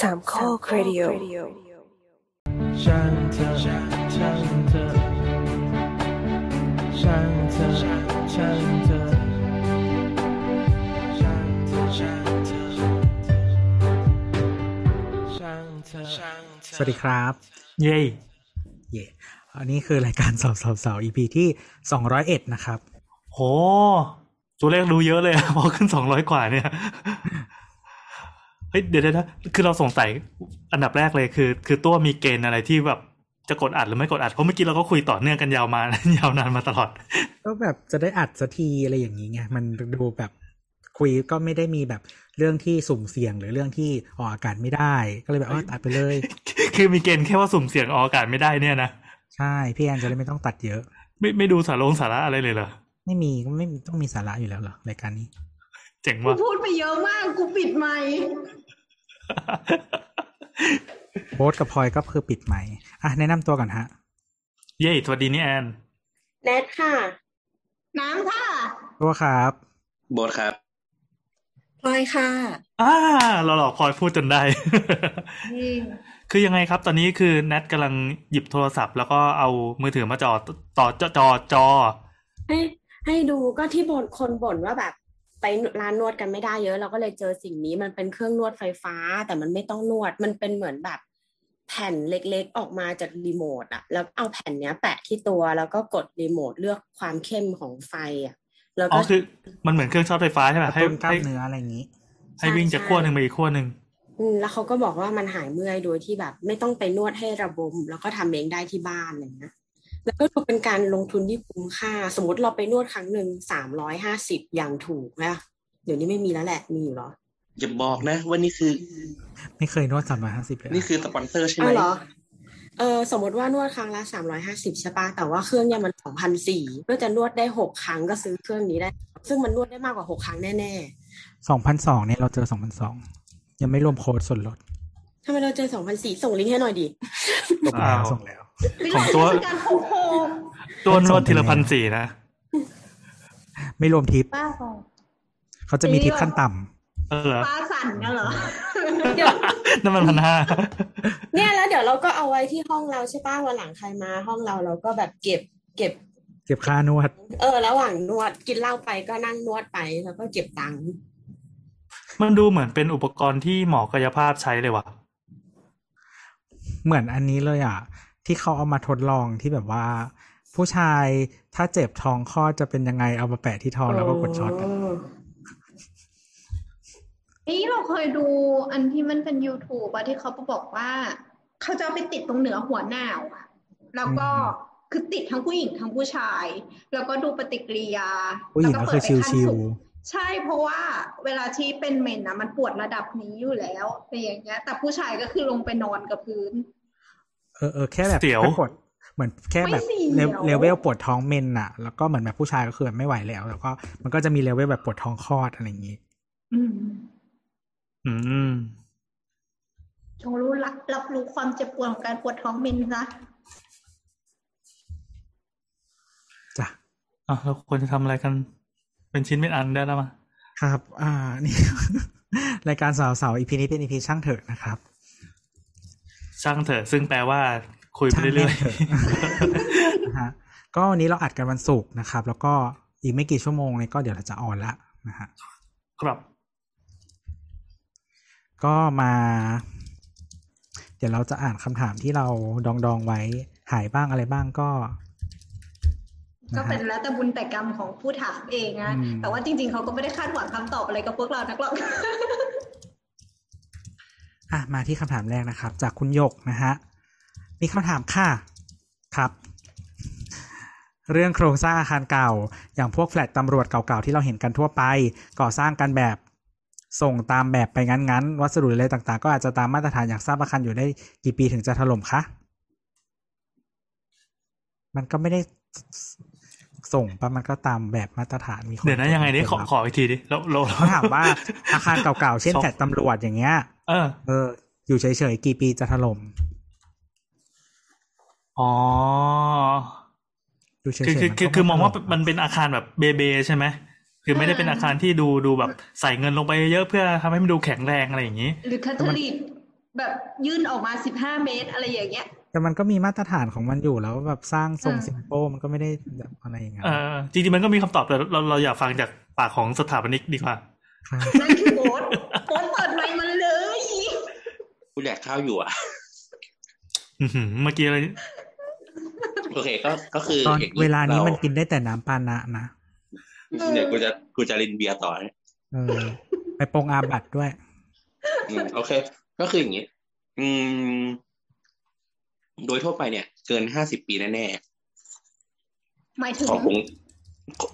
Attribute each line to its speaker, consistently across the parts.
Speaker 1: สามข้อครดิโอ
Speaker 2: ช่างเธอช่างเธอช่างเธอช่างเธอช่างเธอช่างเธอช่างเธอช่างเธอ
Speaker 3: สวัสดีครับ
Speaker 4: เย้
Speaker 3: เย่อันนี้คือรายการสาวสาวสาว EP ที่สองร้อยเอ็ดนะครับ
Speaker 4: โหตัวเลขดูเยอะเลยอะพอขึ้นสองร้อยกว่าเนี่ยเฮ้ยเดี๋ยวเดี๋ยวนะคือเราสงสัยอันดับแรกเลยคือ คือตัวมีเกณฑ์อะไรที่แบบจะกดอัดหรือไม่กดอัด เพราะเมื่อกี้เราก็คุยต่อเนื่องกันยาวมายาวนานมาตลอด
Speaker 3: ก็แบบจะได้อัดสักทีอะไรอย่างนี้ไงมันดูแบบคุยก็ไม่ได้มีแบบเรื่องที่สุ่มเสี่ยงหรือเรื่องที่ออกอากาศไม่ได้ ก็เลยแบบว่าตัดไปเลย
Speaker 4: คือมีเกณฑ์แค่ว่าสุ่มเสี่ยงออกอากาศไม่ได้เนี่ยนะ
Speaker 3: ใช่พี่แอนจะได้ไม่ต้องตัดเยอะ
Speaker 4: ไม่ไม่ดูสารงสาระอะไรเลยเหรอ
Speaker 3: ไม่มีก็ไม่ต้องมีสาระอยู่แล้วเหรอรายการนี้
Speaker 4: เจ๋ง
Speaker 5: กู
Speaker 4: ว่ะ
Speaker 5: พูดไปเยอะมากกูปิดไมค์
Speaker 3: โบสกับพลอยก็คือปิดใหม่อะแนะนำตัวก่อนฮะ
Speaker 4: เย้สวัสดีนี่แอน
Speaker 6: แนทค่ะ
Speaker 5: น้ำค่ะ
Speaker 3: ตัวครับ
Speaker 7: โบทครับ
Speaker 6: พลอยค่ะ
Speaker 4: อ่าเราหลอกพลอยพูดจนได้ คือยังไงครับ ตอนนี้คือแนทกำลังหยิบโทรศัพท์ แล้วก็เอามือถือมาจอต่อจอจอจอ
Speaker 6: ให้ให้ดูก็ที่บ่นคนบ่นว่าแบบ ไปร้านนวดกันไม่ได้เยอะ เราก็เลยเจอสิ่งนี้มันเป็นเครื่องนวดไฟฟ้า แต่มันไม่ต้องนวด มันเป็นเหมือนแบบแผ่นเล็กๆ ออกมาจากรีโมทอะแล้วเอาแผ่นเนี้ยแปะที่ตัวแล้วก็กดรีโมทเลือกความเข้มของไฟอะแล้ว
Speaker 4: อ๋
Speaker 6: ก็
Speaker 4: อคือมันเหมือนเครื่องช็อตไฟฟ้าใช่ไหม
Speaker 3: กระ
Speaker 4: ให้
Speaker 3: ตุ้นกล้า
Speaker 4: ให้
Speaker 3: มเนื้ออะไรอย่างนี้
Speaker 4: ให้วิ่งจากขั้วหนึ่งไปอีกขั้วหนึ่ง
Speaker 6: อืมแล้วเขาก็บอกว่ามันหายเมื่อยโดยที่แบบ ไม่ต้องไปนวดให้ระบม แล้วก็ทำเองได้ที่บ้านอะไรอย่างเงี้ย แล้วก็ดูเป็นการลงทุนที่คุ้มค่า สมมติเราไปนวดครั้งหนึ่งสามร้อยห้าสิบอย่างถูกนะเดี๋ยวนี้ไม่มีแล้วแหละมีอยู่เหรอ
Speaker 7: อย่าบอกนะว่านี่คือ
Speaker 3: ไม่เคยนวดสามร้อยห้าสิบเลย
Speaker 7: นี่คือสปอนเซอร์ใช่ไหม
Speaker 6: อ้าวเหรอเออสมมติว่านวดครั้งละสามร้อยห้าสิบใช่ปะแต่ว่าเครื่องเนี่ยมันสองพันสี่เพื่อจะนวดได้หกครั้งก็ซื้อเครื่องนี้ได้ ซึ่งมันนวดได้มากกว่าหกครั้งแน่
Speaker 3: สองพันสองเนี่ยเราเจอสองพันสองยังไม่รวมโค้ดส่วนลด
Speaker 6: ๆถ้าไม่เราเจอสองพันสี่ส่งลิงก์ให้หน่อยดิ
Speaker 3: ส่งแล้วส่งแล้ว
Speaker 4: ของตัว
Speaker 5: เป็นการโค้โค
Speaker 4: ตัวนวดทีละพันสี่นะ
Speaker 3: ไม่รวมทิป
Speaker 5: ป้าพอ
Speaker 3: เขาจะมีทิปขั้นต่ำ
Speaker 4: เออเหรอ
Speaker 5: ป้าสั่นกันเหรอ
Speaker 6: เดี๋ยว
Speaker 4: นั่นมันพันห้า
Speaker 6: เนี่ยแล้วเดี๋ยวเราก็เอาไว้ที่ห้องเราใช่ป่ะวันหลังใครมา ห้องเราเราก็แบบเก็บ เก็บ
Speaker 3: เก็บค่านวด
Speaker 6: เออ ระหว่างนวดกินเหล้าไปก็นั่งนวดไปแล้วก็เก็บตังค์
Speaker 4: มันดูเหมือนเป็นอุปกรณ์ที่หมอกายภาพใช้เลยว่ะ
Speaker 3: เหมือนอันนี้เลยอะ ที่เขาเอามาทดลองที่แบบว่า ผู้ชายถ้าเจ็บท้องคลอดจะเป็นยังไงเอามาแปะที่ท้องแล้วก็กดช็อตอะ
Speaker 5: นี่เราเคยดูอันที่มันเป็น YouTube อะที่เขาบอกว่า เขาจะเอาไปติดตรงเหนือหัวหน่าวอะแล้วก็คือติดทั้งผู้หญิงทั้งผู้ชาย แล้วก็ดูปฏิกิริยา
Speaker 3: ผู้หญิง
Speaker 5: แล้ว
Speaker 3: ก็
Speaker 5: เปิ
Speaker 3: คือ
Speaker 5: ดไปขั้น
Speaker 3: ชิว
Speaker 5: สูงใช่เพราะว่าเวลาที่เป็นเมนนะมันปวดระดับนี้อยู่แล้วอะไรอย่างเงี้ย แต่ผู้ชายก็คือลงไปนอนกับพื้น
Speaker 3: ๆ เออเออแค่แบบ
Speaker 4: เสียว
Speaker 3: แค่ปวดเหมือนแค่แบบ
Speaker 5: ไม่เสียว
Speaker 3: เลเวลปวดท้องเมนอะแล้วก็เหมือนแบบผู้ชายก็คือแบบไม่ไหวแล้ว แล้วก็มันก็จะมีเลเวลแบบปวดท้องคลอดอะไรอย่างงี้
Speaker 5: อืม
Speaker 4: อืม
Speaker 5: จงรู้รับรับรู้ความเจ็บปวดของการปวดท้องเมนซะ
Speaker 3: จ้ะ
Speaker 4: อะเราควรจะทำอะไรกัน เป็นชิ้นเป็นอันได้แล้วมา
Speaker 3: ครับ อ่า นี่ รายการสาวสาวอีพีนี้เป็นอีพีช่างเถอะนะครับ
Speaker 4: ช่างเถอะ ซึ่งแปลว่าคุยไปเรื่อย
Speaker 3: ช่างแม่งเถอะนะฮะก็วันนี้เราอัดกันวันศุกร์นะครับ แล้วก็อีกไม่กี่ชั่วโมงเนี่ยก็เดี๋ยวเราจะออนละนะฮะ
Speaker 4: ๆครับ
Speaker 3: ก็มา เดี๋ยวเราจะอ่านคำถามที่เราดองดองๆไว้ หายบ้างอะไรบ้างก็
Speaker 5: ก็
Speaker 3: นะฮะ
Speaker 5: เป็นแล้วแต่บุญแต่กรรมของผู้ถามเองนะ
Speaker 3: อืม
Speaker 5: แต่ว่าจริง ๆเขาก็ไม่ได้คาดหวังคำตอบอะไรกับพวกเรานักหรอก
Speaker 3: อะมาที่คำถามแรกนะครับ จากคุณหยกนะฮะมีคำถามค่ะครับ เรื่องโครงสร้างอาคารเก่า อย่างพวกแฟลตตำรวจเก่าๆที่เราเห็นกันทั่วไป ก่อสร้างกันแบบส่งตามแบบไปงั้นๆ วัสดุอะไรต่างๆ ก็อาจจะตามมาตรฐานอยากทราบอาคารอยู่ได้กี่ปีถึงจะถล่มคะมันก็ไม่ได้ส่งปะมันก็ตามแบบมาตรฐานมีค
Speaker 4: เดี๋ยวนะยังไงนี่ขอขออีกทีดิเราเรา
Speaker 3: เขาถามว่าอาคารเก่าๆ เช่นแฟลตตำรวจอย่างเงี้ย
Speaker 4: เออ
Speaker 3: เออ อยู่เฉยๆกี่ปีจะถล่ม
Speaker 4: อ๋อ
Speaker 3: อยู่เฉย
Speaker 4: คือ
Speaker 3: ๆ
Speaker 4: คือ
Speaker 3: มัน
Speaker 4: คือ
Speaker 3: ก็
Speaker 4: คือมองว่า
Speaker 3: ไถล่
Speaker 4: มันเป็นอาคารแบบเบเบใช่ไหมคือไม่ได้เป็นอาคารที่ดูดูแบบใส่เงินลงไปเยอะเพื่อทำให้มันดูแข็งแรงอะไรอย่างนี้
Speaker 5: หรือคาทอลิกแบบยื่นออกมาสิบห้าเมตรอะไรอย่างเงี้ย
Speaker 3: แต่มันก็มีมาตรฐานของมันอยู่แล้วแบบสร้างทรง
Speaker 5: อ่า
Speaker 3: ซิมโปมันก็ไม่ได้แบบอะไรอย่างเงี้ย
Speaker 4: เออจริงๆมันก็มีคำตอบแต่เราเราอยากฟังจากปากของสถาปนิกดีกว่า
Speaker 3: ครับ
Speaker 5: นั่นคือโบส
Speaker 7: กูแดกข้าวอยู่อะ
Speaker 4: อื้อหือเมื่อกี้อะไร
Speaker 7: โอเคก็ก็คือ
Speaker 3: ตอน
Speaker 7: อย่าง
Speaker 3: เวลานี้
Speaker 7: ร
Speaker 3: มันกินได้แต่น้ำปานะนะ
Speaker 7: เดี๋ยวกูจะกูจะรินเบียร์ต่อนะ
Speaker 3: เออไปปรงอาบัตด้วย
Speaker 7: อืมโอเค ก็คืออย่างนี้ อืม โดยทั่วไปเนี่ย เกินห้าสิบปีแน่
Speaker 5: หมายถึ
Speaker 7: ๆ
Speaker 5: ง
Speaker 7: ของโครง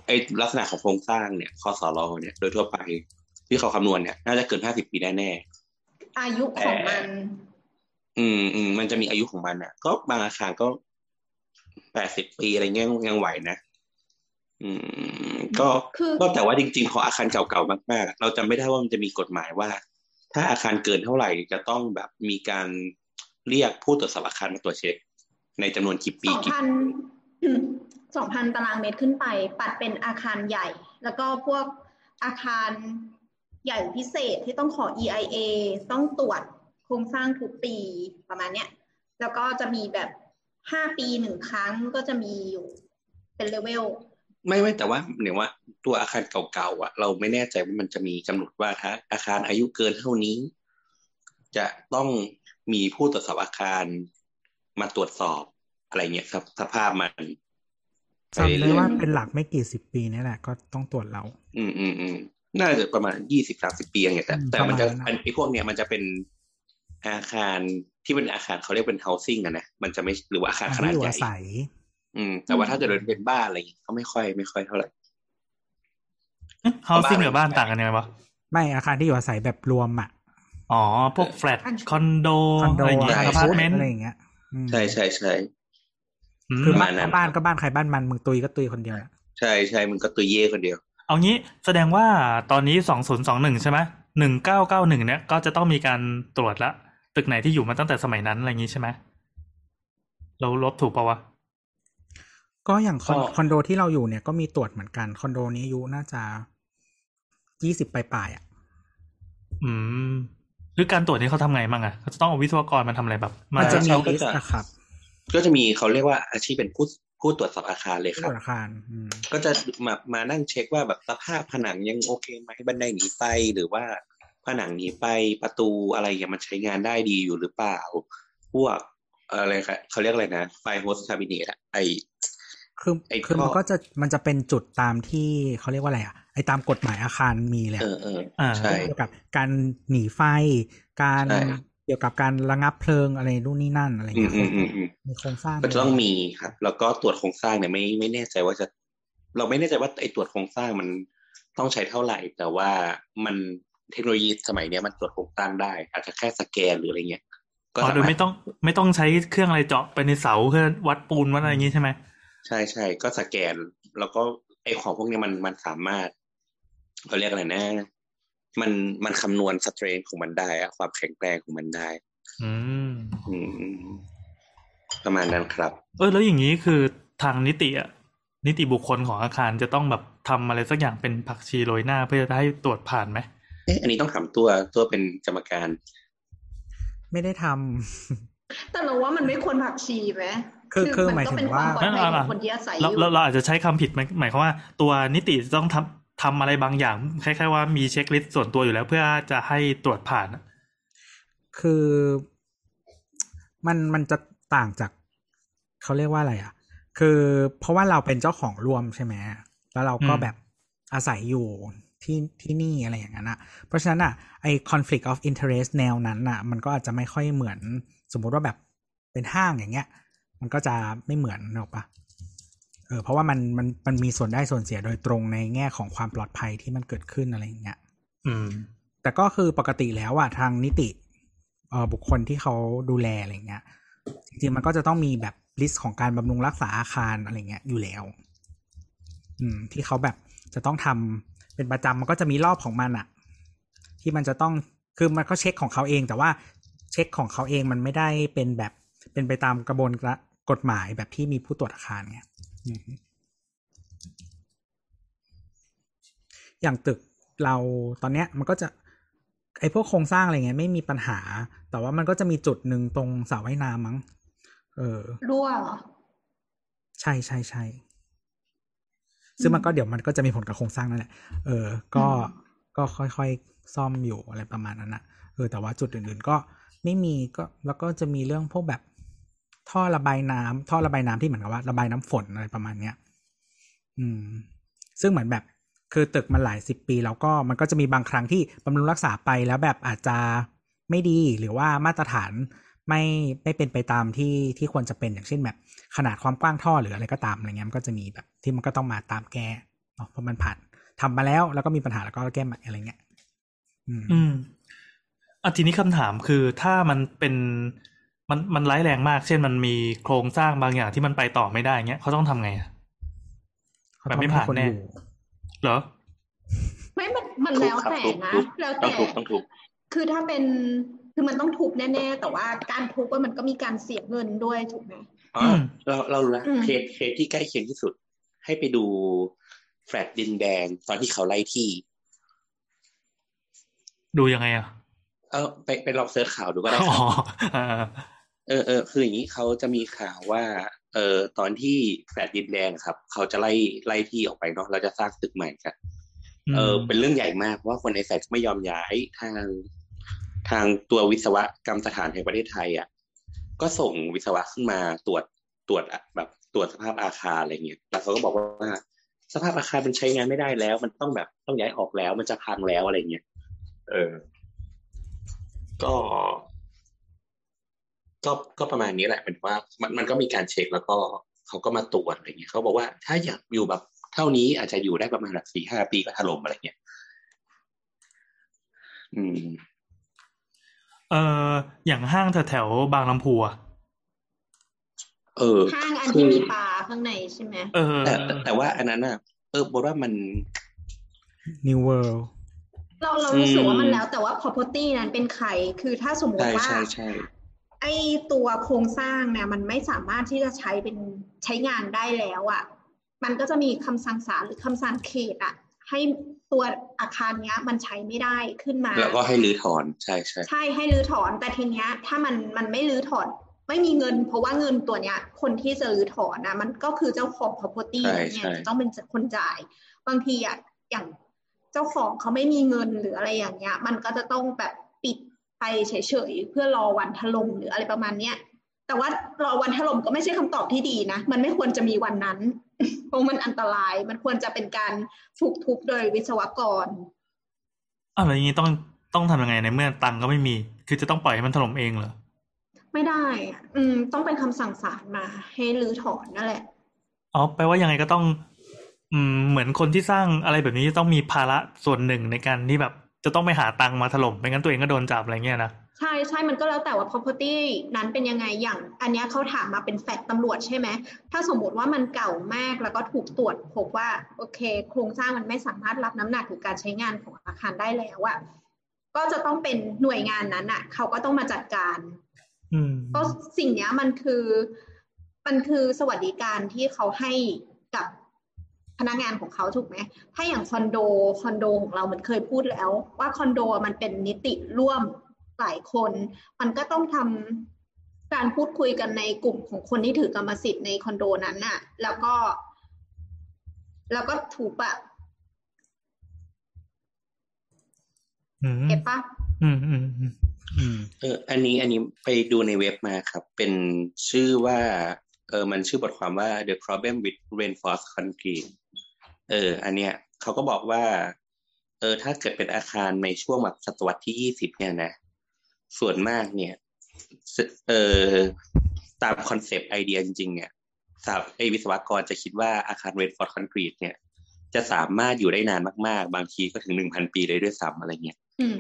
Speaker 7: ไอลักษณะของโครงสร้างเนี่ยคอสรเนี่ย โดยทั่วไปที่เขาคำนวณเนี่ย น่าจะเกินห้าสิบปีแน่ๆ
Speaker 5: อายุของมัน
Speaker 7: อืมอืมมันจะมีอายุของมันอะ ก็บางอาคารก็แปดสิบปีอะไรเงี้ยยังไหวนะอืม ก็
Speaker 5: คือ
Speaker 7: ก็แต่ว่าจริงๆพออาคารเก่าๆมากๆ เราจำไม่ได้ว่ามันจะมีกฎหมายว่า ถ้าอาคารเกินเท่าไหร่จะต้องแบบมีการเรียกผู้ตรวจสอบอาคารมาตรวจเช็ค ในจำนวนกี่ปี
Speaker 5: สอง
Speaker 7: กี่
Speaker 5: พันสองพันตารางเมตรขึ้นไป ปัดเป็นอาคารใหญ่ แล้วก็พวกอาคาร ใหญ่พิเศษที่ต้องขอ EIA ต้องตรวจโครงสร้างทุกปีประมาณเนี้ย แล้วก็จะมีแบบห้าปีหนึ่งครั้งก็จะมีอยู่เป็นเลเวล
Speaker 7: ไม่ไม่แต่ว่าเนี่ยว่าตัวอาคารเก่าๆอะ เราไม่แน่ใจว่ามันจะมีกำหนดว่าถ้าอาคารอายุเกินเท่านี้ จะต้องมีผู้ตรวจสอบอาคารมาตรวจสอบอะไรเงี้ยครับสภาพมัน
Speaker 3: จำได้ว่าเป็นหลักไม่กี่สิบปีนี่แหละ ก็ต้องตรวจเรา
Speaker 7: อืมอืมอืม น่าจะประมาณยี่สิบสามสิบปีอย่างเงี้ยแต่
Speaker 3: อืม
Speaker 7: แต่มันจะ
Speaker 3: ประมาณนั้น
Speaker 7: อันไอ้พวกเนี้ยมันจะเป็นอาคารที่เป็นอาคารเขาเรียกเป็น housing อะนะมันจะไม่หรือว่าอาคารขนาด
Speaker 3: ที่อยู่
Speaker 7: ใหญ่
Speaker 3: อาศัย
Speaker 7: อืม แต่ว่าถ้าจะเดินเป็นบ้านอะไรอย่างเงี้ยก็ไม่ค่อยไม่ค่อยเท่าไหร่
Speaker 4: เฮาซิ่งกับบ้านต่างกันยังไงวะ
Speaker 3: ไม่อาคารที่อยู่อาศัยแบบรวมอะ
Speaker 4: อ๋อ พวกแฟลตคอนโด
Speaker 3: คอนโด
Speaker 4: อะไรอย่างเงี้ย
Speaker 3: อะไร
Speaker 4: อพาร์ตเมนต์
Speaker 3: อะไรอย่างเงี้ยอืม
Speaker 7: ใช่ใช่ใช่
Speaker 4: อืม
Speaker 3: คือ
Speaker 7: ประ
Speaker 3: บ้า
Speaker 7: มาณ
Speaker 3: น
Speaker 7: นั้น
Speaker 3: บ้านก็บ้านใครบ้านมันมึงตุยก็ตุยคนเดียวอะ
Speaker 7: ใช่ใช่มึงก็ตัวเย่คนเดียว
Speaker 4: เอางี้แสดงว่าตอนนี้สองศูนย์สองหนึ่งใช่ไหมหนึ่งเก้าเก้าหนึ่งเนี่ยก็จะต้องมีการตรวจละ ตึกไหนที่อยู่มาตั้งแต่สมัยนั้นอะไรอย่างงี้ใช่ไหมเราลบถูกปะวะ
Speaker 3: ก็อย่างคอน
Speaker 7: ก็
Speaker 3: คอนโดที่เราอยู่เนี่ยก็มีตรวจเหมือนกันคอนโดนี้อายุน่าจะยี่สิบปลายๆอะ
Speaker 4: อืมหรือการตรวจนี้เขาทำไงบ้างอะเขาจะต้องเอาวิศวกรมาทำอะไรแบบ มา
Speaker 3: มันจะมี
Speaker 7: เขาก็
Speaker 3: ลิส
Speaker 7: จะ
Speaker 3: ต์นะครับ
Speaker 7: ก็จะมีเขาเรียกว่าอาชีพเป็นผู้ ผู้ตรวจสอบอาคารเลย
Speaker 3: ที่
Speaker 7: ครับ
Speaker 3: อาคารอืม
Speaker 7: ก็จะมามานั่งเช็คว่าแบบสภาพผนังยังโอเคไหมบันไดหนีไฟหรือว่าผนังหนีไฟประตูอะไรอย่างมันใช้งานได้ดีอยู่หรือเปล่า พวกอะไรครับเขาเรียกอะไรนะไฟโฮสคาบิเนตอะไอ
Speaker 3: คือ
Speaker 7: ไอ้
Speaker 3: คือมัน
Speaker 7: ท่อ
Speaker 3: ก็จะมันจะเป็นจุดตามที่เขาเรียกว่าอะไรอะไอ้ตามกฎหมายอาคารมีเลย
Speaker 7: เอ
Speaker 3: อะ
Speaker 7: อเออ
Speaker 4: อ่า
Speaker 7: ใช่
Speaker 3: เกี่ยวกับการหนีไฟการ
Speaker 7: ใช่
Speaker 3: เกี่ยวกับการระงับเพลิงอะไรนู่นนี่นั่นอะไร
Speaker 7: อืม
Speaker 3: เงี้ย
Speaker 7: อืมอืมอืม
Speaker 3: มีโครงสร้าง
Speaker 7: ก็จะต้องมีครับ แล้วก็ตรวจโครงสร้างเนี่ยไม่ไม่แน่ใจว่าจะ เราไม่แน่ใจว่าไอ้ตรวจโครงสร้างมันต้องใช้เท่าไหร่ แต่ว่ามันเทคโนโลยีสมัยเนี้ยมันตรวจโครงสร้างได้ อาจจะแค่สแกนหรืออะไรเงี้ยก็
Speaker 4: อ๋อ
Speaker 7: สา
Speaker 4: โดย
Speaker 7: มารถ
Speaker 4: ไม่ต้องไม่ต้องใช้เครื่องอะไรเจาะไปในเสาเพื่อวัดปูนวัดอะไรอย่างงี้ใช่ไหม
Speaker 7: ใช่ใช่ก็สแกน แล้วก็ไอ้ของพวกเนี้ยมันมันสามารถเขาเรียกอะไรนะ มันมันคำนวณสเตรนของมันได้อะความแข็งแรงของมันได้
Speaker 4: อืม
Speaker 7: อืมประมาณนั้นครับ
Speaker 4: เออ แล้วอย่างนี้คือทางนิติอะนิติบุคคลของอาคารจะต้องแบบทำอะไรสักอย่างเป็นผักชีโรยหน้าเพื่อจะให้ตรวจผ่านไหม
Speaker 7: เอ๊ะอันนี้ต้องถามตัวตัวเป็นกรรมการ
Speaker 3: ไม่ได้ทำ
Speaker 5: แต่เราว่ามันไม่ควรผักชีไหม
Speaker 3: คือคือหมาย
Speaker 5: ก็
Speaker 3: ถึ
Speaker 5: เป็น
Speaker 3: ง
Speaker 5: ควา
Speaker 3: ว่า
Speaker 5: มปลอดภัยของคนที่อาศัยอ
Speaker 4: เรา
Speaker 5: ยู่
Speaker 4: เราเราอาจจะใช้คำผิดไหมหมายความว่า ตัวนิติจะต้องทำ ทำอะไรบางอย่างคล้ายๆว่ามีเช็คลิสต์ส่วนตัวอยู่แล้ว เพื่อจะให้ตรวจผ่านอะ
Speaker 3: คือมันมันจะต่างจากเขาเรียกว่าอะไรอะ คือเพราะว่าเราเป็นเจ้าของร่วมใช่ไหมแล้วเราก็แบบอาศัยอยู่ที่ที่นี่อะไรอย่างนั้นอะ เพราะฉะนั้นอะไอ conflict of interest แนวนั้นอะ มันก็อาจจะไม่ค่อยเหมือนสมมุติว่าแบบเป็นห้างอย่างเงี้ย มันก็จะไม่เหมือนหรอกปะเออเพราะว่ามันมันมันมีส่วนได้ส่วนเสียโดยตรงในแง่ของความปลอดภัยที่มันเกิดขึ้นอะไรอย่างเงี้ย
Speaker 4: อืม
Speaker 3: แต่ก็คือปกติแล้วอะทางนิติเอ่อบุคคลที่เขาดูแลอะไรเงี้ยจริงๆมันก็จะต้องมีแบบlist ของการบำรุงรักษาอาคารอะไรเงี้ยอยู่แล้ว อืม ที่เขาแบบจะต้องทำเป็นประจำมันก็จะมีรอบของมันอะที่มันจะต้องคือมันก็เช็คของเขาเอง แต่ว่าเช็คของเขาเองมันไม่ได้เป็นแบบเป็นไปตามกระบวนการกฎหมายแบบที่มีผู้ตรวจอาคารไง อืมอย่างตึกเราตอนเนี้ยมันก็จะไออ้พวกโครงสร้างอะไรเงี้ยไม่มีปัญหา แต่ว่ามันก็จะมีจุดหนึ่งตรงสระว่ายน้ำมั้ง เออ
Speaker 5: รั่วเหรอ
Speaker 3: ใช่ใช่ใช่ซึ่งมันก็เดี๋ยวมันก็จะมีผลกับโครงสร้างนั่นแหละ เออ ก็ก็ค่อยๆซ่อมอยู่อะไรประมาณนั้นนะเออแต่ว่าจุดอื่นๆก็ไม่มีก็แล้วก็จะมีเรื่องพวกแบบ ท่อระบายน้ำท่อระบายน้ำที่เหมือนกับว่าระบายน้ำฝนอะไรประมาณเนี้ยอืม ซึ่งเหมือนแบบคือตึกมันหลายสิบปี แล้วก็มันก็จะมีบางครั้งที่บำรุงรักษาไปแล้วแบบอาจจะไม่ดีหรือว่ามาตรฐานไม่ไม่เป็นไปตามที่ที่ควรจะเป็นอย่างเช่นแบบขนาดความกว้างท่อหรืออะไรก็ตามอะไรเงี้ยมันก็จะมีแบบที่มันก็ต้องมาตามแก้เนาะเพราะมันผ่านทำมาแล้วแล้วก็มีปัญหาแล้วก็แก้ใหม่อะไรเงี้ย อืม
Speaker 4: อืมอะทีนี้คำถามคือถ้ามันเป็น มันมันร้ายแรงมาก เช่นมันมีโครงสร้างบางอย่างที่มันไปต่อไม่ได้เงี้ยเขาต้องทำไงอะ
Speaker 3: เขา
Speaker 4: แบบ
Speaker 3: ต้อง
Speaker 4: ไม่
Speaker 3: ให้
Speaker 4: ผ่าน
Speaker 3: คน
Speaker 4: แน่
Speaker 3: อยู่
Speaker 4: เหรอ
Speaker 5: ไม่มันมัน
Speaker 7: ทุบ
Speaker 5: แล้ว
Speaker 7: ครับ
Speaker 5: แต่
Speaker 7: ทุบ
Speaker 5: นะ
Speaker 7: ทุบ
Speaker 5: แล้ว
Speaker 7: ต้อ
Speaker 5: แต่
Speaker 7: งทุบต้องทุบ
Speaker 5: คือถ้าเป็นคือมันต้องทุบแน่ๆ แต่ว่าการทุบว่ามันก็มีการเสียเงินด้วยถูกไหม
Speaker 7: อ๋อ
Speaker 4: อืม
Speaker 7: เราเรารู้ละ
Speaker 5: อืม
Speaker 7: เคสเคสที่ใกล้เคียงที่สุด ให้ไปดูแฟลตดินแดงตอนที่เขาไล่ที่
Speaker 4: ดูยังไงอะ
Speaker 7: เออไปไปลอง search ข่าวดูก็ได้ค
Speaker 4: อ๋
Speaker 7: รั
Speaker 4: อบอ่า
Speaker 7: เออเออคืออย่างนี้เขาจะมีข่าวว่า เออตอนที่แฟลตดินแดงครับ เขาจะไล่ไล่ที่ออกไปเนาะเราจะสร้างตึกใหม่กันเออเป็นเรื่องใหญ่มากเพราะว่าคนในแฟลตไม่ยอมย้ายทางทางตัววิศวกรรมสถานแห่งประเทศไทยอะก็ส่งวิศวะขึ้นมาตรวจตรวจอะแบบตรวจสภาพอาคารอะไรเงี้ยแล้วเขาก็บอกว่าสภาพอาคารมันใช้งานไม่ได้แล้ว มันต้องแบบต้องย้ายออกแล้ว มันจะพังแล้วอะไรเงี้ยเออ ก็ ก็ก็ประมาณนี้แหละเป็นว่ามันมันก็มีการเช็คแล้วก็เขาก็มาตรวจอะไรเงี้ยเขาบอกว่าถ้าอยากอยู่แบบเท่านี้อาจจะอยู่ได้ประมาณแบบสี่ห้าปีก็ถล่มอะไรเงี้ยอืม
Speaker 4: เอออย่างห้างแถวๆบางลำพูอะ
Speaker 7: เออ
Speaker 5: ห้างอัน
Speaker 7: คื
Speaker 5: ที่
Speaker 7: อ
Speaker 5: มีปลาข้างในใช่ไหม
Speaker 4: เออ
Speaker 7: แต่แต่แต่ว่าอันนั้นอะเออบอกว่ามัน
Speaker 3: New World
Speaker 5: เราเรารู้สึกว่ามัน
Speaker 7: อืม
Speaker 5: แล้วแต่ว่า property นั้นเป็นใคร คือถ้าสมม
Speaker 7: ใช่
Speaker 5: ติว่า
Speaker 7: ใช่ใช่
Speaker 5: ไอตัวโครงสร้างเนี่ยมันไม่สามารถที่จะใช้เป็นใช้งานได้แล้วอะ่ะ มันก็จะมีคำสั่งศาลหรือคำสั่งเขตอะ่ะ ให้ตัวอาคารเนี้ย มันใช้ไม่ได้ขึ้นมา
Speaker 7: แล้วก็ให้รื้อถอนใช่ใช่
Speaker 5: ใช่ให้รื้อถอนแต่ทีเนี้ย ถ้ามันมันไม่รื้อถอน ไม่มีเงิน เพราะว่าเงินตัวเนี้ย คนที่จะรื้อถอนนะมันก็คือเจ้าของ property
Speaker 7: ใช่
Speaker 5: เนี่ย
Speaker 7: ใช่
Speaker 5: จะต้องเป็นคนจ่าย บางทีอะอย่างเจ้าของเขาไม่มีเงินหรืออะไรอย่างเงี้ย มันก็จะต้องแบบปิด ไปเฉยๆเพื่อรอวันถล่มหรืออะไรประมาณเนี้ยแต่ว่ารอวันถล่มก็ไม่ใช่คำตอบที่ดีนะ มันไม่ควรจะมีวันนั้น เพราะมันอันตราย มันควรจะเป็นการถูกทุบโดยวิศวกร
Speaker 4: อ้าวแล้วอย่างนี้ต้องต้องทำยังไงในเมื่อตังค์ก็ไม่มี คือจะต้องปล่อยให้มันถล่มเองเหรอ
Speaker 5: ไม่ได้อะอืม ต้องเป็นคำสั่งศาลมา ให้รื้อถอนนั่นแหละ
Speaker 4: อ๋อ แปลว่ายังไงก็ต้อง อืม เหมือนคนที่สร้างอะไรแบบนี้จะต้องมีภาระส่วนหนึ่งในการที่แบบ จะต้องไปหาตังค์มาถล่มไม่งั้นตัวเองก็โดนจับอะไรเงี้ยนะ
Speaker 5: ใช่ใช่มันก็แล้วแต่ว่า property นั้นเป็นยังไงอย่าง อันเนี้ยเขาถามมาเป็นแฟกต์ตำรวจใช่ไหมถ้าสมมติว่ามันเก่ามากแล้วก็ถูกตรวจพบว่าโอเค โครงสร้างมันไม่สามารถรับน้ำหนักหรือการใช้งานของอาคารได้แล้วอะก็จะต้องเป็นหน่วยงานนั้นอะเขาก็ต้องมาจัดการ
Speaker 4: อืม
Speaker 5: ก็สิ่งเนี้ยมันคือ มันคือสวัสดิการที่เขาให้กับ พนักงานของเขาถูกไหม ถ้าอย่างคอนโดคอนโดของเรามันเคยพูดแล้ว ว่าคอนโดมันเป็นนิติร่วมหลายคน มันก็ต้องทำการพูดคุยกันในกลุ่มของคนที่ถือกรรมสิทธิ์ในคอนโดนั้นน่ะ แล้วก็ แล้วก็ถูกปะ
Speaker 4: อืม
Speaker 5: เก็บปะ
Speaker 4: อืมอืมอืม
Speaker 3: อืม
Speaker 7: เออ อันนี้อันนี้ไปดูในเว็บมาครับ เป็นชื่อว่าเออมันชื่อบทความว่า the problem with reinforced concrete เออ อันเนี้ยเขาก็บอกว่า เออ ถ้าเกิดเป็นอาคารในช่วงแบบศตวรรษที่ยี่สิบเนี่ยนะ ส่วนมากเนี่ย เออตาม concept idea จริงๆเนี่ยสาวไอวิศวกรจะคิดว่าอาคาร reinforced concrete เนี่ย จะสามารถอยู่ได้นานมากๆ บางทีก็ถึงหนึ่งพันปีเลยด้วยซ้ำอะไรเงี้ย
Speaker 5: อืม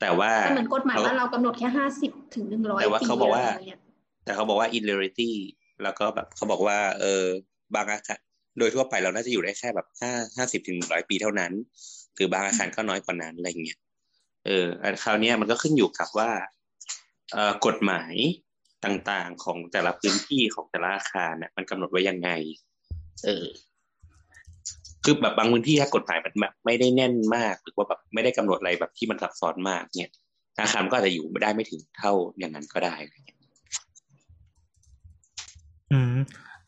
Speaker 7: แต่ว่า
Speaker 5: แต่เหมือนกฎหมายว่านเรากำหนดแค่ห้าสิบถึงหนึ่งร้อย
Speaker 7: แต่ว่า
Speaker 5: ปี
Speaker 7: เขาบอกว่าะ
Speaker 5: ไรเงี้ย
Speaker 7: แต่เขาบอกว่า in reality แล้วก็แบบเขาบอกว่า เออบางอาคาร โดยทั่วไปเราน่าจะอยู่ได้แค่แบบห้าห้าสิบถึงร้อยปีเท่านั้น หรือบางอาคารก็น้อยกว่านั้นอะไรเงี้ยเอออันคราวนี้มันก็ขึ้นอยู่กับว่าเอ่อกฎหมายต่างๆของแต่ละพื้นที่ของแต่ละอาคารเนี่ยมันกำหนดไว้ยังไง เออ คือแบบบางพื้นที่ถ้ากฎหมายมันแบบไม่ได้แน่นมาก หรือว่าแบบไม่ได้กำหนดอะไรแบบที่มันซับซ้อนมากเนี่ยอาคารก็อาจจะอยู่ไม่ได้ไม่ถึงเท่าอย่างนั้นก็ได้
Speaker 4: อืม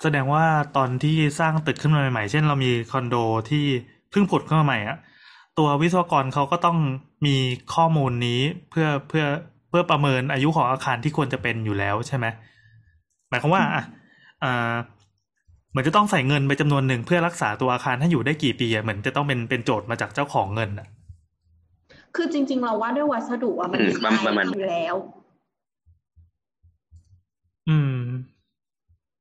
Speaker 4: แสดงว่าตอนที่สร้างตึกขึ้นมาใหม่ๆ เช่นเรามีคอนโดที่เพิ่งผุดขึ้นมาใหม่อะตัววิศวกรเขาก็ต้องมีข้อมูลนี้เพื่อเพื่อเพื่อประเมินอายุของอาคารที่ควรจะเป็นอยู่แล้วใช่ไหมหมายความว่าอะอ่าเหมือนจะต้องใส่เงินไปจำนวนหนึ่งเพื่อรักษาตัวอาคารให้อยู่ได้กี่ปีอะเหมือนจะต้องเป็นเป็นโจทย์มาจากเจ้าของเงินอะ
Speaker 5: คือจริง ๆ เราว่าด้วยวัสดุอะมัน
Speaker 7: อืม
Speaker 5: ดีไซน์
Speaker 7: ประมาณ
Speaker 5: อยู่แล้ว
Speaker 4: อืม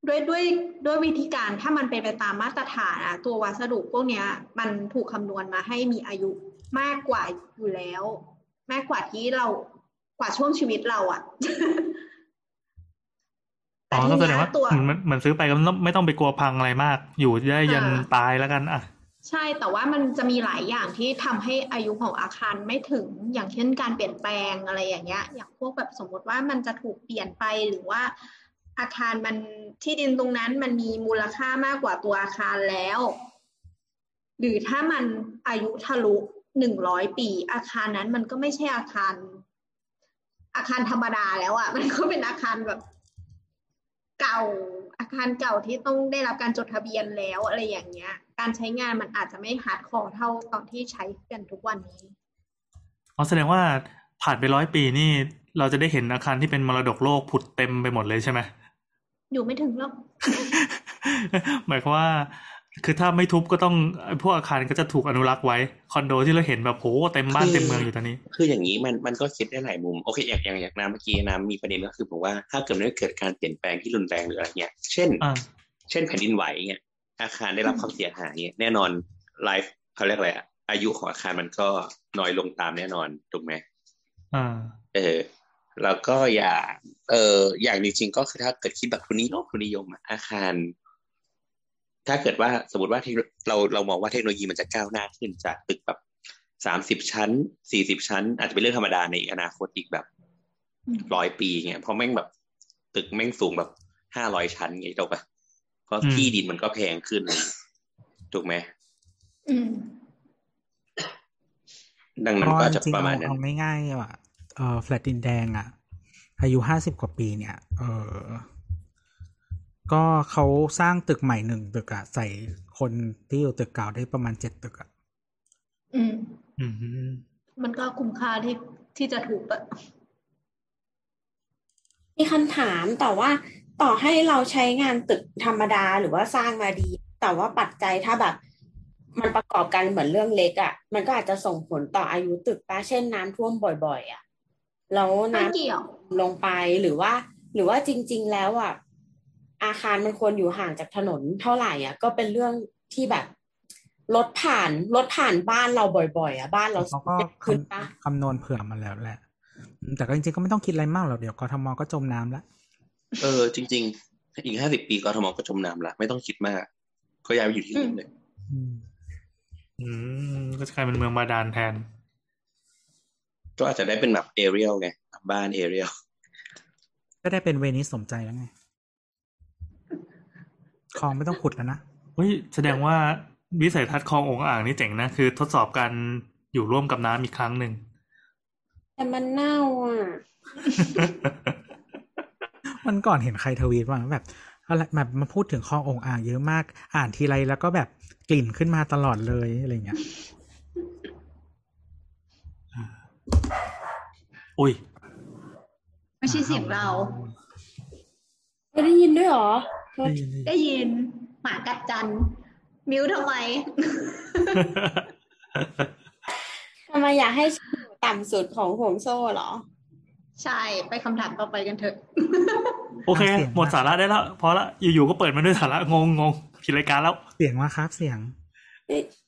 Speaker 5: ด้วยด้วยด้วยวิธีการถ้ามันเป็นไปตามมาตรฐานอะตัววัสดุพวกเนี้ย มันถูกคำนวณมาให้มีอายุมากกว่าอยู่แล้ว มากกว่าที่เรากว่าช่วงชีวิตเราอะ
Speaker 4: อ๋อ
Speaker 5: ที
Speaker 4: ก็แสด
Speaker 5: เนี้
Speaker 4: ง
Speaker 5: ย
Speaker 4: ว่า
Speaker 5: ตัว
Speaker 4: เหมือนมันเหมือนซื้อไปก็ไม่ต้องไม่ต้องไปกลัวพังอะไรมาก อยู่ได้ยัน
Speaker 5: อ่า
Speaker 4: ตายแล้วกันอะ
Speaker 5: ใช่แต่ว่ามันจะมีหลายอย่างที่ทำให้อายุของอาคารไม่ถึงอย่างเช่นการเปลี่ยนแปลงอะไรอย่างเงี้ย อย่างพวกแบบสมมติว่ามันจะถูกเปลี่ยนไปหรือว่า อาคารมันที่ดินตรงนั้นมันมีมูลค่ามากกว่าตัวอาคารแล้ว หรือถ้ามันอายุทะลุหนึ่งร้อยปี อาคารนั้นมันก็ไม่ใช่อาคาร อาคารธรรมดาแล้วอะ่ะ มันก็เป็นอาคารแบบเก่าอาคารเก่าที่ต้องได้รับการจดทะเบียนแล้วอะไรอย่างเงี้ย การใช้งานมันอาจจะไม่ hardcore เท่าตอนที่ใช้กันทุกวันนี้
Speaker 4: อ๋อแสดงว่าผ่านไปร้อยปีนี่ เราจะได้เห็นอาคารที่เป็นมรดกโลกผุดเต็มไปหมดเลยใช่ไหม
Speaker 5: อยู่ไม่ถึงหรอก
Speaker 4: หมายความว่า คือถ้าไม่ทุบก็ต้องไอ้พวกอาคารก็จะถูกอนุรักษ์ไว้ คอนโดที่เราเห็นแบบโหเต็มบ้านเต็มเมืองอยู่ตอนนี้
Speaker 7: คืออย่างนี้มันมันก็คิดได้หลายมุม โอเคอย่างอย่างอย่างน้ำเมื่อกี้น้ำมีประเด็นก็คือผมว่าถ้าเกิดไม่เกิดการเปลี่ยนแปลงที่รุนแรงหรืออะไรเงี้ย เช่น
Speaker 4: อ่า
Speaker 7: เช่นแผ่นดินไหวเงี้ย อาคารได้รับความเสียหายเงี้ยแน่นอนไลฟ์เขาเรียกอะไรอะอายุของอาคารมันก็น้อยลงตามแน่นอนถูกไหม
Speaker 4: อ่า
Speaker 7: เออ แล้วก็อย่างเอออย่างจริงๆก็คือถ้าเกิดคิดแบบทุนนี้โลกทุนนิยมอะอาคาร ถ้าเกิดว่าสมมติว่าเทคโนเราเรามองว่าเทคโนโลยีมันจะก้าวหน้าขึ้นจากตึกแบบสามสิบชั้นสี่สิบชั้น อาจจะเป็นเรื่องธรรมดาในอนาคตอีกแบบ
Speaker 5: อืม
Speaker 7: ร้อยปีเงี้ยเพราะแม่งแบบตึกแม่งสูงแบบห้าร้อยชั้นไงถูกปะเพราะ
Speaker 4: อืม
Speaker 7: ที่ดินมันก็แพงขึ้นเลยถูกไหม
Speaker 5: อืม
Speaker 7: ดังนั้นก็
Speaker 3: ก็
Speaker 7: อาจ
Speaker 3: จ
Speaker 7: จะ
Speaker 3: ริง
Speaker 7: ประ
Speaker 3: ๆ
Speaker 7: มา
Speaker 3: เอา
Speaker 7: ณนั้น
Speaker 3: เอาง่ายๆว่ะ เออแฟลตดินแดงอะ อายุห้าสิบกว่าปีเนี่ย เออก็เขาสร้างตึกใหม่หนึ่งตึกอะใส่คนที่อยู่ตึกเก่าได้ประมาณเจ็ดตึกอะ
Speaker 5: อืม
Speaker 4: อืม
Speaker 5: มันก็คุ้มค่าที่ที่จะถูกอะ
Speaker 6: มีคำถามแต่ว่าต่อให้เราใช้งานตึกธรรมดาหรือว่าสร้างมาดี แต่ว่าปัจจัยถ้าแบบ มันประกอบกันเหมือนเรื่องเล็กอะ่ะ มันก็อาจจะส่งผลต่ออายุตึกปะเช่นน้ำท่วมบ่อย ๆอะ่ะ แล้ว
Speaker 5: ไม่
Speaker 6: น้ำ
Speaker 5: เกี่ยว
Speaker 6: ลงไปหรือว่า หรือว่าจริง ๆ แล้วอะอาคารมันควรอยู่ห่างจากถนนเท่าไหร่อะ ก็เป็นเรื่องที่แบบรถผ่านรถผ่านบ้านเราบ่อย ๆ อะ บ้านเรา
Speaker 3: เขาก็
Speaker 6: ขึ้นปะ
Speaker 3: คำคำนวณเผื่อมาแล้วแหละอืมแต่ก็จริงๆก็ไม่ต้องคิดอะไรมากหรอกเดี๋ยวกทมก็จมน้ำละ
Speaker 7: เออ จริง ๆ อีกห้าสิบปีกทมก็จมน้ำละไม่ต้องคิดมาก ก็ย้ายไปอยู่ที่อื่นเลย
Speaker 3: อืม
Speaker 4: อืมก็จะกลายเป็นเมืองบาดาลแทน
Speaker 7: ก็อาจจะได้เป็นแบบเอเรียลไงบ้านเอเรียล
Speaker 3: ก็ได้เป็นเวนิสสมใจแล้วไงคลองไม่ต้องขุดแล้วนะ
Speaker 4: เฮ้ยแสดงว่าวิสัยทัศน์คลององอ่างนี่เจ๋งนะ คือทดสอบการอยู่ร่วมกับน้ำอีกครั้งหนึ่ง
Speaker 6: แต่มันเน่าอะ
Speaker 3: มันก่อนเห็นใครทวีตว่าแบบอะไรแบบมาพูดถึงคลององอ่างเยอะมาก อ่านทีไรแล้วก็แบบกลิ่นขึ้นมาตลอดเลยอะไรเงี้ย
Speaker 4: อุ้ย
Speaker 5: ไม่ใช่เสียงเรา
Speaker 6: ไม่ได้ยินด้วยเหรอ
Speaker 3: ได้ยินได้ยิน
Speaker 5: ได้ยิน หมากัดจัน มิวทำไม
Speaker 6: ทำไมอยากให้ฉันอยู่ต่ำสุดของห่วงโซ่เหรอ
Speaker 5: ใช่ ไปคำถามต่อไปกันเถอะ
Speaker 4: โอเค หมดสาระได้แล้ว พอละ อยู่ๆ ก็เปิดมาด้วยสาระ งงงงผิดรายการแล้ว
Speaker 3: เสียงว่าครับ เสียง
Speaker 6: เอ๊ะ
Speaker 3: แต่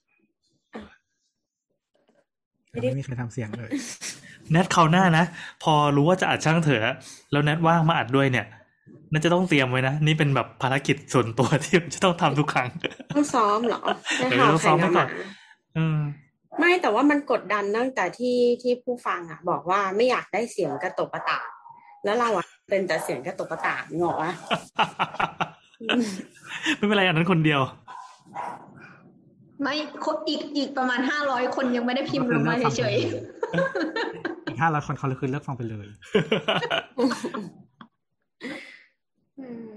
Speaker 3: ไม่มีใครทำเสียงเลย
Speaker 4: แนทเขาวหน้านะ พอรู้ว่าจะอัดช่างเถอะแล้วแนทว่างมาอัดด้วยเนี่ยน่าจะต้องเตรียมไว้นะ นี่เป็นแบบภารกิจส่วนตัวที่จะต้องทำทุกครั้ง
Speaker 6: ต้องซ้อมเหรอไม่
Speaker 4: เออ
Speaker 6: ข่าว
Speaker 4: ต้อง
Speaker 6: ใค
Speaker 4: ซ้
Speaker 6: ร
Speaker 4: อมไว้
Speaker 6: มา
Speaker 4: ก่อนอืม
Speaker 6: ไม่แต่ว่ามันกดดันตั้งแต่ที่ที่ผู้ฟังอะ บอกว่าไม่อยากได้เสียงกระตกกระตากแล้วเราอะเป็นแต่เสียงกระตกกระตากนึกออกปะอืม
Speaker 4: ไม่เป็นไรอันนั้นคนเดียว
Speaker 5: ไม่คนอีกอีกประมาณห้าร้อยคนยังไม่ได้พิมพ์ลงมาเฉย
Speaker 3: อีกห้าร้อยคนเขาเลยคือเลิกฟังไปเลย
Speaker 6: อืม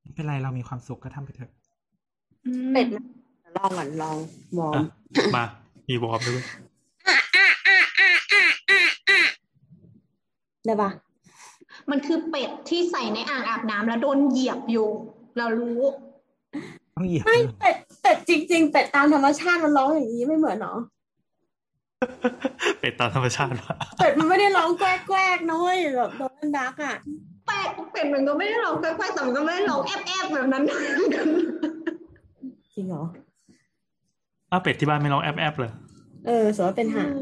Speaker 3: ไม่เป็นไรเรามีความสุขก็ทำไปเถอะ
Speaker 5: ๆอืม
Speaker 6: เป็ดนะลองก่อนลอง warm อะา
Speaker 4: มี warm ด้วย
Speaker 6: ได้ปะ
Speaker 5: มันคือเป็ดที่ใส่ในอ่างอาบน้ำแล้วโดนเหยียบอยู่ เรารู้
Speaker 3: ต้องเหยียบ
Speaker 6: ไม่เป็ด เป็ดจริง ๆ เป็ดตามธรรมชาติมันร้องอย่างนี้ไม่เหมือนเนาะ
Speaker 4: เป็ดตามธรรมชาติว่ะ
Speaker 6: เป็ดมันไม่ได้ร้องแกล้กๆนะเว้ยแบบโดนดักอะ
Speaker 5: เป็ดเป็ดมันก็ไม่ได้ร้องค่อยๆแต่มันก็ไม่ได้ร้องแอบๆแบบนั้น
Speaker 6: จริงเหรอ
Speaker 4: อ้าวเป็ดที่บ้านไม่ร้องแอบแอบเลย
Speaker 6: เออสมมติว่าเป็นห่าน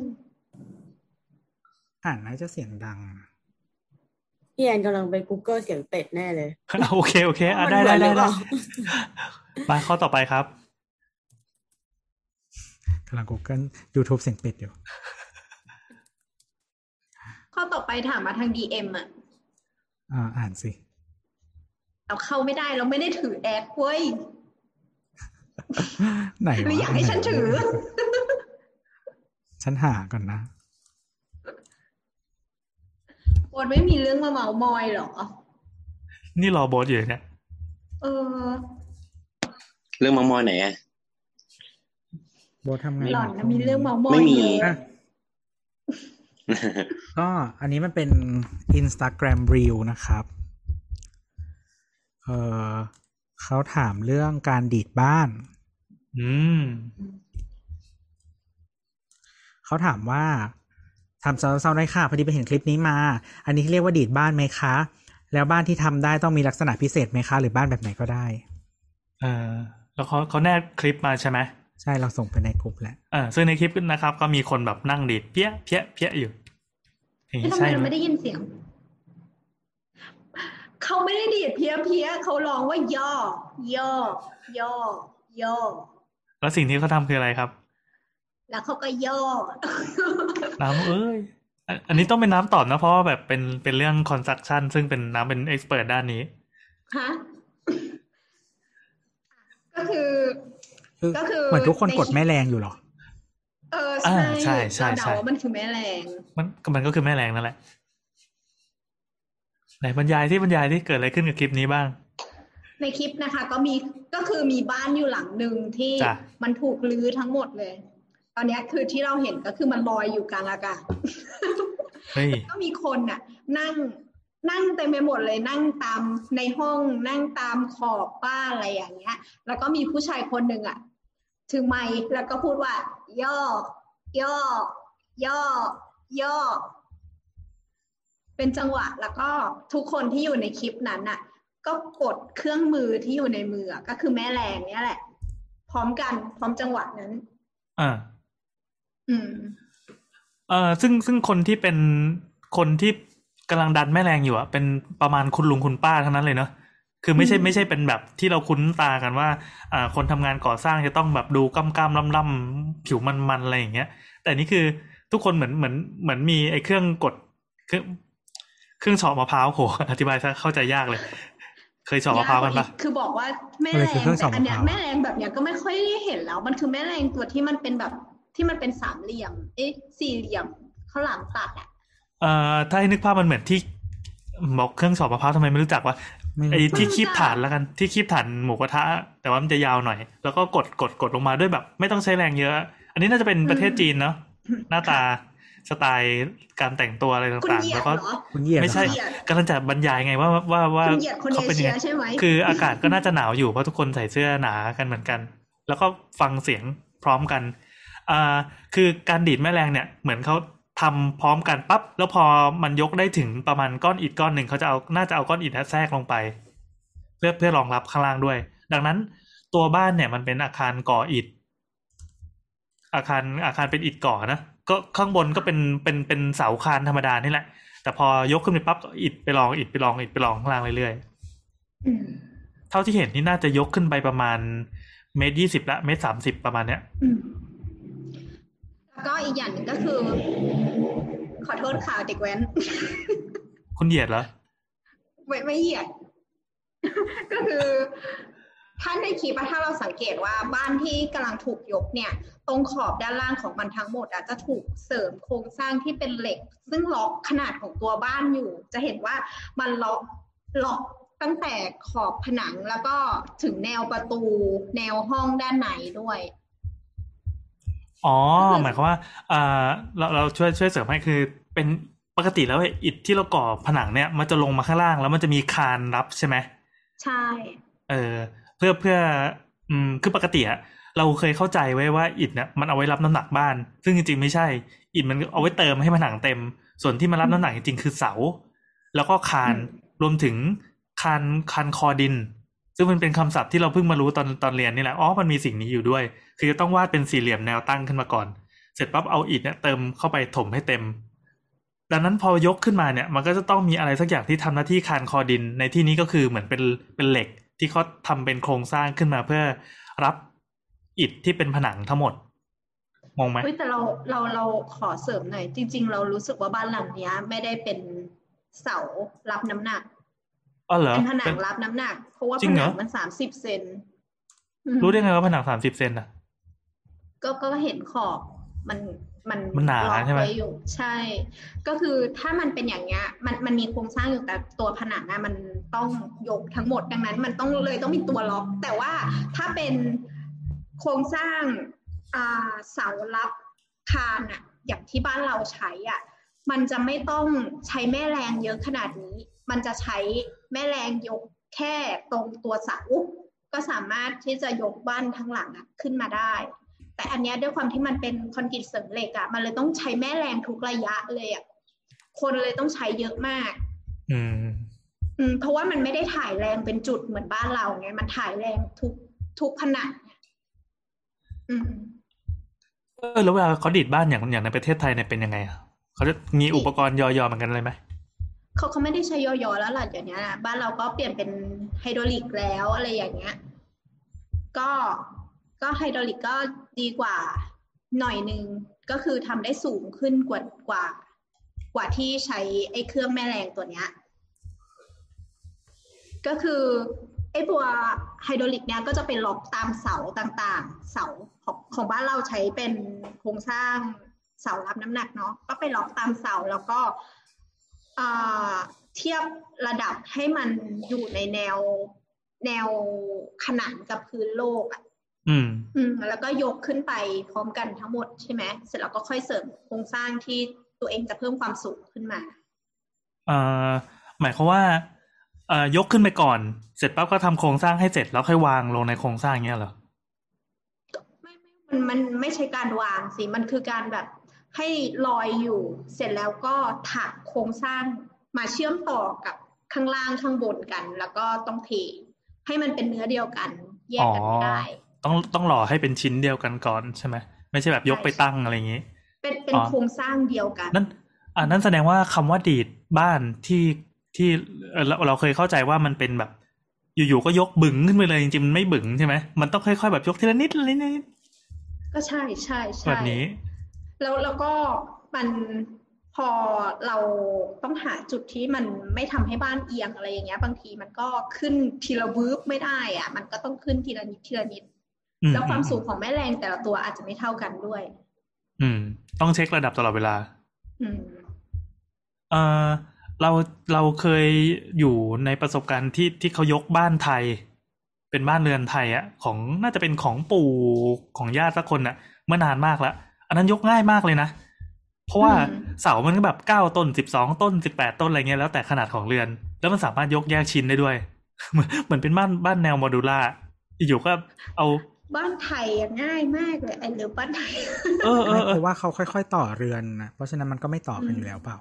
Speaker 3: อ่านน่าจะเสียงดัง
Speaker 6: พี่แอนกำลังไป Google เสียงเป็ดแน่เลย
Speaker 4: โอเค โอเคอะ
Speaker 6: มัน
Speaker 4: ได้
Speaker 6: เหมื
Speaker 4: ได้
Speaker 6: อน
Speaker 4: ได้
Speaker 6: หรือเป
Speaker 4: ได้
Speaker 6: ล่า
Speaker 4: มาข้อต่อไปครับ
Speaker 3: กำลัง Google YouTube เสียงเป็ดอยู่
Speaker 5: ข้อต่อไปถามมาทาง DM อะ
Speaker 3: อ่า อ่านสิ
Speaker 5: เราเข้าไม่ได้เราไม่ได้ถือ acc เว้ย
Speaker 3: ไหน
Speaker 5: หรือ
Speaker 3: วะ
Speaker 5: อยากให้ฉันถือ
Speaker 3: ฉันหาก่อนนะ
Speaker 5: โอนไม่มีเรื่องมาเมามอยเหรอ
Speaker 4: นี่รอโบสอยู่เนี่ย
Speaker 5: เออ
Speaker 7: เรื่องมามอยไหนอะ
Speaker 3: โบททำไง
Speaker 5: หล่อนนะมีเรื่องเมามอย
Speaker 7: ไม่มี
Speaker 5: เย
Speaker 3: อะ
Speaker 5: อะ
Speaker 3: ก็อันนี้มันเป็น Instagram Reel นะครับ เออเขาถามเรื่องการดีดบ้าน
Speaker 4: อืม
Speaker 3: เขาถามว่าทำเศร้าๆได้ค่ะ พอดีไปเห็นคลิปนี้มา อันนี้เรียกว่าดีดบ้านไหมคะ แล้วบ้านที่ทำได้ต้องมีลักษณะพิเศษไหมคะ หรือบ้านแบบไหนก็ได้
Speaker 4: เออแล้วเขาเขาแนบคลิปมาใช่ไหม
Speaker 3: ใช่เราส่งไปในกลุ่มแหละ
Speaker 4: เออซึ่งในคลิปนะครับ ก็มีคนแบบนั่งดีดเพี้ยเพี้ยเพี้ยอยู่อย่าง
Speaker 5: เอ๊ะ
Speaker 4: นี้
Speaker 5: ทำไม
Speaker 4: ใช่
Speaker 5: เรา
Speaker 4: ไหม
Speaker 5: ไม่ได้ยินเสียง เขาไม่ได้ดีดเพี้ยเพี้ยเขาร้องว่าย่อย่อย่อย่อ
Speaker 4: แล้วสิ่งที่เขาทำคืออะไรครับ
Speaker 5: แล้วเขาก็ย่อ
Speaker 4: น้ำเอ้ยอันอันนี้ต้องเป็นน้ำตอบนะ เพราะว่าแบบเป็นเป็นเรื่องคอนสตรักชั่นซึ่งเป็นน้ำเป็นเอ็กซ์เพรสด้านนี้
Speaker 5: ฮะก็คือ
Speaker 3: คือ
Speaker 5: ก็คือ
Speaker 3: เหมือนทุกคน
Speaker 5: ใน
Speaker 3: กดแม่แรงอยู่เหรอ
Speaker 5: เออ
Speaker 4: อ่า
Speaker 5: ใช่
Speaker 4: ใช่ใช่
Speaker 5: เรา
Speaker 4: ใช่
Speaker 5: เดาว่ามันคือแม่แรง
Speaker 4: มันมันก็คือแม่แรงนั่นแหละไหนบรรยายที่บรรยายที่เกิดอะไรขึ้นกับคลิปนี้บ้าง
Speaker 5: ในคลิปนะคะ ก็มีก็คือมีบ้านอยู่หลังหนึ่งที่
Speaker 4: จ้ะ
Speaker 5: มันถูกรื้อทั้งหมดเลย ตอนเนี้ยคือที่เราเห็นก็คือมันลอยอยู่กลางอากาศ
Speaker 4: เฮ้ย
Speaker 5: ก็มีคนน่ะ นั่ง นั่งเต็มไปหมดเลยนั่งตามในห้องนั่งตามขอบป้านอะไรอย่างเงี้ย แล้วก็มีผู้ชายคนหนึ่งอะถือไมค์แล้วก็พูดว่า ย่อ ย่อ ย่อ ย่อ เป็นจังหวะแล้วก็ทุกคนที่อยู่ในคลิปนั้นน่ะก็กดเครื่องมือที่อยู่ในมืออะก็คือแม่แรงเนี้ยแหละ พร้อมกันพร้อมจังหวะนั้น
Speaker 4: อ่า
Speaker 5: อืม
Speaker 4: เออซึ่งซึ่งคนที่เป็นคนที่ กำลังดันแม่แรงอยู่อะเป็นประมาณคุณลุงคุณป้าทั้งนั้นเลยเนาะคือไม่ใช่
Speaker 5: อืม
Speaker 4: ไม่ใช่เป็นแบบที่เราคุ้นตากันว่าอ่าคนทำงานก่อสร้างจะต้องแบบดูกำกำล่ำล่ำๆผิวมันมันๆอะไรอย่างเงี้ย แต่นี่คือทุกคนเหมือนเหมือนเหมือนมีไอ้เครื่องกดเครื่องเครื่องเฉาะมะพร้าวโหอธิบายซะเข้าใจยากเลย เคยเฉาะมะพร้าวกันปะ
Speaker 5: คือบอกว่าแม่
Speaker 3: อะไร
Speaker 5: แร
Speaker 3: คืองเครื่อง
Speaker 5: แต่
Speaker 3: เฉาะ
Speaker 5: อันเนี้ย
Speaker 3: มะพร้าว
Speaker 5: แม่แรงแบบเนี้ยก็ไม่ค่อยได้เห็นแล้ว มันคือแม่แรงตัวที่มันเป็นแบบที่มันเป็นสามเหลี่ยม เอ๊ะสี่เหลี่ยมข้าวหลามตัดอะ
Speaker 4: เอ่อถ้าให้นึกภาพมันเหมือนที่บอกเครื่องเฉาะมะพร้าวทำไมไม่รู้จักวะ
Speaker 3: ไม่
Speaker 4: ไอ้
Speaker 3: รู้
Speaker 4: ที่คีบฐานแล้วกันที่คีบฐานหมูกระทะ แต่ว่ามันจะยาวหน่อย แล้วก็กดกดกดลงมาด้วยแบบ ไม่ต้องใช้แรงเยอะ อันนี้น่าจะเป็นประเทศจีนเนาะหน้าตาสไตล์การแต่งตัวอะไร
Speaker 5: คุณ
Speaker 4: ต่าง
Speaker 5: เหยี
Speaker 4: ๆ
Speaker 5: ย
Speaker 4: แล้
Speaker 5: ด
Speaker 4: วก็
Speaker 5: เหรอ
Speaker 3: คุณเหยียด
Speaker 4: ไม่ใช่
Speaker 3: เหรอ
Speaker 5: เหยียด
Speaker 4: กำลังจะบรรยายไงว่าว่าว่า
Speaker 5: คุณเหยียดคนเอ
Speaker 4: เขาเป็น
Speaker 5: เชี
Speaker 4: ยัง
Speaker 5: ย
Speaker 4: ไง
Speaker 5: ใช่ไหม
Speaker 4: คืออากาศก็น่าจะหนาวอยู่เพราะทุกคนใส่เสื้อหนากันเหมือนกัน แล้วก็ฟังเสียงพร้อมกันอ่าคือการดีดแม่แรงเนี่ยเหมือนเขา ทำพร้อมกันปั๊บแล้วพอมันยกได้ถึงประมาณก้อนอิฐก้อนหนึ่งเขาจะเอาน่าจะเอาก้อนอิฐแทรกลงไป เพื่อเพื่อรองรับข้างล่างด้วย ดังนั้นตัวบ้านเนี่ยมันเป็นอาคารก่ออิฐ อาคารอาคารเป็นอิฐก่อนะก็ข้างบนก็เป็นเป็นเป็นเสาคานธรรมดานี่แหละ แต่พอยกขึ้นไปปั๊บก็อิฐไปรองอิฐไปรองอิฐไปรองข้างล่างเรื่อยๆ
Speaker 5: อืม
Speaker 4: เท่าที่เห็นนี่น่าจะยกขึ้นไปประมาณเมตรยี่สิบละเมตรสามสิบประมาณเนี้ย
Speaker 5: อืมแล้ว ก็อีกอย่างหนึ่งก็คือ ขอโทษข่าวเด็กแว้น
Speaker 4: คุณเหยียดเหรอ
Speaker 5: ไม่ไม่เหยียด ก็คือถ้าในคลิปอะถ้าเราสังเกตว่าบ้านที่กำลังถูกยกเนี่ย ตรงขอบด้านล่างของมันทั้งหมดอะจะถูกเสริมโครงสร้างที่เป็นเหล็ก ซึ่งล็อกขนาดของตัวบ้านอยู่ จะเห็นว่ามันล็อกล็อกตั้งแต่ขอบผนังแล้วก็ถึงแนวประตู แนวห้องด้านในด้วย
Speaker 4: อ๋อ หมายความว่าอ่าเราเราช่วยช่วยเสริมให้คือเป็นปกติแล้วไอ้อิฐที่เราก่อผนังเนี่ย มันจะลงมาข้างล่าง แล้วมันจะมีคานรับใช่ไหม
Speaker 5: ใช่
Speaker 4: เออ เพื่อเพื่อ อืมคือปกติอะเราเคยเข้าใจไว้ว่าอิฐเนี่ยมันเอาไว้รับน้ำหนักบ้าน ซึ่งจริงๆไม่ใช่ อิฐมันเอาไว้เติมให้ผนังเต็ม ส่วนที่มันรับน้ำหนักจริงๆคือเสา แล้วก็คานรวมถึงคานคานคอดิน ซึ่งมันเป็นคำศัพท์ที่เราเพิ่งมารู้ตอนตอนเรียนนี่แหละอ๋อมันมีสิ่งนี้อยู่ด้วย คือจะต้องวาดเป็นสี่เหลี่ยมแนวตั้งขึ้นมาก่อน เสร็จปั๊บเอาอิฐเนี่ยเติมเข้าไปถมให้เต็ม ดังนั้นพอยกขึ้นมาเนี่ย มันก็จะต้องมีอะไรสักอย่างที่ทำหน้าที่คานคอดิน ในที่นี้ก็คือเหมือนเป็นเป็นเหล็กที่เขาทำเป็นโครงสร้างขึ้นมาเพื่อรับอิฐที่เป็นผนังทั้งหมดมองไหม
Speaker 5: เฮ้ยแต่เราเราเราขอเสริมหน่อยจริง ๆ เรารู้สึกว่าบ้านหลังเนี้ย ไม่ได้เป็นเสารับน้ำหนัก
Speaker 4: อ๋อเหรอ
Speaker 5: เป็นผนั
Speaker 4: เป็
Speaker 5: ง
Speaker 4: น
Speaker 5: รับน้ำหนัก เพราะว่า
Speaker 4: จริ
Speaker 5: ผ
Speaker 4: งเหร
Speaker 5: นั
Speaker 4: อ
Speaker 5: งมันสามสิบเซนอืม
Speaker 4: รู้ได้ไงว่าผนังสามสิบเซนอะ
Speaker 5: ก็ก็เห็นขอบมันมัน
Speaker 4: มันหนา
Speaker 5: ล็อก
Speaker 4: ใช่ไหม
Speaker 5: ว้อยู่ใช่ ก็คือถ้ามันเป็นอย่างเงี้ย มันมันมีโครงสร้างอยู่แต่ตัวผนังอะมันต้องยกทั้งหมดดังนั้น มันต้องเลยต้องมีตัวล็อก แต่ว่าถ้าเป็นโครงสร้างอ่าเสารับคานอะอย่างที่บ้านเราใช้อะ มันจะไม่ต้องใช้แม่แรงเยอะขนาดนี้ มันจะใช้แม่แรงยกแค่ตรงตัวเสาก็สามารถที่จะยกบ้านทั้งหลังอะขึ้นมาได้ แต่อันเนี้ยด้วยความที่มันเป็นคอนกรีตเสริมเหล็กอะมันเลยต้องใช้แม่แรงทุกระยะเลยอะคนเลยต้องใช้เยอะมาก
Speaker 4: อืม
Speaker 5: อืมเพราะว่ามันไม่ได้ถ่ายแรงเป็นจุดเหมือนบ้านเราไงมันถ่ายแรงทุกทุกขนาดอืม
Speaker 4: เออแล้วเวลาเขาดีดบ้านอย่างอย่างในประเทศไทยเนี่ยเป็นยังไงอะเขาจะมีอุปกรณ์ยอๆเหมือนกันเลยไหม
Speaker 5: เขาเขาไม่ได้ใช้ยอๆแล้วหล่ะเดี๋ยวนี้นะบ้านเราก็เปลี่ยนเป็นไฮดรอลิกแล้วอะไรอย่างเงี้ย ก็ก็ไฮดรอลิกก็ดีกว่าหน่อยหนึ่งก็คือทำได้สูงขึ้นกว่ากว่ากว่าที่ใช้ไอ้เครื่องแม่แรงตัวเนี้ย ก็คือไอ้ตัวไฮดรอลิกเนี้ยก็จะเป็นล็อกตามเสาต่างๆ เสาของของบ้านเราใช้เป็นโครงสร้างเสารับน้ำหนักเนาะก็ไปล็อกตามเสาแล้วก็ เทียบระดับให้มันอยู่ในแนวแนวขนานกับพื้นโลกอะ
Speaker 4: อืม
Speaker 5: อืม แล้วก็ยกขึ้นไปพร้อมกันทั้งหมดใช่ไหมเสร็จแล้วก็ค่อยเสริมโครงสร้างที่ตัวเองจะเพิ่มความสูงขึ้นมา
Speaker 4: เอ่อหมายความว่าเอ่อยกขึ้นไปก่อน เสร็จปั๊บก็ทำโครงสร้างให้เสร็จแล้วค่อยวางลงในโครงสร้างเงี้ยเหรอ
Speaker 5: ไม่ไม่มันมันไม่ใช่การวางสิมันคือการแบบ ให้ลอยอยู่ เสร็จแล้วก็ถักโครงสร้างมาเชื่อมต่อกับข้างล่างข้างบนกัน แล้วก็ต้องเทให้มันเป็นเนื้อเดียวกัน แยกกันไม่ได้
Speaker 4: ต้องต้องหล่อให้เป็นชิ้นเดียวกันก่อนใช่ไหมไม่ใช่แบบยกไปตั้งอะไรอย่างงี้
Speaker 5: เป็นเป็น
Speaker 4: อ๋อ
Speaker 5: โครงสร้างเดียวกัน
Speaker 4: นั่นอ่านั่นแสดงว่าคำว่าดีดบ้านที่ที่เอ่อเราเราเคยเข้าใจว่ามันเป็นแบบ อยู่ๆก็ยกบึ๋งขึ้นไปเลยจริงๆมันไม่บึ๋งใช่ไหมมันต้องค่อยๆแบบยกทีละนิดทีละนิด
Speaker 5: ก็ใช่ใช่ใช่
Speaker 4: แบบนี้
Speaker 5: แล้วแล้วก็มันพอเราต้องหาจุดที่มันไม่ทำให้บ้านเอียงอะไรอย่างเงี้ย บางทีมันก็ขึ้นทีละวืบไม่ได้อะมันก็ต้องขึ้นทีละนิดทีละนิด
Speaker 4: อื
Speaker 5: แล้วความสูงของแม่แรงแต่ละตัวอาจจะไม่เท่ากันด้วย
Speaker 4: อืม ต้องเช็คระดับตลอดเวลา
Speaker 5: อืม
Speaker 4: เออเราเราเคยอยู่ในประสบการณ์ที่ที่เขายกบ้านไทย เป็นบ้านเรือนไทยอะของน่าจะเป็นของปู่ของญาติสักคนอะเมื่อนานมากแล้ว อันนั้นยกง่ายมากเลยนะ เพราะว่า
Speaker 5: อืม
Speaker 4: เสามันก็แบบเก้าต้นสิบสองต้นสิบแปดต้นอะไรเงี้ยแล้วแต่ขนาดของเรือน แล้วมันสามารถยกแยกชิ้นได้ด้วยเหมือนเหมือนเป็นบ้านบ้านแนวโมดูล่าอยู่ๆก็เอา
Speaker 5: บ้านไทยอะง่ายมากเลยไอ้เรือบ้านไทย
Speaker 4: เออเอ
Speaker 3: ไม่
Speaker 4: อเอ
Speaker 3: เพ
Speaker 4: อ
Speaker 3: ราะว่าเขาค่อยๆต่อเรือนนะเพราะฉะนั้นมันก็ไม่ต่อกันอยู่แล้วเปล่า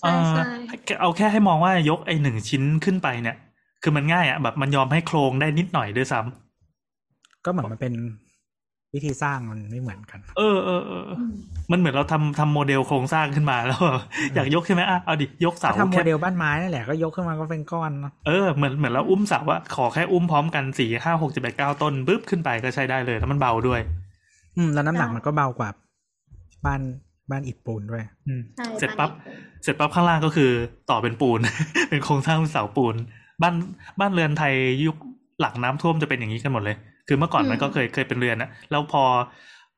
Speaker 5: ใช่ใช่
Speaker 4: เอ่อเอาแค่ให้มองว่ายกไอ้หนึ่งชิ้นขึ้นไปเนี่ย คือมันง่ายอะแบบมันยอมให้โครงได้นิดหน่อยด้วยซ้ำ
Speaker 3: ก็เหมือนมันเป็น วิธีสร้างมันไม่เหมือนกัน
Speaker 4: เออเออเออ
Speaker 5: อืม
Speaker 4: มันเหมือนเราทำทำโมเดลโครงสร้างขึ้นมาแล้วแบบอยากยกใช่ไหมอะเอาดิยกเสา
Speaker 3: ถ้าทำโม
Speaker 4: แค่
Speaker 3: เดลบ้านไม้นั่นแหละก็ยกขึ้นมาก็เป็นก้อนเนอะ
Speaker 4: เออเหมือนเหมือนเราอุ้มเสาอะขอแค่อุ้มพร้อมกันสี่ห้าหกเจ็ดแปดเก้าต้นปึ๊บขึ้นไปก็ใช้ได้เลยแล้วมันเบาด้วย
Speaker 3: อืมแล้วน้ำหนักมันก็เบากว่า บ้านบ้านอิฐปูนด้วย
Speaker 4: อืม
Speaker 5: ใช่
Speaker 4: เสร็จปั๊บา
Speaker 5: นนี้
Speaker 4: เสร็จปั๊บข้างล่างก็คือต่อเป็นปูน เป็นโครงสร้างเป็นเสาปูน บ้านบ้านเรือนไทยยุคหลังน้ำท่วมจะเป็นอย่างนี้กันหมดเลย คือเมื่อก่อนมันก็เคยเคยเป็นเรือนนะแล้วพอ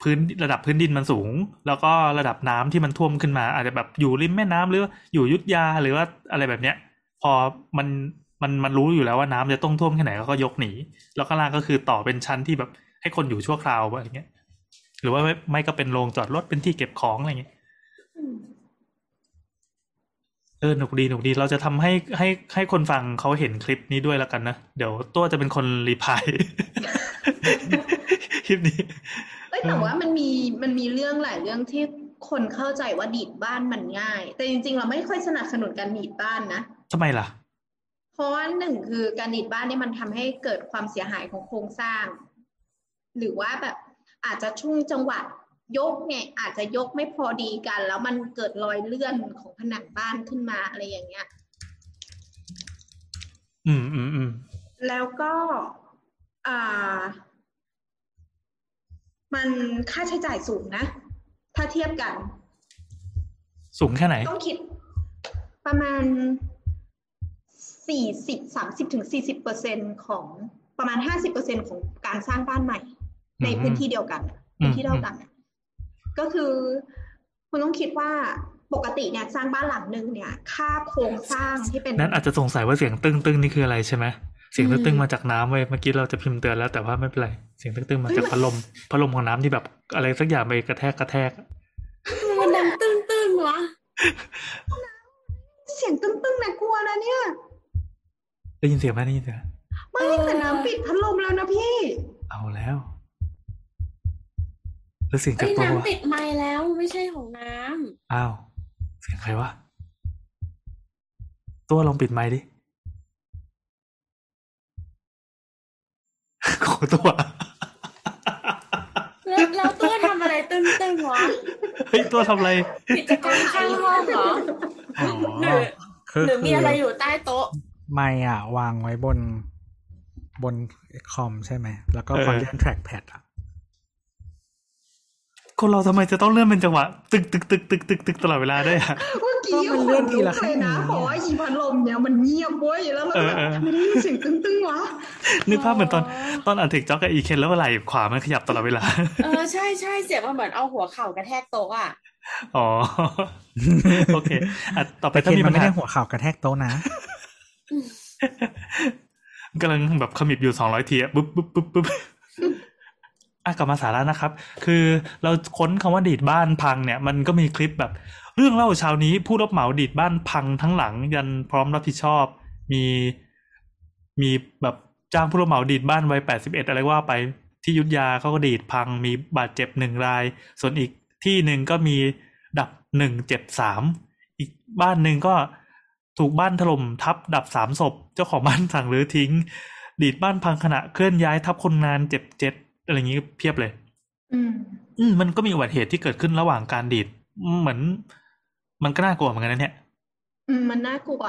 Speaker 4: พื้นระดับพื้นดินมันสูง แล้วก็ระดับน้ำที่มันท่วมขึ้นมา อาจจะแบบอยู่ริมแม่น้ำหรือว่าอยู่อยุทธยาหรือว่าอะไรแบบเนี้ย พอมันมันมันรู้อยู่แล้วว่าน้ำจะต้องท่วมแค่ไหนก็ยกหนี แล้วข้างล่างก็คือต่อเป็นชั้นที่แบบให้คนอยู่ชั่วคราวอะไรเงี้ย หรือว่าไม่ไม่ก็เป็นโรงจอดรถเป็นที่เก็บของอะไรเงี้ย
Speaker 5: อืม
Speaker 4: เออหนุกดีหนุกดีเราจะทำให้ให้ให้คนฟังเขาเห็นคลิปนี้ด้วยแล้วกันนะ เดี๋ยวตัวจะเป็นคนรีพลาย คลิปนี้
Speaker 5: เอ้ยแต่ว่ามันมีมันมีเรื่องหลายเรื่องที่คนเข้าใจว่าดีดบ้านมันง่าย แต่จริง ๆ เราไม่ค่อยสนับสนุนการดีดบ้านนะ
Speaker 4: ทำไมล่ะ
Speaker 5: เพราะว่าหนึ่งคือการดีดบ้านเนี่ยมันทำให้เกิดความเสียหายของโครงสร้าง หรือว่าแบบอาจจะช่วงจังหวะยกเนี่ยอาจจะยกไม่พอดีกัน แล้วมันเกิดรอยเลื่อนของผนังบ้านขึ้นมาอะไรอย่างเงี้ย
Speaker 4: อืมอืมอืม
Speaker 5: แล้วก็ อ่า มันค่าใช้จ่ายสูงนะ ถ้าเทียบกัน
Speaker 4: สูงแค่ไหน
Speaker 5: ต้องคิดประมาณสี่สิบสามสิบถึงสี่สิบเปอร์เซ็นของประมาณห้าสิบเปอร์เซ็นของการสร้างบ้านใหม่
Speaker 4: อืม
Speaker 5: ในพื้นที่เดียวกัน
Speaker 4: อืม
Speaker 5: พื้นที่เท่ากันน่ะก็คือคุณต้องคิดว่าปกติเนี่ยสร้างบ้านหลังหนึ่งเนี่ย ค่าโครงสร้างที่เป็น
Speaker 4: นั้นอาจจะสงสัยว่าเสียงตึ้งตึ้งนี่คืออะไรใช่ไหม เสียงตึ้งตึ้งมาจากน้ำเว้ยเมื่อกี้เราจะพิมพ์เตือนแล้วแต่ว่าไม่เป็นไร เสียงตึ้งตึ้งมาจากพัดลมพัดลมของน้ำที่แบบ อะไรสักอย่างไปกระแทกกระแทก
Speaker 6: มันดังตึ้งตึ้งๆวะ
Speaker 5: เสียงตึ้งๆนะกลัวนะเนี่ย
Speaker 4: ได้ยินเสียงไหมได้ยินเสียงไหม
Speaker 5: ไม่แต่น้ำปิดพัดลมแล้วนะพี่
Speaker 4: เอาแล้วแล้วเสียงจา
Speaker 6: ไอ้
Speaker 4: ก
Speaker 6: ย
Speaker 4: ตัววะ
Speaker 6: น้ำติดไม้แล้วไม่ใช่ของน้
Speaker 4: อ้าว เสียงใครวะตัวลองปิดไมค์ดิ ขอตัวำ
Speaker 6: แล้วแล้วตัวทำอะไรตึ้งตึ้งๆวะ
Speaker 4: เฮ้ยตัวทำอะไร
Speaker 6: กิจกรรมข้างห้องเหรอ
Speaker 3: อ๋อ
Speaker 6: หรือ
Speaker 3: คือ
Speaker 6: หรือมีอะไร
Speaker 3: คื
Speaker 6: อยู่ใต้โต๊ะ
Speaker 3: ไม่อะ วางไว้บน บนคอมใช่ไหม แล้วก็
Speaker 4: เออ
Speaker 3: พอเลื่อน trackpad อะ
Speaker 4: คนเราทำไมจะต้องเลื่อนเป็นจังหวะตึกตึกตึกตึกตึกตึกตลอดเวลาด้วยอะ
Speaker 5: เมื่อกี้
Speaker 3: ก็มันเลื่อนทีละ
Speaker 5: ขเลยนะ
Speaker 3: ขั้น
Speaker 5: เพราะว่าอีพัดลมเนี่ยมันเงียบเว้ยแล้วเรา
Speaker 4: เอ
Speaker 5: แบ
Speaker 4: อบเออ
Speaker 5: ไม่ได้ยินเสียงตึ้งๆวะ
Speaker 4: นึกภาพเหมือนตอนตอนอัดเทคจ็อกกับอีเคนแล้วไหล่ขวามันขยับตลอดเวลา
Speaker 6: เออใช่ใช่เสียงมันเหมือนเอาหัวเข่ากระแทกโต๊ะอะ
Speaker 4: อ๋อโอเคอะต่อไป
Speaker 3: แต่
Speaker 4: ถ้า
Speaker 3: เคน
Speaker 4: มี
Speaker 3: มั
Speaker 4: ปั
Speaker 3: น
Speaker 4: ญ
Speaker 3: ไม่
Speaker 4: หา
Speaker 3: ได้หัวเข่ากระแทกโต๊ะนะ
Speaker 4: กำลังแบบขมิบอยู่สองร้อยทีอะปุ๊บปุ๊บปุ๊บปุ๊บ อะกลับมาสาระนะครับ คือเราค้นคำว่าดีดบ้านพังเนี่ย มันก็มีคลิปแบบ เรื่องเล่าเช้านี้ผู้รับเหมาดีดบ้านพังทั้งหลัง ยันพร้อมรับผิดชอบ มีมีแบบจ้างผู้รับเหมาดีดบ้านวัยแปดสิบเอ็ดอะไรว่าไปที่ยุทธยาเขาก็ดีดพัง มีบาดเจ็บหนึ่งราย ส่วนอีกที่หนึ่งก็มีดับหนึ่งเจ็บสามอีกบ้านหนึ่งก็ถูกบ้านถล่มทับดับสามศพ เจ้าของบ้านสั่งรื้อทิ้ง ดีดบ้านพังขณะเคลื่อนย้ายทับคนงานเจ็บเจ็ด อะไรอย่างนี้เพียบเลย
Speaker 5: อืม
Speaker 4: อืมมันก็มีอุบัติเหตุที่เกิดขึ้นระหว่างการดีดอืมเหมือน มันก็น่ากลัวเหมือนกันนะเนี่ย
Speaker 5: อืมมันน่ากลัว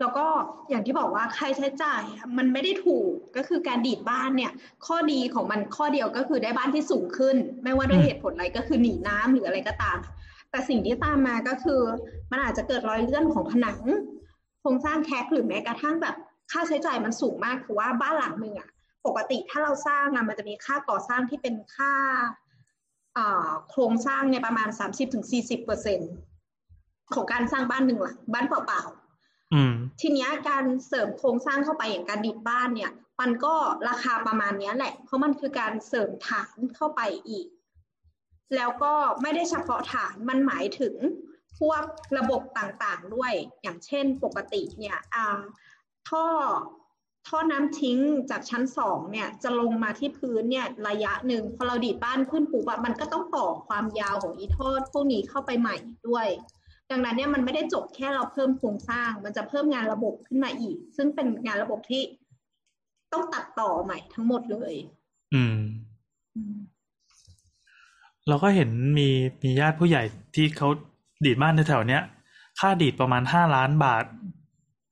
Speaker 5: แล้วก็อย่างที่บอกว่าค่าใช้จ่ายอะมันไม่ได้ถูกก็คือการดีดบ้านเนี่ย ข้อดีของมันข้อเดียวก็คือได้บ้านที่สูงขึ้น ไม่ว่าด้วย
Speaker 4: อืม
Speaker 5: เหตุผลอะไรก็คือหนีน้ำหรืออะไรก็ตาม แต่สิ่งที่ตามมาก็คือ มันอาจจะเกิดรอยเลื่อนของผนังโครงสร้างแคกหรือแม้กระทั่งแบบ ค่าใช้จ่ายมันสูงมากคือว่าบ้านหลังหนึ่งอะ ปกติถ้าเราสร้างอะมันจะมีค่าก่อสร้างที่เป็นค่าอ่าโครงสร้างเนี่ยประมาณสามสิบถึงสี่สิบเปอร์เซ็นของการสร้างบ้านหนึ่งหลังบ้านเปล่าๆ
Speaker 4: อืม
Speaker 5: ทีเนี้ยการเสริมโครงสร้างเข้าไปอย่างการดิดบ้านเนี่ย มันก็ราคาประมาณเนี้ยแหละ เพราะมันคือการเสริมฐานเข้าไปอีก แล้วก็ไม่ได้เฉพาะฐานมันหมายถึงพวกระบบต่างๆด้วยอย่างเช่นปกติเนี่ยอ่าท่อ ท่อน้ำทิ้งจากชั้นสองเนี่ยจะลงมาที่พื้นเนี่ยระยะหนึ่งพอเราดีดบ้านขึ้นปุ๊บอะมันก็ต้องต่อความยาวของอีท่อพวกนี้เข้าไปใหม่ด้วย ดังนั้นเนี่ยมันไม่ได้จบแค่เราเพิ่มโครงสร้าง มันจะเพิ่มงานระบบขึ้นมาอีก ซึ่งเป็นงานระบบที่ต้องตัดต่อใหม่ทั้งหมดเลย
Speaker 4: อืม
Speaker 5: อืม
Speaker 4: เราก็เห็นมีมีญาติผู้ใหญ่ที่เขาดีดบ้านแถวๆเนี้ยค่าดีดประมาณห้าล้านบาท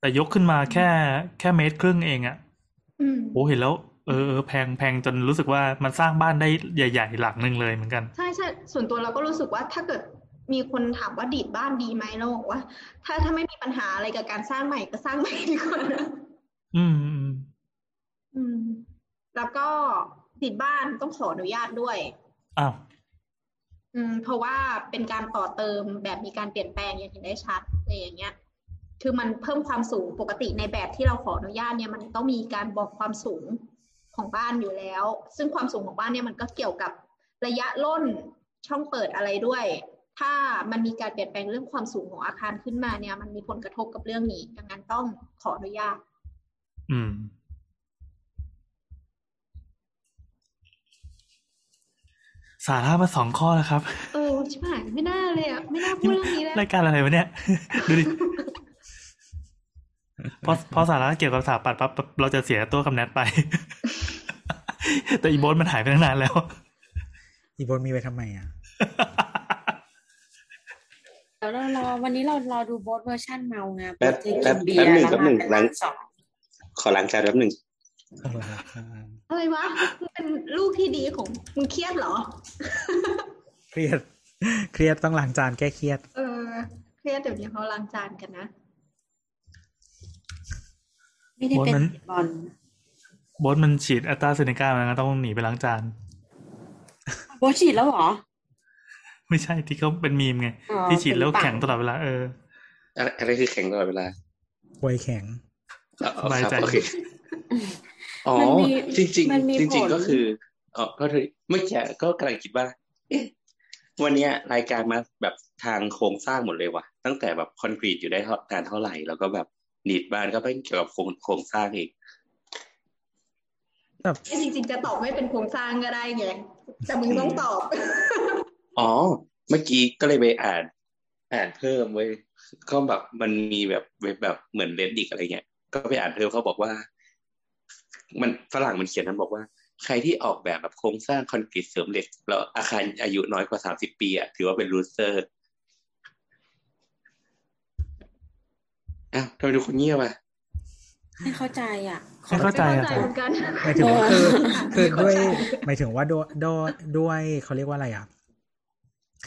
Speaker 4: แต่ยกขึ้นมาแค่แค่เมตรครึ่งเองอะ่ะ
Speaker 5: อืม
Speaker 4: โอ้เห็นแล้วเออเออแพงแพงจนรู้สึกว่ามันสร้างบ้านได้ใหญ่ ๆ หลังหนึ่งเลยเหมือนกัน
Speaker 5: ใช่ใช่ส่วนตัวเราก็รู้สึกว่าถ้าเกิดมีคนถามว่าดีดบ้านดีไหมเราบอกว่า ถ้าถ้าไม่มีปัญหาอะไรกับการสร้างใหม่ก็สร้างใหม่ดีกว่านะ
Speaker 4: อืมอืม
Speaker 5: อืม แล้วก็ติดบ้านต้องขออนุญาตด้วย
Speaker 4: อ้าว
Speaker 5: อืม เพราะว่าเป็นการต่อเติมแบบมีการเปลี่ยนแปลงอย่างเห็นได้ชัดอะไรอย่างเงี้ย คือมันเพิ่มความสูงปกติในแบบที่เราขออนุญาตเนี่ยมันต้องมีการบอกความสูงของบ้านอยู่แล้ว ซึ่งความสูงของบ้านเนี่ยมันก็เกี่ยวกับระยะล่นช่องเปิดอะไรด้วย ถ้ามันมีการเปลี่ยนแปลงเรื่องความสูงของอาคารขึ้นมาเนี่ย มันมีผลกระทบกับเรื่องนี้ ดังนั้นต้องขออนุญาต
Speaker 4: อืม สาระมาสองข้อแล้วครับ
Speaker 5: เออใช่ไหมไม่น่าเลยอะ ไม่น่าพูดเรื่องนี้เลย
Speaker 4: รายการอะไรวะเนี่ย ดูดิ พอพอสาระเกี่ยวกับสถาปัตย์ปั๊บเราจะเสียตัวกับแนทไป แต่อีโบสมันหายไปตั้งนานแล้ว
Speaker 3: อีโบนมีไว้ทำไมอะ
Speaker 6: เดี๋ยวเรารอวันนี้เรารอดูโบสเวอร์ชันเมาไง
Speaker 7: แป๊บ
Speaker 6: โปรเจกต์
Speaker 7: แป๊บ
Speaker 6: เบีย
Speaker 7: แป๊บ
Speaker 6: ร์
Speaker 7: หนึ่ง
Speaker 6: แล้ว
Speaker 7: แป๊บหนึ่ง
Speaker 6: มาเป็น
Speaker 7: หลั
Speaker 6: ร่างงสอง
Speaker 7: ขอล้างจานแป๊บหนึ่ง
Speaker 5: อะไรวะมึงเป็นลูกที่ดีของมึงเครียดเหรอ
Speaker 3: เครียด เครียดต้องล้างจานแก้เครียด
Speaker 5: เออ เครียดเดี๋ยวนี้เขาล้างจานกันนะ
Speaker 6: ไม่ได้เป็น
Speaker 4: โบ๊ทมัน
Speaker 6: บอล
Speaker 4: โบสมันฉีดอัตราเซเนกามันก็ต้องหนีไปล้างจาน
Speaker 6: โบทฉีดแล้วเหรอ
Speaker 4: ไม่ใช่ที่เขาเป็นมีมไง
Speaker 6: อ๋อ
Speaker 4: ที่ฉีดแล้ว
Speaker 6: เป็นปาก
Speaker 4: แข็งตลอดเวลาเออ
Speaker 7: อะไรอะไรคือแข็งตลอดเวลา
Speaker 3: ป่วยแข็ง
Speaker 7: อ๋อ
Speaker 4: สบาย
Speaker 7: ครับ
Speaker 4: ใจ
Speaker 7: โอเคอ๋อ
Speaker 6: มันมี
Speaker 7: จริงจริง
Speaker 6: มันมี
Speaker 7: จริง
Speaker 6: ผล
Speaker 7: ๆก็คืออ๋อก็คือเมื่อกี้ก็กำลังคิดว่าเอ๊ะวันเนี้ยรายการมาแบบทางโครงสร้างหมดเลยว่ะ ตั้งแต่แบบคอนกรีตอยู่ได้เท่านานเท่าไหร่ แล้วก็แบบ ดีดบ้านก็เป็นเกี่ยวกับโครงโครงสร้างอีก
Speaker 3: แบบ
Speaker 5: จริงๆจะตอบไม่เป็นโครงสร้างก็ได้ไงแต่มึงต้องตอบ
Speaker 7: อ๋อ เมื่อกี้ก็เลยไปอ่าน อ่านเพิ่มเว้ยก็แบบมันมีแบบเว็บแบบเหมือนเลดดิกอะไรเงี้ย ก็ไปอ่านเพิ่มเขาบอกว่า มันฝรั่งมันเขียนมันบอกว่า ใครที่ออกแบบแบบโครงสร้างคอนกรีตเสริมเหล็ก แล้วอาคารอายุน้อยกว่าสามสิบปีอะถือว่าเป็น loser อ้าวทำไมทุกคนเงียบอะ
Speaker 6: ไม่เข้าใจอะ
Speaker 4: ไม่เข้าใจ
Speaker 5: ไม่
Speaker 4: อะ
Speaker 5: เข้าใจเหมือนกัน
Speaker 3: หมายถึงว่าคือคือ
Speaker 5: ไม่เข้า
Speaker 3: ด้วย
Speaker 5: ใจ
Speaker 3: หมายถึงว่าด้วยด้วยด้วยเขาเรียกว่าอะไรอะ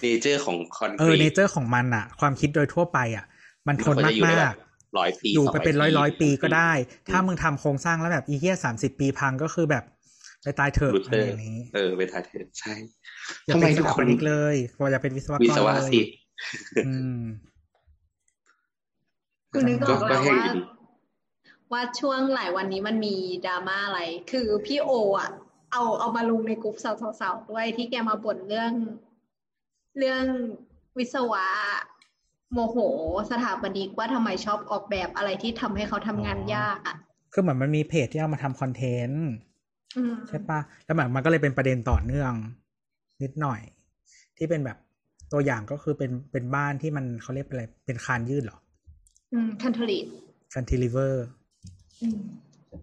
Speaker 7: nature ของคอนกรีต
Speaker 3: เอออร์ของมันอะ ความคิดโดยทั่วไปอะ มันทน
Speaker 7: มันควรจะอยู่ได้
Speaker 3: มา
Speaker 7: แบบร้อยปี
Speaker 3: ๆอยู่ไปเป็นร้อยร้อยๆปีก็ได้ ถ้า
Speaker 7: อืม
Speaker 3: มึงทำโครงสร้างแล้วแบบอีเหี้ยสามสิบปีพังก็คือแบบไปตายเถอะ
Speaker 7: รู
Speaker 3: อะ
Speaker 7: เต
Speaker 3: ไร
Speaker 7: อร์
Speaker 3: อย่างนี้
Speaker 7: เออเป็นทาเทนใช่
Speaker 3: อย่า
Speaker 7: ทำไม
Speaker 3: เป็นส
Speaker 7: ทุก
Speaker 3: ถา
Speaker 7: ค
Speaker 3: ป
Speaker 7: น
Speaker 3: นิกเลยอย่าเป็นวิศวกร
Speaker 7: วิศวะ
Speaker 3: เลย
Speaker 7: สิ
Speaker 3: อืม
Speaker 5: กูนึกออก
Speaker 7: ก็
Speaker 5: แล้ว
Speaker 7: ให้
Speaker 5: ว่า
Speaker 7: อยู่ดี
Speaker 5: ว่าช่วงหลายวันนี้มันมีดราม่าอะไร คือพี่โออะ เอาเอามาลงในกลุ่มสาวๆด้วยที่แกมาบ่นเรื่อง เรื่องวิศวะโมโห สถาปนิกว่าทำไมชอบออกแบบอะไรที่ทำให้เขาทำงานยากอะ
Speaker 3: คือเหมือนมันมีเพจที่เอามาทำคอนเทนต์
Speaker 5: อืม
Speaker 3: ใช่ปะแล้วเหมือนมันก็เลยเป็นประเด็นต่อเนื่อง นิดหน่อย ที่เป็นแบบตัวอย่างก็คือเป็นเป็นบ้านที่มันเขาเรียกเป็นอะไรเป็นคานยืดเหรอ
Speaker 5: อืม คันทรี
Speaker 3: คันติลิเวอร์
Speaker 5: อืม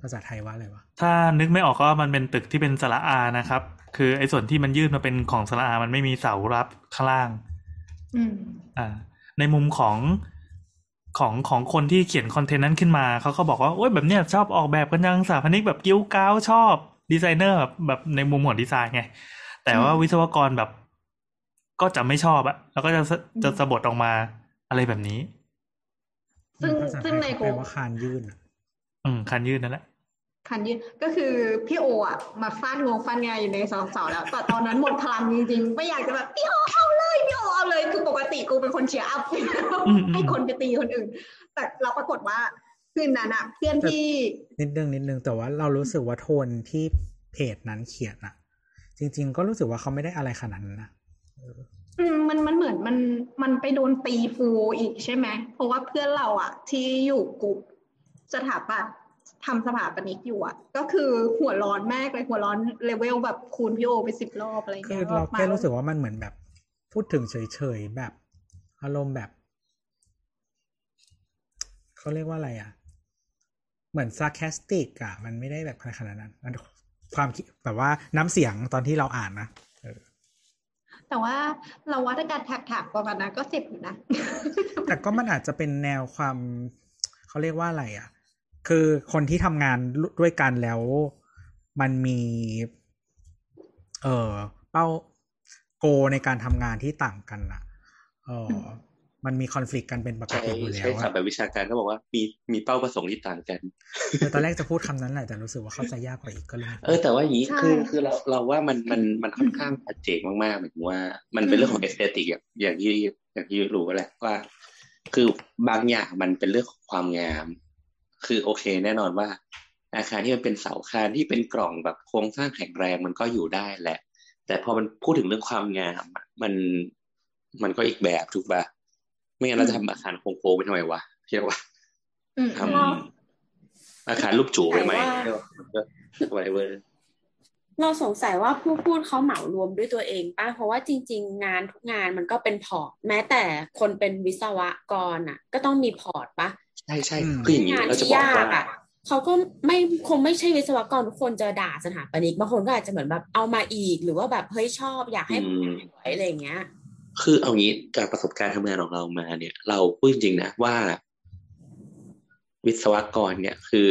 Speaker 3: ภาษาไทยว่าอะไรวะ
Speaker 4: ถ้านึกไม่ออกก็มันเป็นตึกที่เป็นสระอานะครับ คือไอ้ส่วนที่มันยื่นมาเป็นของสระอา มันไม่มีเสารับข้างล่าง
Speaker 5: อืม
Speaker 4: อ่า ในมุมของของของคนที่เขียนคอนเทนต์นั้นขึ้นมา เขาก็บอกว่า โอ้ยแบบเนี้ยชอบออกแบบกันยังสถาปนิกแบบกิ้วก้าวชอบดีไซเนอร์แบบแบบในมุมของดีไซน์ไง แต่ว่า
Speaker 5: อืม
Speaker 4: วิศวกรแบบ ก็จะไม่ชอบอะแล้วก็จะสะจะสะบดออกมาอะไรแบบนี้
Speaker 5: ซึ่ง
Speaker 3: ภาษาไท
Speaker 5: ซึ่ง
Speaker 3: ย
Speaker 5: ใน
Speaker 3: เขา
Speaker 5: ก
Speaker 3: แปล
Speaker 5: ลุ่ม
Speaker 3: ว่าคานยื่นอะ
Speaker 4: อืมคันยืดนั่นแหละ
Speaker 5: คันยืดก็คือพี่โออะมาฟาดงวงฟาดงานอยู่ในสองสาวแล้วแต่ตอนนั้นหมดพลังจริงๆ ไม่อยากจะแบบพี่โอเอาเลยพี่โอเอาเลยคือปกติกูเป็นคน cheer up อื
Speaker 4: มอืม
Speaker 5: ให้คนไปตีคนอื่น แต่เราปรากฏว่าคืนนั้นอะเพื่อนที่
Speaker 3: นิดนึงนิดนึงแต่ว่าเรารู้สึกว่าโทนที่เพจนั้นเขียนอะจริง ๆ ก็รู้สึกว่าเขาไม่ได้อะไรขนาดนั้นนะ
Speaker 5: อื มมันมันเหมือนมันมันไปโดนตีฟูอีกใช่ไหมเพราะว่าเพื่อนเราอะที่อยู่กลุ่มสถาปัตย์ทำสถาปนิกอยู่อะก็คือหัวร้อนมากเลยหัวร้อนเลเวลแบบคูณพี่โอไปสิบรอบอะไร
Speaker 3: คือ
Speaker 5: เงี้ย
Speaker 3: เรา
Speaker 5: ม
Speaker 3: แค่รู้สึกว่ามันเหมือนแบบ พูดถึงเฉยๆแบบอารมณ์แบบเขาเรียกว่าอะไรอะเหมือน sarcastic อะมันไม่ได้แบบขนาดนั้นมันความคิดแบบว่าน้ำเสียงตอนที่เราอ่านนะ
Speaker 5: แต่ว่าเราว่าถ้าการถักถักๆประมาณนั้นก็เจ็บอยู่นะ
Speaker 3: แต่ก็มันอาจจะเป็นแนวความเขาเรียกว่าอะไรอะ คือคนที่ทำงานด้วยกันแล้ว มันมี เออเป้าโกในการทำงานที่ต่างกันอะ เออ มันมีคอน FLICT กันเป็นปก
Speaker 7: ใช้
Speaker 3: ติอยู่แล้
Speaker 7: ใช้
Speaker 3: ว
Speaker 7: ศัพ
Speaker 3: อะ
Speaker 7: ท์แบบวิชาการก็บอกว่ามีมีเป้าประสงค์ที่ต่างกัน
Speaker 3: เออตอนแรกจะพูดคำนั้นแหละแต่รู้สึกว่าเข้าใจยากกว่าอีกก็เลยไม่พูด
Speaker 7: เออแต่ว่าอย่างนี้
Speaker 5: ใช่
Speaker 7: คือคือเราเราว่ามันมันมันค่อนข้างชัดเจนมากๆหมายถึงว่า มันเป็นเรื่องของเอสเตติกอย่างอย่างที่อย่างที่รู้แหละว่า คือบางอย่างมันเป็นเรื่องของความงาม คือโอเคแน่นอนว่า อาคารที่มันเป็นเสาอาคารที่เป็นกล่องแบบโครงสร้างแข็งแรงมันก็อยู่ได้แหละ แต่พอมันพูดถึงเรื่องความงามอะมันมันก็อีกแบบถูกปะ ไม่งั้นเราจะทำอาคารโค้งๆไปทำไมวะใช่ปะ
Speaker 5: อืม
Speaker 7: ทำอาคารรูปจูไปไหม
Speaker 6: แต่ว่า
Speaker 7: มันก็ whatever
Speaker 6: เราสงสัยว่าผู้พูดเขาเหมารวมด้วยตัวเองป่ะ เพราะว่าจริง ๆ งานทุกงานมันก็เป็น port แม้แต่คนเป็นวิศวกรอะ ก็ต้องมี port ป่ะ
Speaker 7: ใช่ใช่
Speaker 3: อืม
Speaker 7: คืออย่างนี้
Speaker 6: งาน
Speaker 7: เราจะ
Speaker 6: ที่
Speaker 7: บอก
Speaker 6: ยาก
Speaker 7: ว่า
Speaker 6: อะเขาก็ไม่คงไม่ใช่วิศวกรทุกคนจะด่าสถาปนิกบางคนก็อาจจะเหมือนแบบเอามาอีก หรือว่าแบบเฮ้ยชอบอยากให้
Speaker 7: อืม
Speaker 6: สวยอะไรอย่างเงี้ย
Speaker 7: คือเอางี้จากประสบการณ์ทำงานของเรามาเนี่ย เราพูดจริงๆนะว่า วิศวกรเนี่ยคือ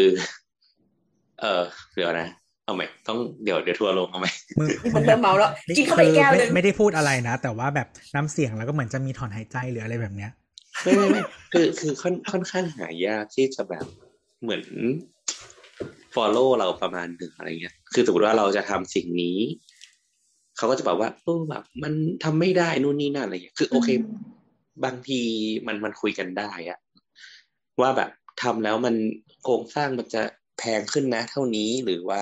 Speaker 7: เออเดี๋ยวนะเอาไหมต้องเดี๋ยวเดี๋ยวทัวร์ลงเอาไหม
Speaker 3: มึง
Speaker 6: มันเริ่มเมาแล้วกินเข้าไปอีกแก้วหนึ่ง
Speaker 3: ไม่ไม่ได้พูดอะไรนะ แต่ว่าแบบน้ำเสียงแล้วก็เหมือนจะมีถอนหายใจหรืออะไรแบบเนี้ย
Speaker 7: ไม่ไม่ไม่คือคือค่อนค่อนข้างหายากที่จะแบบเหมือน follow เราประมาณหนึ่งอะไรเงี้ย คือสมมติว่าเราจะทำสิ่งนี้ เขาก็จะบอกว่าเออแบบมันทำไม่ได้นู่นนี่นั่นอะไรเงี้ยคือ โอเค บางทีมันมันคุยกันได้อะว่าแบบทำแล้วมันโครงสร้างมันจะแพงขึ้นนะ เท่านี้หรือว่า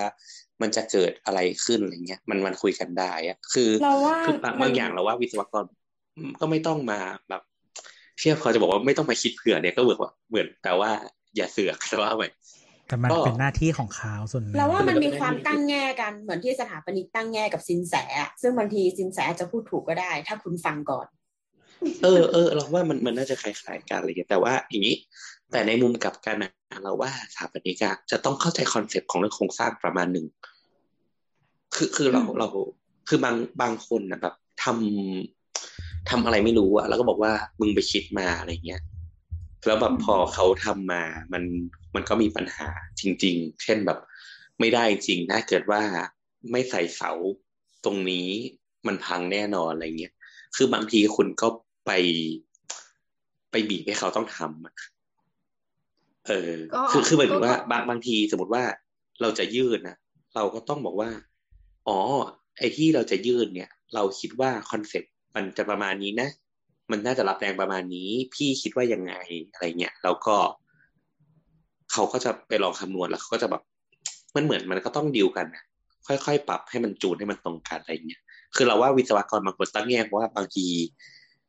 Speaker 7: มันจะเกิดอะไรขึ้นอะไรเงี้ยมันมันคุยกันได้อะคือ
Speaker 6: เราว่า
Speaker 7: คือบาง
Speaker 6: มัน
Speaker 7: บางอย่างเราว่าวิศวกรก็ไม่ต้องมาแบบเทียบเขาจะบอกว่าไม่ต้องมาคิดเผื่อเนี่ยก็เหมือนว่าเหมือนแต่ว่าอย่าเสือกแต่ว่าไป
Speaker 3: แต่มัน
Speaker 7: ก็
Speaker 3: เป็นหน้าที่ของเขาส่วนหนึ่ง
Speaker 6: เราว่ามันมี
Speaker 7: คือ
Speaker 6: ความตั้งแง่กันเหมือนที่สถาปนิกตั้งแง่กับสินแสอะซึ่งบางทีสินแสจะพูดถูกก็ได้ ถ้าคุณฟังก่อน
Speaker 7: เออเออเราว่ามันมันน่าจะคล้ายๆกันอะไรอย่างเงี้ยแต่ว่าอย่างนี้ แต่ในมุมกลับกันนะเราว่าสถาปนิกอะจะต้องเข้าใจคอนเซปต์ของเรื่องโครงสร้างประมาณหนึ่งคือคือเรา
Speaker 5: อืม
Speaker 7: เราคือบางบางคนนะแบบทำทำอะไรไม่รู้อะแล้วก็บอกว่ามึงไปคิดมาอะไรเงี้ย แล้วแบบพอเขาทำมามันมันก็มีปัญหาจริง ๆ เช่นแบบไม่ได้จริงถ้าเกิดว่าไม่ใส่เสาตรงนี้มันพังแน่นอนอะไรเงี้ย คือบางทีคุณก็ไปไปบีบให้เขาต้องทำอะเออ
Speaker 5: ก็
Speaker 7: คือคือหมายถึงว่า
Speaker 5: ก็
Speaker 7: บางบางทีสมมติว่าเราจะยืดนะเราก็ต้องบอกว่า อ๋อ ไอ้ที่เราจะยืดเนี่ย เราคิดว่า concept มันจะประมาณนี้นะ มันน่าจะรับแรงประมาณนี้ พี่คิดว่ายังไงอะไรเงี้ยแล้วก็เขาก็จะไปลองคำนวณแล้วเขาก็จะแบบมันเหมือนมันก็ต้องดีลกันนะค่อยๆ ปรับให้มันจูนให้มันตรงกันอะไรเงี้ย คือเราว่าวิศวกรบางคนตั้งแง่เพราะว่าบางที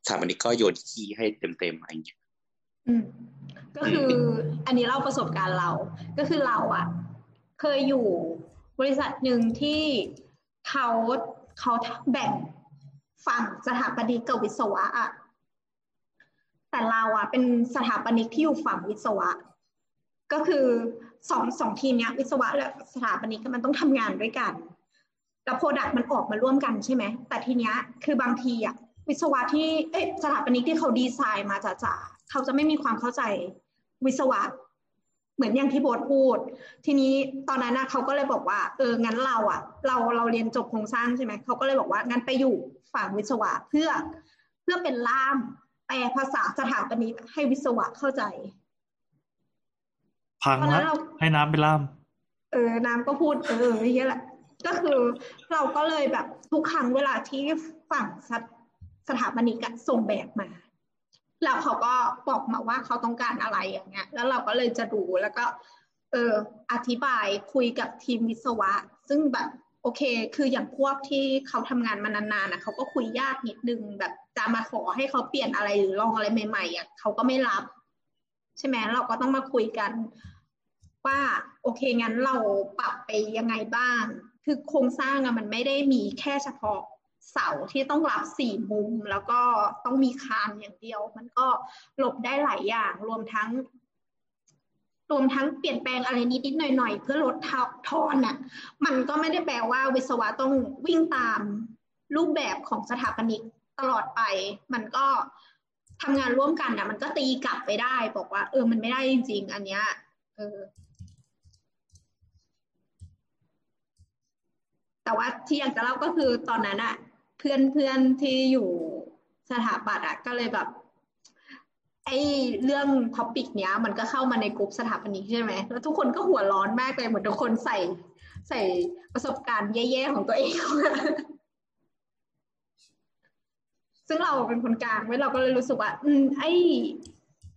Speaker 7: สถาปนิกก็โยนขี้ให้เต็มๆอะไรเงี้ย
Speaker 5: อืมก็คืออันนี้เล่าประสบการณ์เรา ก็คือเราอะเคยอยู่บริษัทหนึ่งที่เขาเขาแบ่งฝั่งสถาปนิกกับวิศวะอะ แต่เราอะเป็นสถาปนิกที่อยู่ฝั่งวิศวะ ก็คือสองสองทีมเนี้ยวิศวะและสถาปนิกมันต้องทำงานด้วยกัน แล้ว product มันออกมาร่วมกันใช่ไหม แต่ทีเนี้ยคือบางทีอะวิศวะที่เอ๊ะสถาปนิกที่เขาดีไซน์มาจ๋าๆเขาจะไม่มีความเข้าใจวิศวะ เหมือนอย่างที่โบสพูด ทีนี้ตอนนั้นนะเขาก็เลยบอกว่า เอองั้นเราอะเราเราเรียนจบโครงสร้างใช่ไหมเขาก็เลยบอกว่างั้นไปอยู่ฝั่งวิศวะเพื่อเพื่อเป็นล่าม ลภาษาสถาปนิกให้วิศวะเข้าใจ
Speaker 4: พัง
Speaker 5: เพราะฉะนั้
Speaker 4: ละ
Speaker 5: นเรา
Speaker 4: ให้น้ำไปล่าม
Speaker 5: เออ น้ำก็พูด เออไม่เยอะแหละ ก็คือเราก็เลยแบบทุกครั้งเวลาที่ฝั่งสถสถาปนิกอะส่งแบบมา แล้วเขาก็บอกมาว่าเขาต้องการอะไรอย่างเงี้ย แล้วเราก็เลยจะดูแล้วก็ เออ อธิบายคุยกับทีมวิศวะ ซึ่งแบบ โอเค คืออย่างพวกที่เขาทำงานมานานๆนะเขาก็คุยยากนิดนึงแบบจะมาขอให้เขาเปลี่ยนอะไรหรือลองอะไรใหม่ๆอะเขาก็ไม่รับ ใช่ไหมเราก็ต้องมาคุยกัน ว่า โอเคงั้นเราปรับไปยังไงบ้าง คือโครงสร้างอะมันไม่ได้มีแค่เฉพาะเสาที่ต้องรับสี่มุม แล้วก็ต้องมีคานอย่างเดียว มันก็หลบได้หลายอย่างรวมทั้ง รวมทั้งเปลี่ยนแปลงอะไรนิดๆหน่อยๆ เพื่อลดทอนน่ะมันก็ไม่ได้แปลว่าวิศวะต้องวิ่งตามรูปแบบของสถาปนิกตลอดไป มันก็ทำงานร่วมกันน่ะมันก็ตีกลับไปได้ บอกว่า เออมันไม่ได้จริง ๆ อันเนี้ยเออแต่ว่าที่อยากจะเล่าก็คือตอนนั้นอะเพื่อนเพื่อนที่อยู่สถาปัตย์อะก็เลยแบบ ไอ้เรื่องท็อปิกเนี้ย มันก็เข้ามาในกลุ่มสถาปนิกใช่ไหมแล้วทุกคนก็หัวร้อนมากเลยเหมือนทุกคนใส่ ใส่ประสบการณ์แย่ๆของตัวเองเข้ามาซึ่งเราเป็นคนกลางไว้ยเราก็เลยรู้สึกว่า อืม ไอ้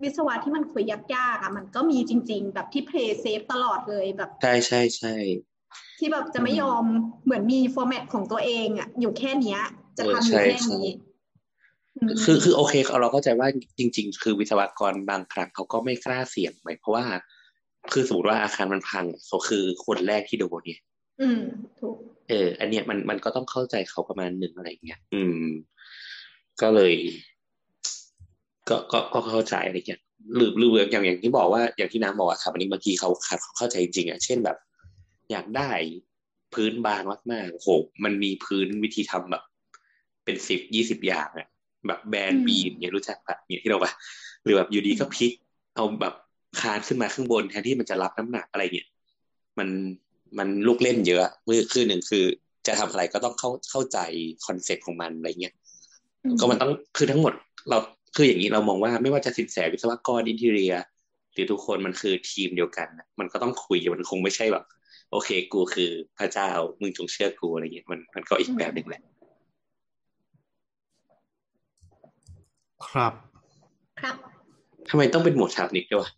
Speaker 5: วิศวะที่มันคุยยากๆอะ มันก็มีจริง ๆ แบบที่ play safe ตลอดเลยแบบ
Speaker 7: ใช่ใช่ใช่
Speaker 5: ที่แบบจะไม่ยอมเหมือนมี format ของตัวเองอะ อยู่แค่เนี้ย จะทำอยู่แค่นี้ม
Speaker 7: คือคือโอเคเราเข้าใจว่าจริง ๆ คือวิศวกรบางครั้งเขาก็ไม่กล้าเสี่ยงไปเพราะว่า คือสมมติว่าอาคารมันพังเขาคือคนแรกที่โดนเนี่ย
Speaker 5: อืมถูก
Speaker 7: เออ อันเนี้ยมันมันก็ต้องเข้าใจเขาประมาณหนึ่งอะไรอย่างเงี้ยอืม ก็เลย ก็ก็ก็เข้าใจอะไรเงี้ยหรือหรืออย่างอย่างที่บอกว่าอย่างที่น้ำบอกอะครับอันนี้บางทีเขาขาดความเข้าใจจริงๆอะเช่นแบบ อยากได้พื้นบางมากๆโหมันมีพื้นวิธีทำแบบ เป็นสิบยี่สิบอย่างอะ แบบแบรน
Speaker 5: อื
Speaker 7: ด์
Speaker 5: ม
Speaker 7: บีนเนี่ยรู้จักปะเนี่ยที่เราปะหรือแบบอยู่ดีก็พลิก เอาแบบคานขึ้นมาข้างบนแทนที่มันจะรับน้ำหนักอะไรเนี่ยมันมันลูกเล่นเยอะมือคือหนึ่งคือ จะทำอะไรก็ต้องเข้าเข้าใจ concept ของมันอะไรเงี้ย
Speaker 5: อืม
Speaker 7: ก็มันต้องคือทั้งหมด เราคืออย่างนี้เรามองว่าไม่ว่าจะซินแสวิศวกร interior หรือทุกคนมันคือทีมเดียวกันน่ะมันก็ต้องคุยกันมันคงไม่ใช่แบบ โอเค กูคือพระเจ้ามึงจงเชื่อกูอะไรเงี้ยมันมันก็อีกแบบหนึ่งแหละ
Speaker 4: ครับ
Speaker 5: ครับ
Speaker 7: ทำไมต้องเป็นหมวดสถาปนิกด้วยวะ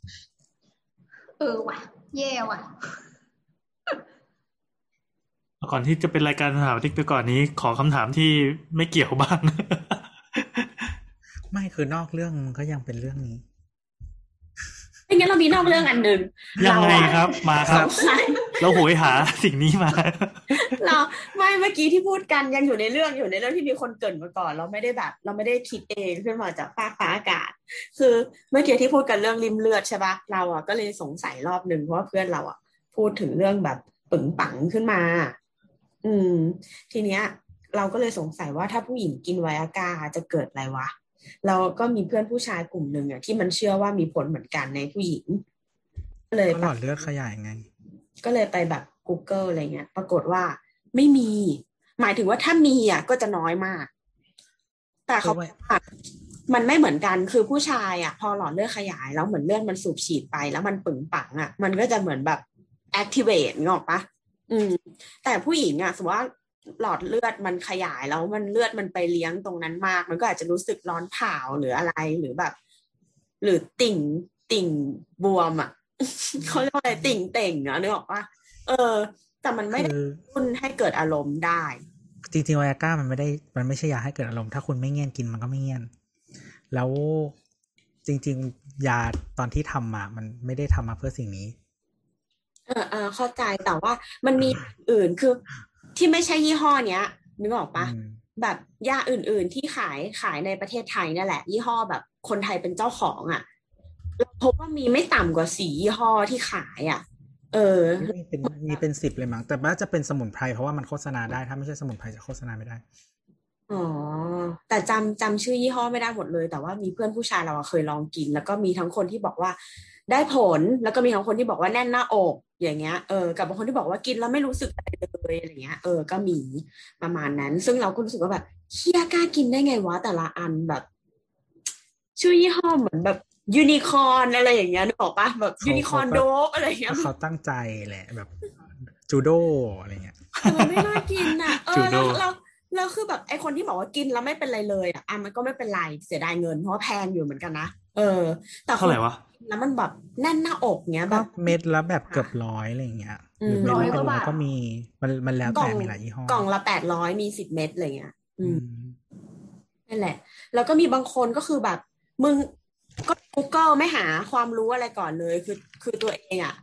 Speaker 5: เออว่ะ แย่ว่ะ
Speaker 4: ก่อนที่จะเป็นรายการสถาปนิกไปก่อนนี้ ขอคำถามที่ไม่เกี่ยวบ้าง
Speaker 3: ไม่คือนอกเรื่องมันก็ยังเป็นเรื่องนี้
Speaker 6: ไม่งั้นเรามีนอกเรื่องอันหนึ่ง
Speaker 4: ยังไงครับ มาครับ
Speaker 6: ใช่
Speaker 4: เราโหยหาสิ่งนี้มา
Speaker 6: เราไม่เมื่อกี้ที่พูดกันยังอยู่ในเรื่องอยู่ในเรื่องที่มีคนเกรินมาก่อน เราไม่ได้แบบ เราไม่ได้คิดเองขึ้นมาจากฟ้ากฟ้าอากาศ คือเมื่อกี้ที่พูดกันเรื่องริมเลือดใช่ปะเราอะก็เลยสงสัยรอบหนึ่งเพราะว่าเพื่อนเราอะ พูดถึงเรื่องแบบปึงปังขึ้นมา อืม ทีเนี้ย เราก็เลยสงสัยว่าถ้าผู้หญิงกินไวอาก้าจะเกิดอะไรวะเราก็มีเพื่อนผู้ชายกลุ่มหนึ่งอะที่มันเชื่อว่ามีผลเหมือนกันในผู้หญิงก็เลย
Speaker 3: ก็ห
Speaker 6: แบ
Speaker 3: ลอบดเลือดขยายไง
Speaker 6: ก็เลยไปแบบ Google อะไรเงี้ย ปรากฏว่าไม่มี หมายถึงว่าถ้ามีอะก็จะน้อยมาก แต่เขา
Speaker 3: เพราะว่า
Speaker 6: บอกว่ามันไม่เหมือนกันคือผู้ชายอะ พอหลอดเลือดขยายแล้วเหมือนเลือดมันสูบฉีดไป แล้วมันปึงปังอะ มันก็จะเหมือนแบบ activate งออกปะอืม แต่ผู้หญิงอะสมมติว่าหลอดเลือดมันขยายแล้วมันเลือดมันไปเลี้ยงตรงนั้นมาก มันก็อาจจะรู้สึกร้อนเผาหรืออะไรหรือแบบ หรือติ่งติ่งบวมอะ เขาเรียกว่าอะไรติ่งเต่งอะนึกออกปะเออ แต่มันไม่ได้
Speaker 3: คือ
Speaker 6: รุ่นให้เกิดอารมณ์ได้
Speaker 3: จริงๆไวอาก้ามันไม่ได้ มันไม่ใช่ยาให้เกิดอารมณ์ถ้าคุณไม่เงียนกินมันก็ไม่เงียน แล้วจริง ๆ ยาตอนที่ทำมา มันไม่ได้ทำมาเพื่อสิ่งนี้
Speaker 6: เออเออเข้าใจแต่ว่ามันมีอื่นคือ ที่ไม่ใช่ยี่ห้อเนี้ยนึกออกปะ
Speaker 3: อืม
Speaker 6: แบบยาอื่น ๆ ที่ขายขายในประเทศไทยนั่นแหละ ยี่ห้อแบบคนไทยเป็นเจ้าของอะเรา พบว่ามีไม่ต่ำกว่าสี่ยี่ห้อที่ขายอะ เออ
Speaker 3: มีเป็นมีเป็นสิบเลยมั้งแต่ว่าจะเป็นสมุนไพรเพราะว่ามันโฆษณาได้ถ้าไม่ใช่สมุนไพรจะโฆษณาไม่ได้
Speaker 6: อ๋อแต่จำจำชื่อยี่ห้อไม่ได้หมดเลย แต่ว่ามีเพื่อนผู้ชายเราอะเคยลองกิน แล้วก็มีทั้งคนที่บอกว่า ได้ผลแล้วก็มีทั้งคนที่บอกว่าแน่นหน้าอกอย่างเงี้ยเออกับบางคนที่บอกว่ากินแล้วไม่รู้สึกอะไรเลยอะไรเงี้ยเออก็มีประมาณนั้น ซึ่งเราก็รู้สึกว่าแบบเฮียกล้ากินได้ไงวะแต่ละอันแบบ ชื่อยี่ห้อเหมือนแบบ ยูนิคอร์นอะไรอย่างเงี้ยนึกออกปะแบบ
Speaker 3: เขา
Speaker 6: ยูนิคอร์น
Speaker 3: เขาก็
Speaker 6: โดกอะไรอย่างเงี้ย
Speaker 3: เขาตั้งใจแหละแบบจูโดอะไรเงี้ย
Speaker 6: เออไม่น่ากินอะเอ
Speaker 4: จู
Speaker 6: อ
Speaker 4: โด
Speaker 6: แล้วเราเราคือแบบไอคนที่บอกว่ากินแล้วไม่เป็นไรเลยอะอะมันก็ไม่เป็นไรเสียดายเงินเพราะว่าแพงอยู่เหมือนกันนะเออ แต่ค
Speaker 4: เท่านไหร่วะ
Speaker 6: กินแล้วมันแบบแน่นหน้าอกเงี้ยแบ
Speaker 3: ก็
Speaker 6: บ
Speaker 3: เม็ดละแบบเกือบร้อยอะไรเงี้ย
Speaker 6: อื
Speaker 3: ห
Speaker 6: ม
Speaker 3: รือเม็ดละ
Speaker 5: ร้อยก
Speaker 3: เป็น
Speaker 5: ว่า
Speaker 3: ร้อย
Speaker 5: บาท
Speaker 3: ก็มีมันมันแล้ว
Speaker 6: กล่
Speaker 3: แต่
Speaker 6: อง
Speaker 3: มีหลายยี่ห้อก
Speaker 6: ล่องละแปดร้อยมีสิบเม็ดอะไรเงี้ย อื
Speaker 3: อื
Speaker 6: ม
Speaker 3: ม
Speaker 6: นั่นแหละ แล้วก็มีบางคนก็คือแบบมึง ก็ Google ไม่หาความรู้อะไรก่อนเลย คือคือตัวเองอะ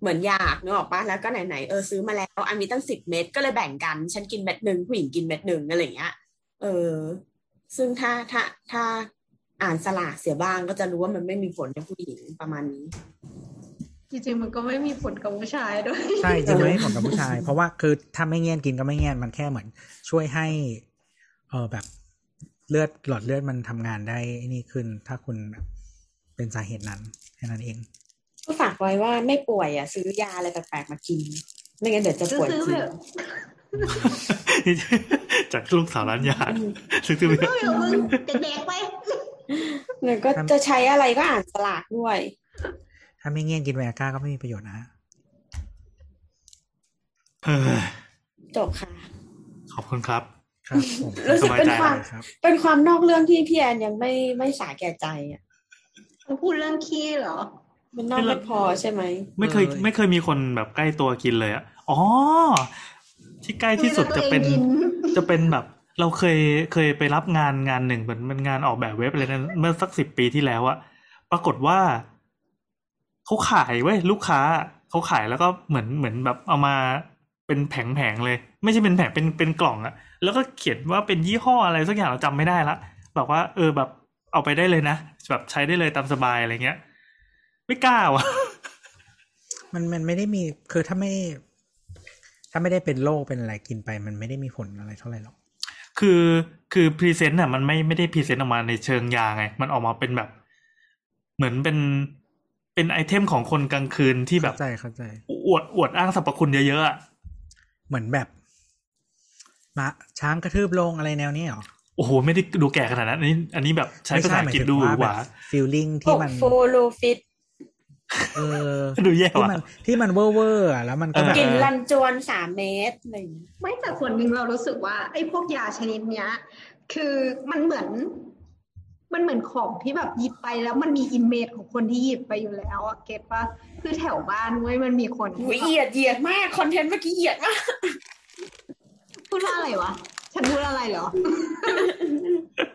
Speaker 6: เหมือนอยากนึกออกปะแล้วก็ไหนๆเออซื้อมาแล้วอันมีตั้งสิบเม็ดก็เลยแบ่งกัน ฉันกินเม็ดหนึ่งผู้หญิงกินเม็ดหนึ่งอะไรอย่างเงี้ย เออ ซึ่งถ้าถ้าถ้าอ่านสลากเสียบ้างก็จะรู้ว่ามันไม่มีผลในผู้หญิงประมาณนี้
Speaker 5: จริงๆมันก็ไม่มีผลกับผู้ชายด้วย
Speaker 3: ใช่จริงๆไม่ให้ผลกับผู้ชาย เพราะว่าคือถ้าไม่เงียนกินก็ไม่เงียนมันแค่เหมือน ช่วยให้เออแบบเลือดหลอดเลือดมันทำงานได้นี่ขึ้น ถ้าคุณแบบ เป็นสาเหตุนั้นแค่นั้นเอง
Speaker 6: ก็ฝากไว้ว่าไม่ป่วยอะซื้อยาอะไรแปลกๆมากิน ไม่งั้นเดี๋ยวจะป่วย
Speaker 5: ซื้อ
Speaker 6: จริ
Speaker 5: แบ
Speaker 6: ง
Speaker 5: บ
Speaker 4: จากลูกสาวร้านยาซื้อๆไป
Speaker 5: ก็อยู่มึงแดกๆไป
Speaker 6: แล้วก็จะใช้อะไรก็อ่านสลากด้วย
Speaker 3: ถ้าไม่เงียนกินไวอาก้าก็ไม่มีประโยชน์นะฮะ
Speaker 4: เออ
Speaker 6: จบค่ะ
Speaker 4: ขอบคุณครับ
Speaker 3: ครับผม
Speaker 6: รู้สึกเป็นความ
Speaker 3: ครับ
Speaker 6: เป็นความนอกเรื่องที่พี่แอนยังไม่ไม่สาแก่ใจอะ
Speaker 5: เขาพูดเรื่องขี้เหรอ
Speaker 6: มันนอกไม่พอใช่ไหม
Speaker 4: ไม่เคย ไม่เคยมีคนแบบใกล้ตัวกินเลยอะอ๋อ ที่ใกล้ที่สุดจะเป็น
Speaker 5: เวลาตัวเองกิน
Speaker 4: จะเป็นแบบ เราเคย เคยไปรับงานงานหนึ่งเหมือนมันงานออกแบบเว็บอะไรนั้นเมื่อสักสิบปีที่แล้วอะปรากฏว่าเขาขายเว้ยลูกค้าเขาขายแล้วก็เหมือนเหมือนแบบเอามาเป็นแผงๆเลย ไม่ใช่เป็นแผงเป็นเป็นกล่องอะแล้วก็เขียนว่าเป็นยี่ห้ออะไรสักอย่างเราจำไม่ได้ละบอกว่า เออแบบเอาไปได้เลยนะ แบบใช้ได้เลยตามสบายอะไรเงี้ย ไม่กล้าวะ
Speaker 3: มันมันไม่ได้มีคือถ้าไม่ ถ้าไม่ได้เป็นโรคเป็นอะไรกินไป มันไม่ได้มีผลอะไรเท่าไหร่หรอก
Speaker 4: คือคือ present อะมันไม่ไม่ได้ present ออกมาในเชิงยาไง มันออกมาเป็นแบบ เหมือนเป็นเป็นไอเทมของคนกลางคืนที่แบบ
Speaker 3: เข้าใจเข้าใจ
Speaker 4: อวดอวดอ้างสรรพคุณเยอะๆอะ
Speaker 3: เหมือนแบบมาช้างกระทืบลงอะไรแนวนี้เหรอ
Speaker 4: โอ้โห ไม่ได้ดูแก่ขนาดนั้นอันนี้ อันนี้แบบใช้ภาษาอังกฤษดูหวา
Speaker 3: ฟีลลิ่ง
Speaker 6: พ
Speaker 3: ที่
Speaker 6: วก
Speaker 3: มัน
Speaker 6: โฟโลฟิต
Speaker 3: เออ
Speaker 4: ดูแย่
Speaker 3: ที่
Speaker 4: ว่ะ
Speaker 3: มันที่มันเวอร์เวอร์อะแล้วมันก็แบบ
Speaker 4: เออ
Speaker 6: กินลันจวนสามเมตรอะไรอย่างเงี้ย
Speaker 5: ไม่แต่ส่วนหนึ่งเรารู้สึกว่าไอ้พวกยาชนิดเนี้ย คือมันเหมือน มันเหมือนของที่แบบหยิบไปแล้วมันมีอิมเมจของคนที่หยิบไปอยู่แล้วอะเก็ตปะคือแถวบ้านเว้ยมันมีคนที่
Speaker 6: อุ๊ยเหยียดเหยียดมากคอนเทนต์เมื่อกี้เหยียดมาก
Speaker 5: พูดว่าอะไรวะ ฉันพูดอะไรเหรอ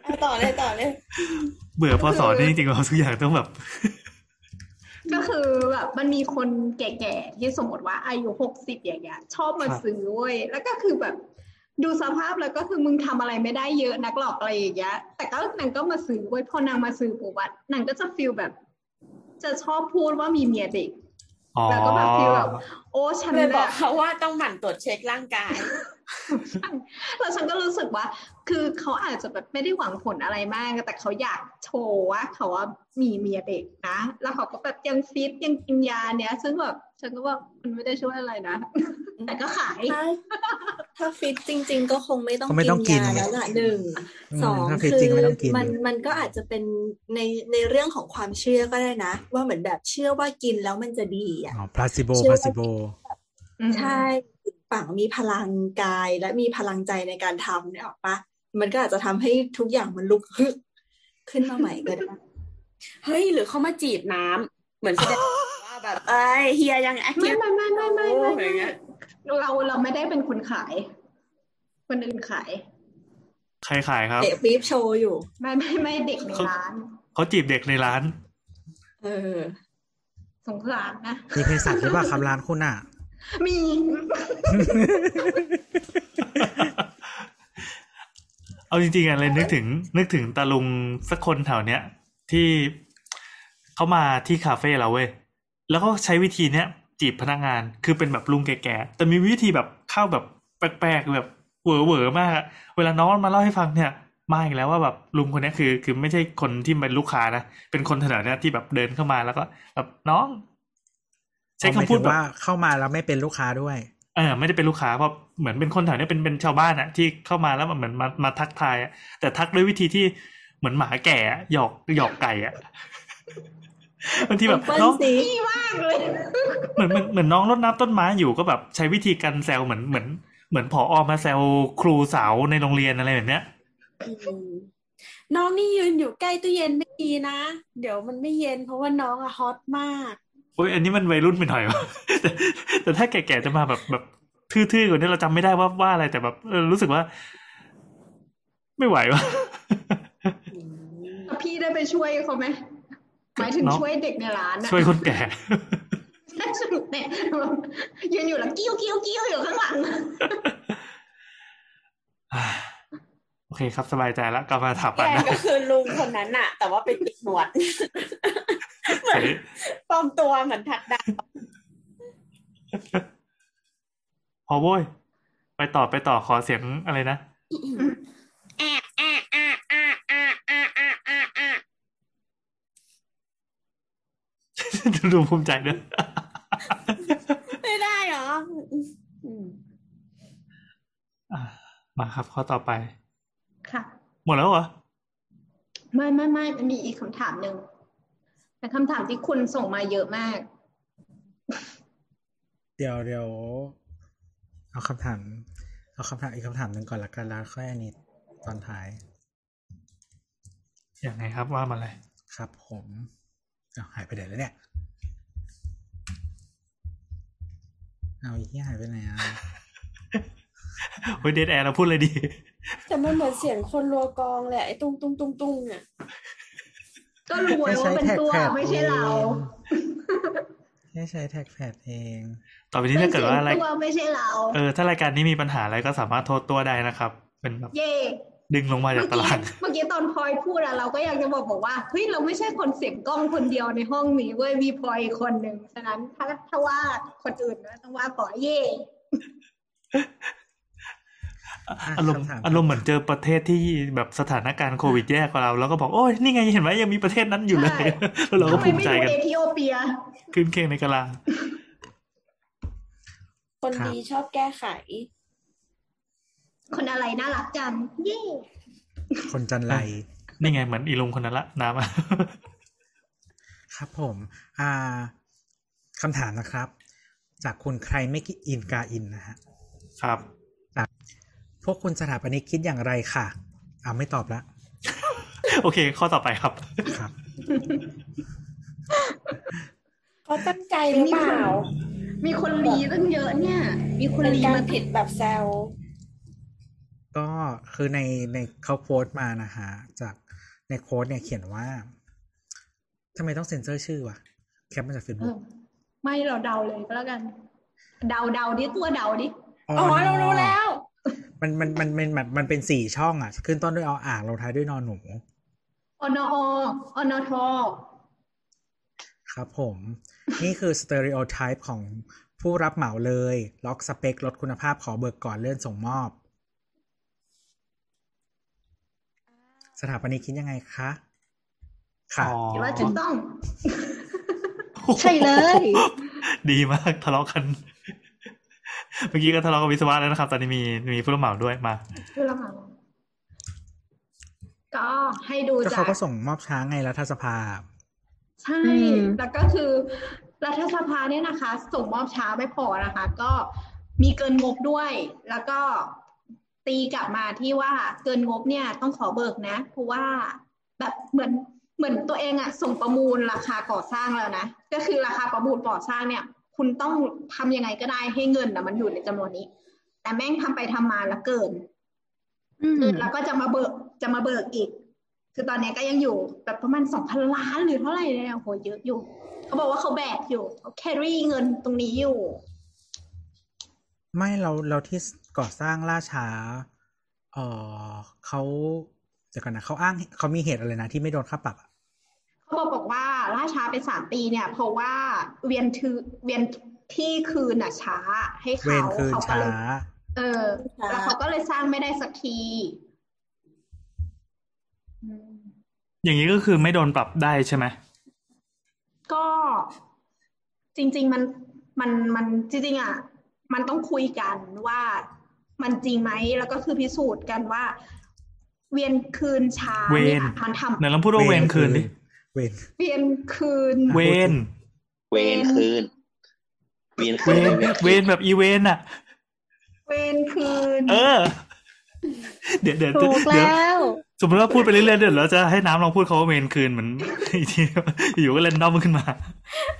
Speaker 6: เอาต่อเลยต่อเลย
Speaker 4: เบื่อพอสอนนี่จริงๆเราทุกอย่างต้องแบบ
Speaker 5: ก็คือแบบมันมีคนแก่ๆที่สมมติว่าอายุหกสิบอย่างเงี้ยชอบมา
Speaker 4: ครับ
Speaker 5: ซื้อเว้ยแล้วก็คือแบบดูสภาพแล้วก็คือมึงทำอะไรไม่ได้เยอะนักหรอกอะไรอย่างเงี้ย แต่ก็นางก็มาซื้อเว้ยพอนางมาซื้อปุ๊บอะนางก็จะฟีลแบบ จะชอบพูดว่ามีเมียเด็ก
Speaker 4: อ๋อ
Speaker 5: แล้วก็แบบฟีลแบบโอ้ฉัน
Speaker 6: เลยบอก
Speaker 5: น่ะ
Speaker 6: เขาว่าต้องหมั่นตรวจเช็คร่างกาย
Speaker 5: แล้วฉันก็รู้สึกว่า คือเขาอาจจะแบบไม่ได้หวังผลอะไรมาก แต่เขาอยากโชว์ว่าเขาว่า มีเมียเด็กนะ แล้วเขาก็แบบยังฟิตยังกินยาเนี้ยซึ่งแบบฉันก็ว่ามันไม่ได้ช่วยอะไรนะ แต่ก็ขาย
Speaker 1: ถ้าถ้าฟิตจริง ๆ ก็คงไม่ต้อง
Speaker 3: ก็ไม่ต้องกิน
Speaker 1: ยาแล้วล่ะหนึ่ง
Speaker 3: อืม
Speaker 1: สอง
Speaker 3: ถ้าฟิต
Speaker 1: คื
Speaker 3: จริง
Speaker 1: อ
Speaker 3: ไม่ต้องกิน
Speaker 1: มันมันก็อาจจะเป็นในในเรื่องของความเชื่อก็ได้นะ ว่าเหมือนแบบเชื่อว่ากินแล้วมันจะดีอะ
Speaker 3: อ๋อ placebo
Speaker 1: เชื่อว่า
Speaker 3: placebo
Speaker 1: ใช่ปังมีพลังกายและมีพลังใจในการทำเนี่ยออกปะมันก็อาจจะทำให้ทุกอย่างมันลุกฮึกขึ้นมาใหม่ก็ได้
Speaker 6: เฮ้ยหรือเขามาจีบน้ำเหมือนแสดงว่าแบบเอ้ยเฮียยังแอคที
Speaker 5: ไม่
Speaker 6: ฟ
Speaker 5: ไม่ไม่ไม่ไม่ไม่
Speaker 6: ไม่เรา
Speaker 5: เราไม่ได้เป็นคนขาย คนอื่นขาย
Speaker 4: ใครขายครับ
Speaker 1: เตะปี๊บโชว์อยู่
Speaker 5: ไม่ไม่ไม่เด็กในร้าน
Speaker 4: เขาจีบเด็กในร้าน
Speaker 1: เออ
Speaker 5: สงสารนะ
Speaker 3: มีเภสัชหรือเปล่าคำร้านคุณอะ
Speaker 5: มี
Speaker 4: เอาจริงๆอะเลยนึกถึง นึกถึงตาลุงสักคนแถวเนี้ย ที่เขามาที่คาเฟ่เราเว้ยแล้วก็ใช้วิธีเนี้ยจีบพนักงานคือเป็นแบบลุงแก่ๆแต่มีวิธีแบบเข้าแบบแปลกๆแบบเหวอเหวอๆมากอะเวลาน้องมาเล่าให้ฟังเนี่ยมาอีกแล้วว่าแบบลุงคนเนี้ยคือคือไม่ใช่คนที่เป็นลูกค้านะเป็นคนแถวเนี้ยที่แบบเดินเข้ามาแล้วก็ แบบน้อง ใช้คำพูด
Speaker 3: หมายถึง
Speaker 4: แบบ
Speaker 3: ว่าเข้ามาแล้วไม่เป็นลูกค้าด้วย
Speaker 4: เออไม่ได้เป็นลูกค้าเพราะเหมือนเป็นคนแถวเนี้ยเป็นเป็นชาวบ้านอะที่เข้ามาแล้วเหมือนมามาทักทายอะแต่ทักด้วยวิธีที่ เหมือนหมาแก่อะหยอกหยอกไก่อะบางทีแบบ
Speaker 1: เปิ้ล
Speaker 4: น้อง
Speaker 1: สิ
Speaker 5: มากเลย
Speaker 4: เหมือนเหมือนเหมือนน้องรดน้ำต้นไม้อยู่ก็แบบใช้วิธีการแซวเหมือนเหมือน เหมือนผออมาแซวครูสาวในโรงเรียนอะไรแบบเนี้ย
Speaker 6: อืมน้องนี่ยืนอยู่ใกล้ตู้เย็นไม่ดีนะ เดี๋ยวมันไม่เย็นเพราะว่าน้องอะฮอตมาก
Speaker 4: โอ้ยอันนี้มันวัยรุ่นไปหน่อยวะแต่แต่ถ้าแก่ๆจะมาแบบแบบทื่อๆกว่านี้เราจำไม่ได้ว่าว่าอะไรแต่แบบเออรู้สึกว่า ไม่ไหววะ
Speaker 5: พี่ ได้ไปช่วยเขาไหมหมายถึง
Speaker 4: เนาะ
Speaker 5: ช่วยเด็กในร้านอะ
Speaker 4: ช่วยคนแก่
Speaker 5: สนุกเนี่ยยืนอยู่แล้วกิ้วกิ้วกิ้วอยู่ข้างหลัง
Speaker 4: โอเคครับสบายใจแล้วกลับมาถาม
Speaker 6: แก
Speaker 4: ปันนะ
Speaker 6: ก็คือลุงคนนั้นอะแต่ว่าเป็นติดหนวดเหมือน
Speaker 4: เฮ้ย
Speaker 6: ปลอมตัวเหมือนทัดดาว
Speaker 4: พอโว้ยไปต่อไปต่อขอเสียงอะไรนะ ดูภูมิใจด้วย
Speaker 6: ไม่ได้เหรออืม
Speaker 4: อะมาครับข้อต่อไป
Speaker 5: ค่ะ
Speaker 4: หมดแล้วเหรอ
Speaker 5: ไม่ไม่ไม่มันมีอีกคำถามหนึ่งเป็นคำถามที่คุณส่งมาเยอะมาก
Speaker 3: เดี๋ยวเดี๋ยวเอาคำถาม เอาคำถามอีกคำถามหนึ่งก่อนละกันแล้วค่อยอันนี้ตอนท้าย
Speaker 4: อย่างไงครับว่ามาเลย
Speaker 3: ครับผมเอาหายไปไหนแล้วเนี่ย เอาอีกที่หายไปไหนอะ
Speaker 4: เฮ้ยเดทแอร์เราพูดเลยดี
Speaker 6: แต่มันเหมือนเสียงคนรัวกลองเลยอะไอ้ตุ้งตุ้งตุ้งตุ้งอะ
Speaker 5: ก็รู้ไว้ว่าเป็นตัวไม่ใช่เรา
Speaker 3: แค่ใช้แท็กแพดเอง
Speaker 4: ต่อไปนี้ถ้าเกิดว่าอะไร
Speaker 5: เป็นตัวไม่ใช่เรา
Speaker 4: เออ ถ้ารายการนี้มีปัญหาอะไรก็สามารถโทษตัวได้นะครับ เป็นแบบ
Speaker 5: เย่
Speaker 4: ดึงลงมาจากตลาด
Speaker 5: เมื่อกี้ตอนพลอยพูดอะเราก็อยากจะบอกบอกว่าเฮ้ยเราไม่ใช่คนเสียงกล้องคนเดียวในห้องนี้เว้ยมีพลอยอีกคนหนึ่งฉะนั้นถ้าถ้าว่าคนอื่นนะต้องว่าปล่อยเย่
Speaker 4: อารมณ์
Speaker 3: คำถาม
Speaker 4: อารมณ์เหมือนเจอประเทศที่แบบสถานการณ์โควิดแย่กว่าเรา แล้วก็บอกโอ้ยนี่ไงเห็นไหมยังมีประเทศนั้นอยู่เลย แล้วเราก็
Speaker 5: ทำไม
Speaker 4: ภูมิ
Speaker 5: ไม่
Speaker 4: ใจ
Speaker 5: ดู
Speaker 4: กัน
Speaker 5: เอธิโอเปีย
Speaker 4: ขึ้นเค้งในกะลา
Speaker 6: คนดีชอบแก้ไข
Speaker 5: คนอะไรน่ารักจังเย่
Speaker 3: คนจันไร
Speaker 4: นี่ไงเหมือนอีลุงคนนั้นละน้ำอะ
Speaker 3: ครับผม อ่าคำถามนะครับ จากคุณใครไม่กินอินกาอินนะฮะ
Speaker 4: ครับ
Speaker 3: พวกคุณสถาปนิกคิดอย่างไรค่ะอ่าไม่ตอบละ
Speaker 4: โอเค ข้อต่อไปครับ
Speaker 3: ครับ
Speaker 6: เขาตั้งใจหรือเปล่า
Speaker 5: มีคนรีตั้งเยอะเนี่ย มีคน
Speaker 6: เป็น
Speaker 5: รี
Speaker 6: การ
Speaker 5: มา
Speaker 6: ผิดแบบแซว
Speaker 3: ก็คือในในเขาโพสต์มานะฮะจากใน quote เนี่ยเขียนว่าทำไมต้องเซ็นเซอร์ชื่อวะ cap มาจากเฟซ
Speaker 5: เออไม่เราเดาเลยก็แล้วกัน เดาเดาดิตัวเดาดิ
Speaker 6: อ๋อเรารู้แล้ว
Speaker 3: มันมันมันมันแบบมันเป็นสี่ช่องอะ ขึ้นต้นด้วยออ่างลงท้ายด้วยนอนหนู
Speaker 5: อนออนท
Speaker 3: ครับผม นี่คือ stereotype ของผู้รับเหมาเลย ล็อกสเปก ลดคุณภาพขอเบิกก่อนเลื่อนส่งมอบ สถาปนิกคิดยังไงคะค่ะ
Speaker 4: อ๋อ
Speaker 5: คิดว่าถูกต้อง
Speaker 1: ใช่เลย
Speaker 4: ดีมากทะเลาะกัน เมื่อกี้ก็ทะเลาะกับวิศวะแล้วนะครับ ตอนนี้มีมีผู้รับเหมาด้วยมา
Speaker 5: คือละมั้งก็ให้ดู
Speaker 3: ก็
Speaker 5: จา
Speaker 3: เขา
Speaker 5: ก
Speaker 3: ก็ส่งมอบช้าไงรัฐสภา
Speaker 5: ใช่
Speaker 1: อืม
Speaker 5: แล้วก็คือ รัฐสภาเนี่ยนะคะ ส่งมอบช้าไม่พอนะคะ ก็มีเกินงบด้วย แล้วก็ ตีกลับมาที่ว่าเกินงบเนี่ยต้องขอเบิกนะ เพราะว่าแบบเหมือนเหมือนตัวเองอะส่งประมูลราคาก่อสร้างแล้วนะ ก็คือราคาประมูลก่อสร้างเนี่ย คุณต้องทำยังไงก็ได้ให้เงินนะมันอยู่ในจำนวนนี้ แต่แม่งทำไปทำมาแล้วเกินเออแล้วก็จะมาเบิกจะมาเบิกอีก คือตอนเนี้ยก็ยังอยู่แบบประมาณสองพันล้านหรือเท่าไหร่เนี่ยโอ้โหเยอะอยู่ เขาบอกว่าเขาแบกอยู่เขาแครี่เงินตรงนี้อยู่
Speaker 3: ไม่เราเราที่ ก่อสร้างล่าช้า เออเขาเดี๋ยวก่อนนะเขาอ้างเขามีเหตุอะไรนะที่ไม่โดนค่าปรับอะ
Speaker 5: เขาบอกบอกว่าล่าช้าไปสามปีเนี่ย เพราะว่าเวียนทือเวียนที่คืนน่ะช้า ให้
Speaker 3: เว
Speaker 5: เขา
Speaker 3: รคืน
Speaker 5: เขาก็
Speaker 3: ช้า
Speaker 5: เลยเออ แล้วเขาก็เลยสร้างไม่ได้สักทีอืม
Speaker 4: อย่างนี้ก็คือไม่โดนปรับได้ใช่ไหม
Speaker 5: ก็จริง ๆ มันมันมันจริงๆอะ มันต้องคุยกันว่า มันจริงไหมแล้วก็คือพิสูจน์กันว่า เวียนคืนช้า
Speaker 4: เว
Speaker 5: เนี่ย
Speaker 4: ร
Speaker 5: มันทำ
Speaker 4: ไหนลองพูดว่าเวรคืนดิ
Speaker 3: เวร
Speaker 5: เวียนคืน
Speaker 4: เวร
Speaker 7: เวนคืน เวียน
Speaker 4: เว
Speaker 7: คืน
Speaker 4: รเวรแบบอีเวนอะ
Speaker 5: เวนคืน
Speaker 4: เออ เดี๋ยวเดี๋ยว
Speaker 1: ถูก
Speaker 4: เดี๋ยว
Speaker 1: แล้ว
Speaker 4: สมมติว่าพูดไปเรื่อยๆเดี๋ยวเราจะให้น้ำลองพูดเขาว่าเวรคืนเหมือนอีกทีอยู่ก็เล่นด้อมขึ้นมา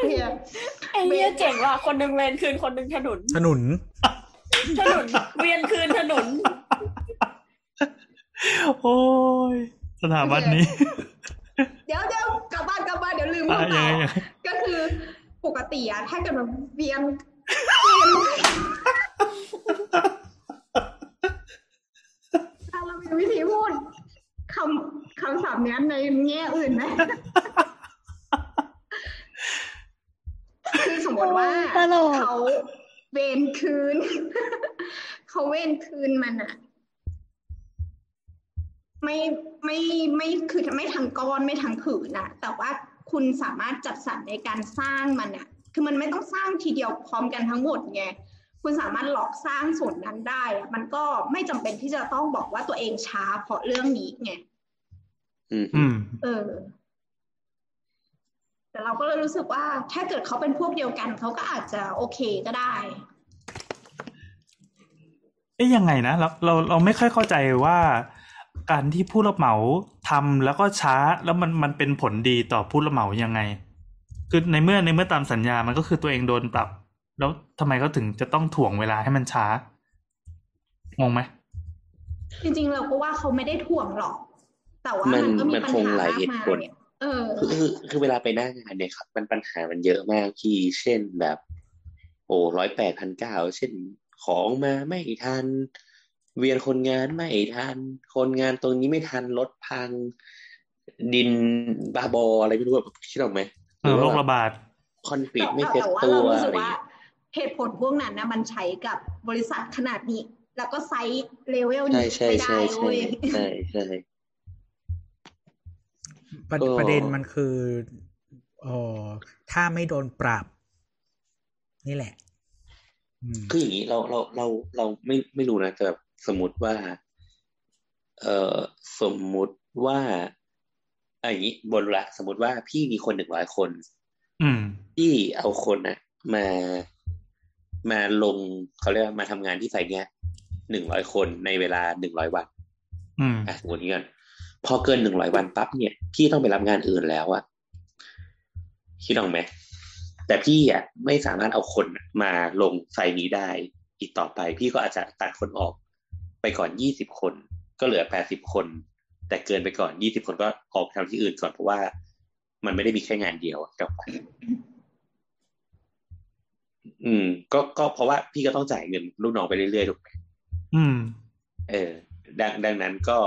Speaker 5: เนี่ย
Speaker 6: ไอ้เนี้ยเจ๋งว่ะคนหนึ่งเวียนคืนคนหนึ่งถนน
Speaker 3: ถนน
Speaker 6: ถนนเวียนคืนถนน
Speaker 4: โอ้ยสถาบันนี้
Speaker 5: เดี๋ยวเดี๋ยวกลับบ้านกลับบ้านเดี๋ยวลืม
Speaker 4: อะ
Speaker 5: พูด
Speaker 4: ยัง
Speaker 5: ต่
Speaker 4: ไง
Speaker 5: อ
Speaker 4: ยังไง
Speaker 5: ก็คือปกติอะถ้าเกิดแบบเวียนถ้าเรามีวิธีพูดคำคำศัพท์เนี้ยในแง่อื่นไหมคือสมมติว่า
Speaker 1: ตลก
Speaker 5: เขา เวนคืน เขาเวนคืนมันอะไม่ไม่ไม่คือไม่ทั้งก้อนไม่ทั้งผืนนะแต่ว่าคุณสามารถจัดสรรในการสร้างมันอะคือมันไม่ต้องสร้างทีเดียวพร้อมกันทั้งหมดไงคุณสามารถหลอกสร้างส่วนนั้นได้อะมันก็ไม่จำเป็นที่จะต้องบอกว่าตัวเองช้าเพราะเรื่องนี้ไง
Speaker 7: อืม
Speaker 4: อืม
Speaker 5: เออ แต่เราก็เลยรู้สึกว่าถ้าเกิดเขาเป็นพวกเดียวกันเขาก็อาจจะโอเคก็ได้
Speaker 4: เอ๊ยยังไงนะเราเราเราไม่ค่อยเข้าใจว่า การที่ผู้รับเหมาทำแล้วก็ช้าแล้วมันมันเป็นผลดีต่อผู้รับเหมายังไง คือในเมื่อในเมื่อตามสัญญามันก็คือตัวเองโดนปรับ แล้วทำไมเขาถึงจะต้องถ่วงเวลาให้มันช้างงไหม
Speaker 5: จริงๆเราก็ว่าเขาไม่ได้ถ่วงหรอก แต่ว่า
Speaker 7: มัน
Speaker 5: มันก็มี
Speaker 7: มัน
Speaker 5: ปัญ
Speaker 7: คง
Speaker 5: หา
Speaker 7: หลาย
Speaker 5: มาก
Speaker 7: เหตุ
Speaker 5: มา
Speaker 7: ผล
Speaker 5: ย เออ
Speaker 7: คือคือคือเวลาไปหน้างานเนี่ยครับ มันปัญหามันเยอะมากพี่เช่นแบบ โอ้ร้อยแปดพันเก้าเช่นของมาไม่ทัน เวียนคนงานไม่ทัน คนงานตรงนี้ไม่ทันรถพัง ดินบาบออะไรไม่รู้แบบคิดออกไหม
Speaker 4: เออโรคระบาด
Speaker 7: คอนกรีต
Speaker 5: แต่
Speaker 7: ไม่เซ็ต
Speaker 5: แต่ว่า
Speaker 7: ตั
Speaker 5: เรา
Speaker 7: ว
Speaker 5: รู้สึ
Speaker 7: อะ
Speaker 5: ก
Speaker 7: ไร
Speaker 5: ว่า
Speaker 7: เงี้ย
Speaker 5: เหตุผลพวกนั้นนะมันใช้กับบริษัทขนาดนี้ แล้วก็ไซส์เลเวล
Speaker 7: ใช่
Speaker 5: นี้
Speaker 7: ใช่
Speaker 5: ไม่
Speaker 7: ใช่
Speaker 5: ได้
Speaker 7: ใช่
Speaker 5: เว้ย
Speaker 7: ใช่ใช่
Speaker 3: ประ
Speaker 7: ก็
Speaker 3: ประเด็นมันคือเออถ้าไม่โดนปรับ นี่แหละอืม
Speaker 7: คืออย่างนี้เราเราเราเราไม่ไม่รู้นะแต่แบบสมมติว่า เอ่อสมมุติว่าอะอย่างนี้บนละสมมติว่าพี่มีคนหนึ่งร้อยคน
Speaker 4: อืม
Speaker 7: พี่เอาคนอะมามาลงเขาเรียกว่ามาทำงานที่ไซต์เนี้ยหนึ่งร้อยคนในเวลาหนึ่งร้อยวัน
Speaker 4: อืม
Speaker 7: อะสมมตินี้กัน พอเกินหนึ่งร้อยวันปั๊บเนี่ยพี่ต้องไปรับงานอื่นแล้วอะคิดออกไหมแต่พี่อะไม่สามารถเอาคนมาลงไซต์นี้ได้อีกต่อไป พี่ก็อาจจะตัดคนออกไปก่อนยี่สิบคน ก็เหลือแปดสิบคน แต่เกินไปก่อนยี่สิบคนก็ออกทำที่อื่นก่อนเพราะว่ามันไม่ได้มีแค่งานเดียวอะกลับไปอืม ก็ก็เพราะว่าพี่ก็ต้องจ่ายเงินลูกน้องไปเรื่อยๆถูกไหม
Speaker 4: อืม
Speaker 7: เออ ดังดังนั้นก็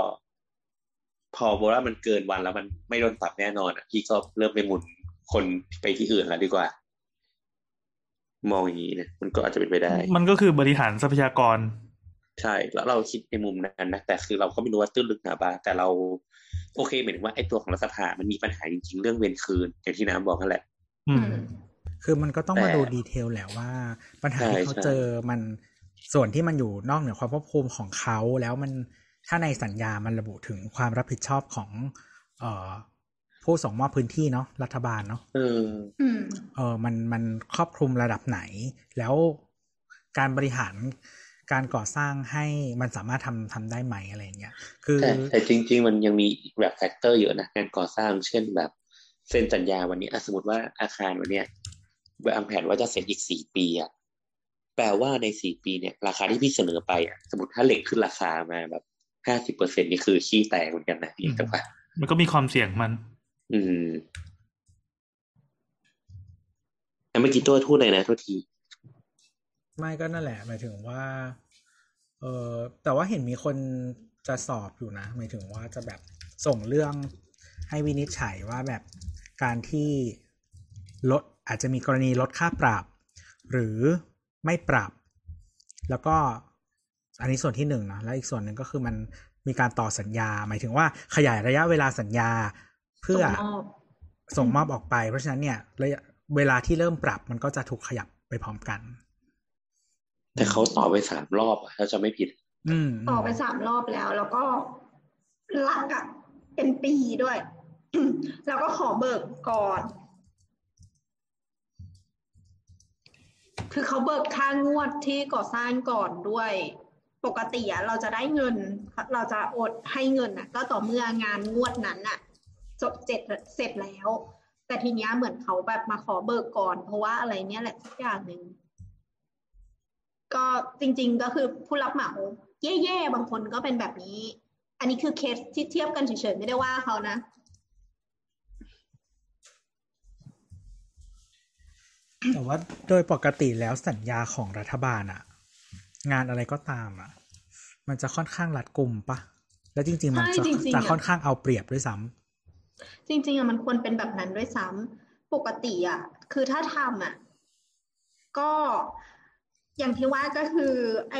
Speaker 7: พอบอกว่ามันเกินวันแล้วมันไม่โดนปรับแน่นอนอะพี่ก็เริ่มไปหมุนคนไปที่อื่นแล้วดีกว่า มองอย่างนี้นะมันก็อาจจะเป็นไปได้
Speaker 4: มันก็คือบริหารทรัพยากร
Speaker 7: ใช่ แล้วเราคิดในมุมนั้นนะแต่คือเราก็ไม่รู้ว่าตื้นลึกหนาบางแต่เรา โอเคเหมือนว่าไอ้ตัวของรัฐสภามันมีปัญหาจริงๆเรื่องเวรคืนอย่างที่น้ำบอกนั่นแหละ
Speaker 4: อืม
Speaker 3: คือมันก็ต้องมา
Speaker 7: แต่
Speaker 3: ดูดีเทลแหละว่า ปัญหา
Speaker 7: ใช่
Speaker 3: ที่เขา
Speaker 7: ใช่
Speaker 3: เจอมันส่วนที่มันอยู่นอกเหนือความควบคุมของเขาแล้วมัน ถ้าในสัญญามันระบุถึงความรับผิดชอบของ เอ่อผู้ส่งมอบพื้นที่เนาะรัฐบาลเนาะ
Speaker 7: เออ
Speaker 5: อืม
Speaker 3: เออมันมันครอบคลุมระดับไหน แล้วการบริหารการก่อสร้างให้มันสามารถทำทำได้ไหมอะไรอย่างเงี้ย คือ
Speaker 7: แต่แต่จริง ๆ มันยังมีอีกแบบ factor เยอะนะงานก่อสร้างเช่นแบบเซ็นสัญญาวันนี้อะสมมติว่าอาคารวันเนี้ยวางแผนว่าจะเสร็จอีกสี่ปีอะแปลว่าในสี่ปีเนี่ย ราคาที่พี่เสนอไปอะสมมติถ้าเหล็กขึ้นราคามาแบบ ห้าสิบเปอร์เซ็นนี่คือขี้แตกเหมือนกันนะพี่แต่ว่า
Speaker 4: มันก็มีความเสี่ยงมัน
Speaker 7: อืมอะเมื่อกี้ตัวพูดอะไรนะโทษที
Speaker 3: ไม่ก็นั่นแหละ หมายถึงว่า เออแต่ว่าเห็นมีคนจะสอบอยู่นะหมายถึงว่าจะแบบส่งเรื่องให้วินิจฉัยว่าแบบการที่ลดอาจจะมีกรณีลดค่าปรับ หรือไม่ปรับ แล้วก็ อันนี้ส่วนที่หนึ่งนะแล้วอีกส่วนหนึ่งก็คือมันมีการต่อสัญญา หมายถึงว่าขยายระยะเวลาสัญญาเพื่อ
Speaker 5: ส่งมอบ
Speaker 3: ส่งมอบออกไป เพราะฉะนั้นเนี่ยระยะเวลาที่เริ่มปรับมันก็จะถูกขยับไปพร้อมกัน
Speaker 7: แต่เขาต่อไปสามรอบอะถ้าจะไม่ผิด
Speaker 3: อืม
Speaker 5: ต่อไปสามรอบแล้ว แล้วก็หลักอะเป็นปีด้วย แล้วก็ขอเบิกก่อน คือเขาเบิกค่างวดที่ก่อสร้างก่อนด้วย ปกติอะเราจะได้เงิน เราจะอดให้เงินอะก็ต่อเมื่องานงวดนั้นอะจบเจ็ดเสร็จแล้ว แต่ทีเนี้ยเหมือนเขาแบบมาขอเบิกก่อน เพราะว่าอะไรเนี้ยแหละสักอย่างหนึ่งก็จริง ๆ ก็คือผู้รับเหมาแย่ๆบางคนก็เป็นแบบนี้ อันนี้คือเคสที่เทียบกันเฉยๆไม่ได้ว่าเขานะ
Speaker 3: แต่ว่าโดยปกติแล้วสัญญาของรัฐบาลอะ งานอะไรก็ตามอะมันจะค่อนข้างรัดกุมปะแล้วจริง ๆ มัน
Speaker 5: ใช่
Speaker 3: จะ
Speaker 5: จริงๆ
Speaker 3: จะ
Speaker 5: อะ
Speaker 3: ค่อนข้างเอาเปรียบด้วยซ้ำ
Speaker 5: จริง ๆอะมันควรเป็นแบบนั้นด้วยซ้ำปกติอะคือถ้าทำอะก็อย่างที่ว่าก็คือไอ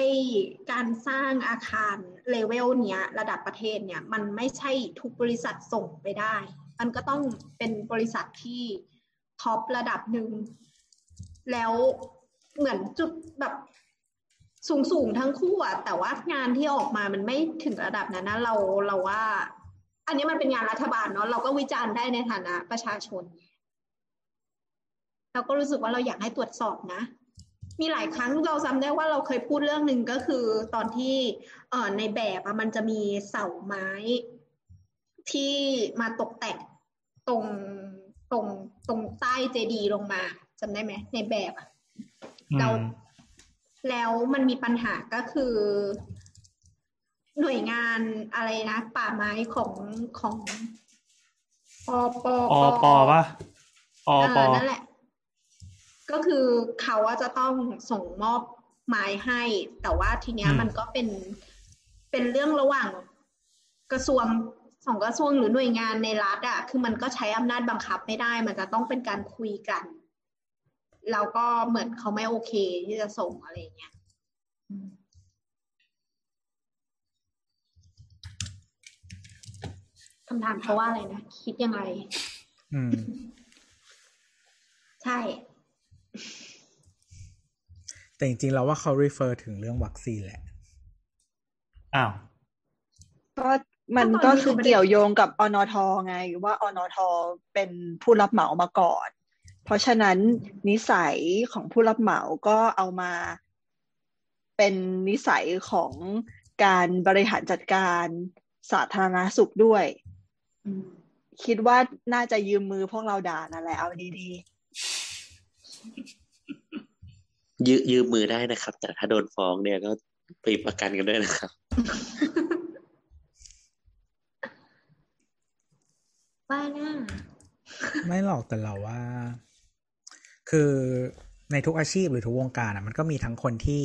Speaker 5: การสร้างอาคารเลเวลเนี้ย ระดับประเทศเนี่ย มันไม่ใช่ทุกบริษัทส่งไปได้ มันก็ต้องเป็นบริษัทที่ท็อประดับหนึ่ง แล้วเหมือนจุดแบบ สูงสูงทั้งคู่อะแต่ว่างานที่ออกมามันไม่ถึงระดับนั้นนะเราเราว่า อันนี้มันเป็นงานรัฐบาลเนาะเราก็วิจารณ์ได้ในฐานะประชาชน เราก็รู้สึกว่าเราอยากให้ตรวจสอบนะ มีหลายครั้งเราจำได้ว่าเราเคยพูดเรื่องหนึ่งก็คือตอนที่เอ่อในแบบอะมันจะมีเสาไม้ที่มาตกแต่งตรงตรงตรงใต้เจดีลงมาจำได้ไหมในแบบอะเรา แล้วมันมีปัญหาก็คือ หน่วยงานอะไรนะ ป่าไม้ของของปอปอ
Speaker 4: อปอปะอ
Speaker 5: เอ
Speaker 4: ปอ
Speaker 5: อนั่นแหละ ก็คือเขาว่าจะต้องส่งมอบไม้ให้ แต่ว่าทีเนี้ยมันก็เป็นเป็นเรื่องระหว่างกระทรวงสองกระทรวงหรือหน่วยงานในรัฐอะคือมันก็ใช้อำนาจบังคับไม่ได้ มันจะต้องเป็นการคุยกัน แล้วก็เหมือนเขาไม่โอเคที่จะส่งอะไรอย่างเงี้ยอืมคำถามเขาว่าอะไรนะ คิดยังไง
Speaker 3: อืม
Speaker 5: ใช่
Speaker 3: แต่จริงๆเราว่าเขา refer ถึงเรื่องวัคซีนแหละ
Speaker 4: อ้าว
Speaker 8: ก็มันก็คือเกี่ยวโยงกับอนทไงว่าอนทเป็นผู้รับเหมามาก่อนเพ ราะฉะนั้นนิสัยของผู้รับเหมาก็เอามาเป็นนิสัยของการบริหารจัดการสาธารณสุขด้วย
Speaker 5: อืม
Speaker 8: คิดว่าน่าจะยืมมือพวกเราด่านั่นแหละเอาดี
Speaker 7: ยืยืมมือได้นะครับ แต่ถ้าโดนฟ้องเนี่ยก็ไปประกันกันด้วยนะครับ
Speaker 5: ว่าน่า
Speaker 3: ไม่หรอกแต่เราว่า คือในทุกอาชีพหรือทุกวงการอะ มันก็มีทั้งคนที่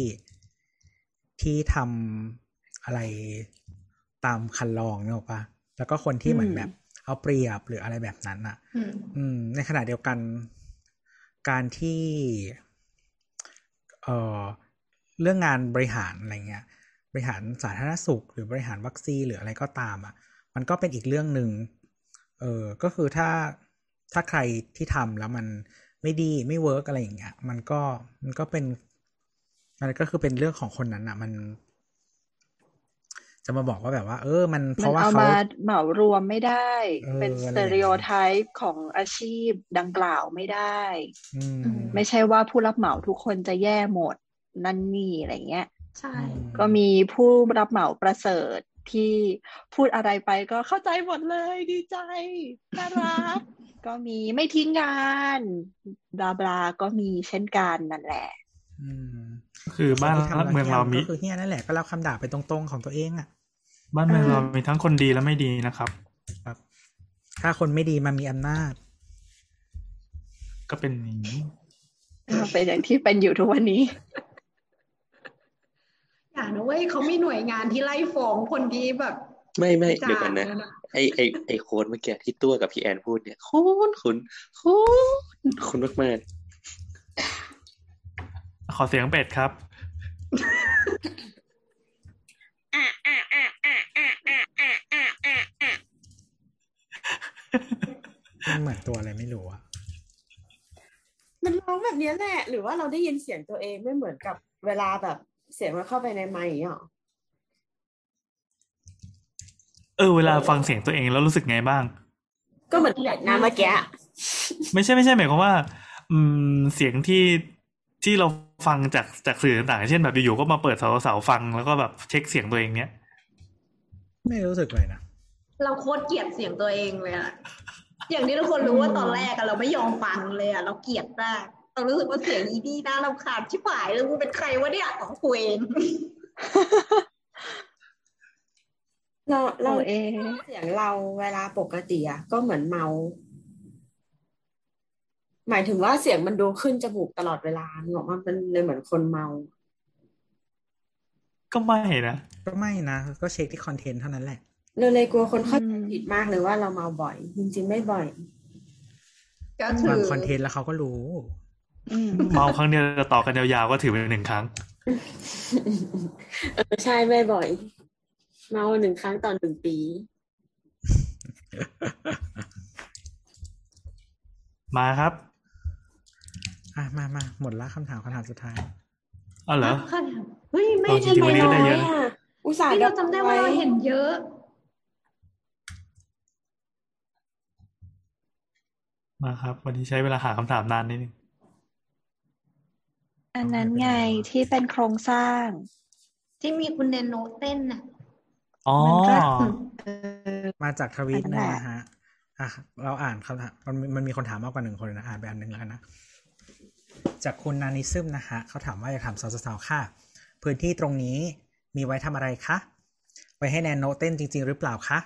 Speaker 3: ที่ทำอะไรตามคันลองเนี่ยหรอกปะแล้วก็คนที่เหมือนแบบ เอาเปรียบหรืออะไรแบบนั้นอะ
Speaker 5: อืม
Speaker 3: อืม ในขณะเดียวกัน การที่ เอ่อ เรื่องงานบริหารอะไรเงี้ย บริหารสาธารณสุข หรือบริหารวัคซีนหรืออะไรก็ตาม อะ มันก็เป็นอีกเรื่องหนึ่งเออก็คือถ้าถ้าใครที่ทำแล้วมัน ไม่ดีไม่ work อะไรอย่างเงี้ยมันก็มันก็เป็น มันก็คือเป็นเรื่องของคนนั้นอะมัน จะมาบอกว่าแบบว่า เออ มัน
Speaker 8: ๆมัน
Speaker 3: ราะว่า
Speaker 8: เอา
Speaker 3: เขา
Speaker 8: มาเหมารวมไม่ได้
Speaker 3: เออ
Speaker 8: เป็น
Speaker 3: อะไร
Speaker 8: ส
Speaker 3: อย่าง
Speaker 8: เงี้
Speaker 3: ย
Speaker 8: stereotype ของอาชีพดังกล่าวไม่ได้
Speaker 3: อืม
Speaker 8: ไม่ใช่ว่าผู้รับเหมาทุกคนจะแย่หมดนั่นนี่อะไรเงี้ย
Speaker 5: ใช่
Speaker 8: ก็มีผู้รับเหมาประเสริฐ ที่พูดอะไรไปก็เข้าใจหมดเลยดีใจน่ารัก ก็มีไม่ทิ้งงานบลาบลาก็มีเช่นกันนั่นแหละ
Speaker 3: อืม
Speaker 4: คือบ้าน
Speaker 3: ส่วที่ทำแล้ว
Speaker 4: เมืองเรามี
Speaker 3: ก็คือเฮียนั่นแหละก็รับคำด่าไปตรงๆของตัวเองอะ
Speaker 4: บ้านเมืองเรามีทั้งคนดีและไม่ดีนะครับ
Speaker 3: ครับ ถ้าคนไม่ดีมามีอำนาจ
Speaker 4: ก็เป็นอย่างนี้
Speaker 8: เป็นอย่างที่เป็นอยู่ทุกวันนี้
Speaker 5: อย่านะเว้ยเขามีหน่วยงานที่ไล่ฟ้องคนที่แบบ
Speaker 7: ไม่ไม่
Speaker 5: จ่า
Speaker 7: เดี๋ยวกันนะ
Speaker 5: เลยนะ
Speaker 7: ไอไอไอโค้ดเมื่อกี้ที่ตัวกับพี่แอนพูดเนี่ยคุ้นคุ้นคุ้นคุ้นมาก
Speaker 4: ขอเสียงเป็ดครับ
Speaker 3: มันเหมือนตัวอะไรไม่รู้อะ
Speaker 6: มันร้องแบบเนี้ยแหละ หรือว่าเราได้ยินเสียงตัวเองไม่เหมือนกับเวลาแบบ เสียงมันเข้าไปในไมค์อะ
Speaker 4: เออเวลาฟังเสียงตัวเองแล้วรู้สึกไงบ้าง
Speaker 6: ก็เหมือนเด็กนะเมื่อกี้
Speaker 4: ไม่ใช่ไม่ใช่หมายความว่า อืมเสียงที่ที่เราฟังจากจากสื่อต่างๆเช่นแบบอยู่ๆก็มาเปิดเสาเสาฟังแล้วก็แบบเช็คเสียงตัวเองเนี้ย
Speaker 3: ไม่รู้สึกเลยนะ
Speaker 5: เราโคตรเกลียดเสียงตัวเองเลยอะอย่างที่ทุกคนรู้ว่าตอนแรกอะเราไม่ยอมฟังเลยอะเราเกลียดมาก เรารู้สึกว่าเสียงอีนี่น่ารำคาญชิบหายเลยกูเป็นใครวะเนี่ยของกูเอง
Speaker 6: เราเรา
Speaker 8: โอเอ
Speaker 6: เสียงเราเวลาปกติอะก็เหมือนเมา หมายถึงว่าเสียงมันดูขึ้นจมูกตลอดเวลาหรอกมันเป็นเลยเหมือนคนเมา
Speaker 4: ก็ไม่นะ
Speaker 3: ก็ไม่นะก็เช็คที่คอนเทนต์เท่านั้นแหละ
Speaker 6: เราเลยกลัวคนเข้าใจ
Speaker 8: อืม
Speaker 6: ผิดมากเลยว่าเราเมาบ่อย จริงๆไม่บ่อย
Speaker 5: ก็คื
Speaker 3: บาง
Speaker 5: อ
Speaker 3: คอนเทนต์แล้วเขาก็รู้
Speaker 8: อืม
Speaker 4: เมาครั้งเดียวต่อกันยาวๆก็ถือเป็นหนึ่งครั้ง
Speaker 6: เออใช่ไม่บ่อย เมาหนึ่งครั้งต่อหนึ่งปี
Speaker 4: มาครับ
Speaker 3: อะมามาหมดละคำถามคำถามสุดท้าย
Speaker 4: อ๋อเหรอ
Speaker 5: เฮ้ยไม่
Speaker 4: ใช่ไม่น้อยอะ
Speaker 6: อุตส่าห์
Speaker 5: เราจำได้ว่าเราเห็นเยอะ
Speaker 4: มาครับ วันนี้ใช้เวลาหาคำถามนานนิดนึง
Speaker 8: อันนั้นไงที่เป็นโครงสร้าง
Speaker 5: ที่มีคุณแนนโนเต้นน่ะ
Speaker 4: อ๋อ
Speaker 8: มันก็เออ
Speaker 3: มาจากทวีต
Speaker 8: อัน
Speaker 3: ห
Speaker 8: นั้
Speaker 3: นึ
Speaker 8: น
Speaker 3: ง
Speaker 8: แหละ
Speaker 3: นะฮะอะเราอ่านคำถามมันมีมันมีคนถามมากกว่าหนึ่งคนนะอ่านไปอันหนึ่งแล้วกันนะ จากคุณนานิซึมนะฮะเขาถามว่าอยากถามสาวๆค่ะ พื้นที่ตรงนี้มีไว้ทำอะไรคะ ไว้ให้แนนโนเต้นจริง ๆ หรือเปล่าคะ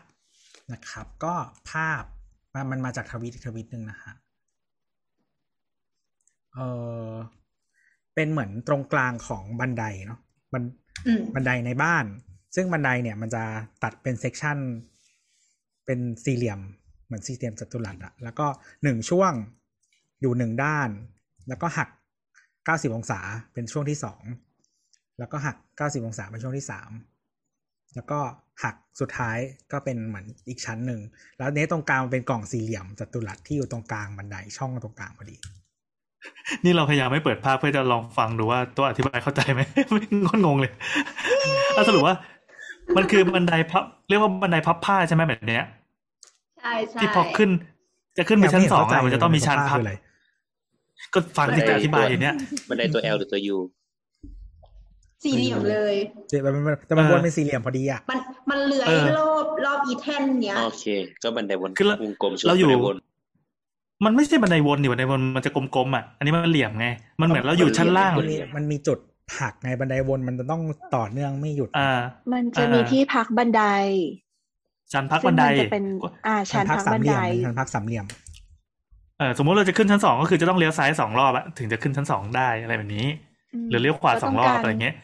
Speaker 3: นะครับ ก็ภาพมันมันมาจากทวีตอีกทวีตหนึ่งนะฮะเออ เป็นเหมือนตรงกลางของบันไดเนาะบัน
Speaker 5: อืม
Speaker 3: บันไดในบ้าน ซึ่งบันไดเนี่ยมันจะตัดเป็น section เป็นสี่เหลี่ยม เหมือนสี่เหลี่ยมจัตุรัสอะแล้วก็หนึ่งช่วงอยู่หนึ่งด้าน แล้วก็หักเก้าสิบองศาเป็นช่วงที่สองแล้วก็หักเก้าสิบองศาเป็นช่วงที่สามแล้วก็หักสุดท้ายก็เป็นเหมือนอีกชั้นหนึ่ง แล้วเนี้ยตรงกลางมันเป็นกล่องสี่เหลี่ยมจัตุรัสที่อยู่ตรงกลางบันไดช่องตรงกลางพอดี
Speaker 4: นี่เราพยายามไม่เปิดภาพเพื่อจะลองฟังดูว่าตัวอธิบายเข้าใจไหมไม่งอนงงเลยเอาสรุปว่า มันคือบันไดพับ เรียกว่าบันไดพับผ้าใช่ไหมแบบเนี้ย
Speaker 5: ใช่ใช่
Speaker 4: ที่พอขึ้น จะขึ้นไปชั้นสองอะมันจะต้องมีชั้นพัก
Speaker 3: คืออะไร
Speaker 4: ก็ฟังที่จะอธิบายอยู่เนี้ย
Speaker 7: บันไดตัว L หรือตัว U
Speaker 5: สี่เหลี่ยมเลย
Speaker 3: แต่มันมันแต่มัน
Speaker 4: เออ
Speaker 3: วนเป็นสี่เหลี่ยมพอดีอะ
Speaker 5: มันมันเลื้อย
Speaker 4: เออ
Speaker 5: รอบรอบอีแท่นเนี้ย
Speaker 7: โอเค ก็บันไดวน
Speaker 4: คือเรา
Speaker 7: วงกลม
Speaker 4: เราอยู่
Speaker 7: บันไดวน
Speaker 4: มันไม่ใช่บันไดวนนี่บันไดวนมันจะกลมๆอะอันนี้มันเหลี่ยมไง มันเหมือนเราอยู่ชั้นล่าง
Speaker 3: มันมีมันมีจุดหักไงบันไดวนมันจะต้องต่อเนื่องไม่หยุด
Speaker 4: อ่า
Speaker 8: มันจะ
Speaker 4: อ่ามี
Speaker 8: มีที่พักบันได
Speaker 4: ชั้นพัก
Speaker 8: ซึ่ง
Speaker 4: บันได
Speaker 8: มันจะเป็นอ่า
Speaker 3: ชั้
Speaker 8: ชั้
Speaker 3: น
Speaker 8: น
Speaker 3: พัก
Speaker 8: พัก
Speaker 3: สา
Speaker 8: บั
Speaker 3: ม
Speaker 8: น
Speaker 3: เหลี่
Speaker 8: ได
Speaker 3: ยมชั้นพักสามเหลี่ยม
Speaker 4: เออสมมติเราจะขึ้นชั้นสองก็คือจะต้องเลี้ยวซ้ายสองรอบอะถึงจะขึ้นชั้นสองได้อะไรแบบนี้
Speaker 8: ม
Speaker 4: หรือเลี้ยวขวา
Speaker 8: แล้ว
Speaker 4: สอง
Speaker 8: ต
Speaker 4: รอบ
Speaker 8: กลาง
Speaker 4: อะไรเงี้ย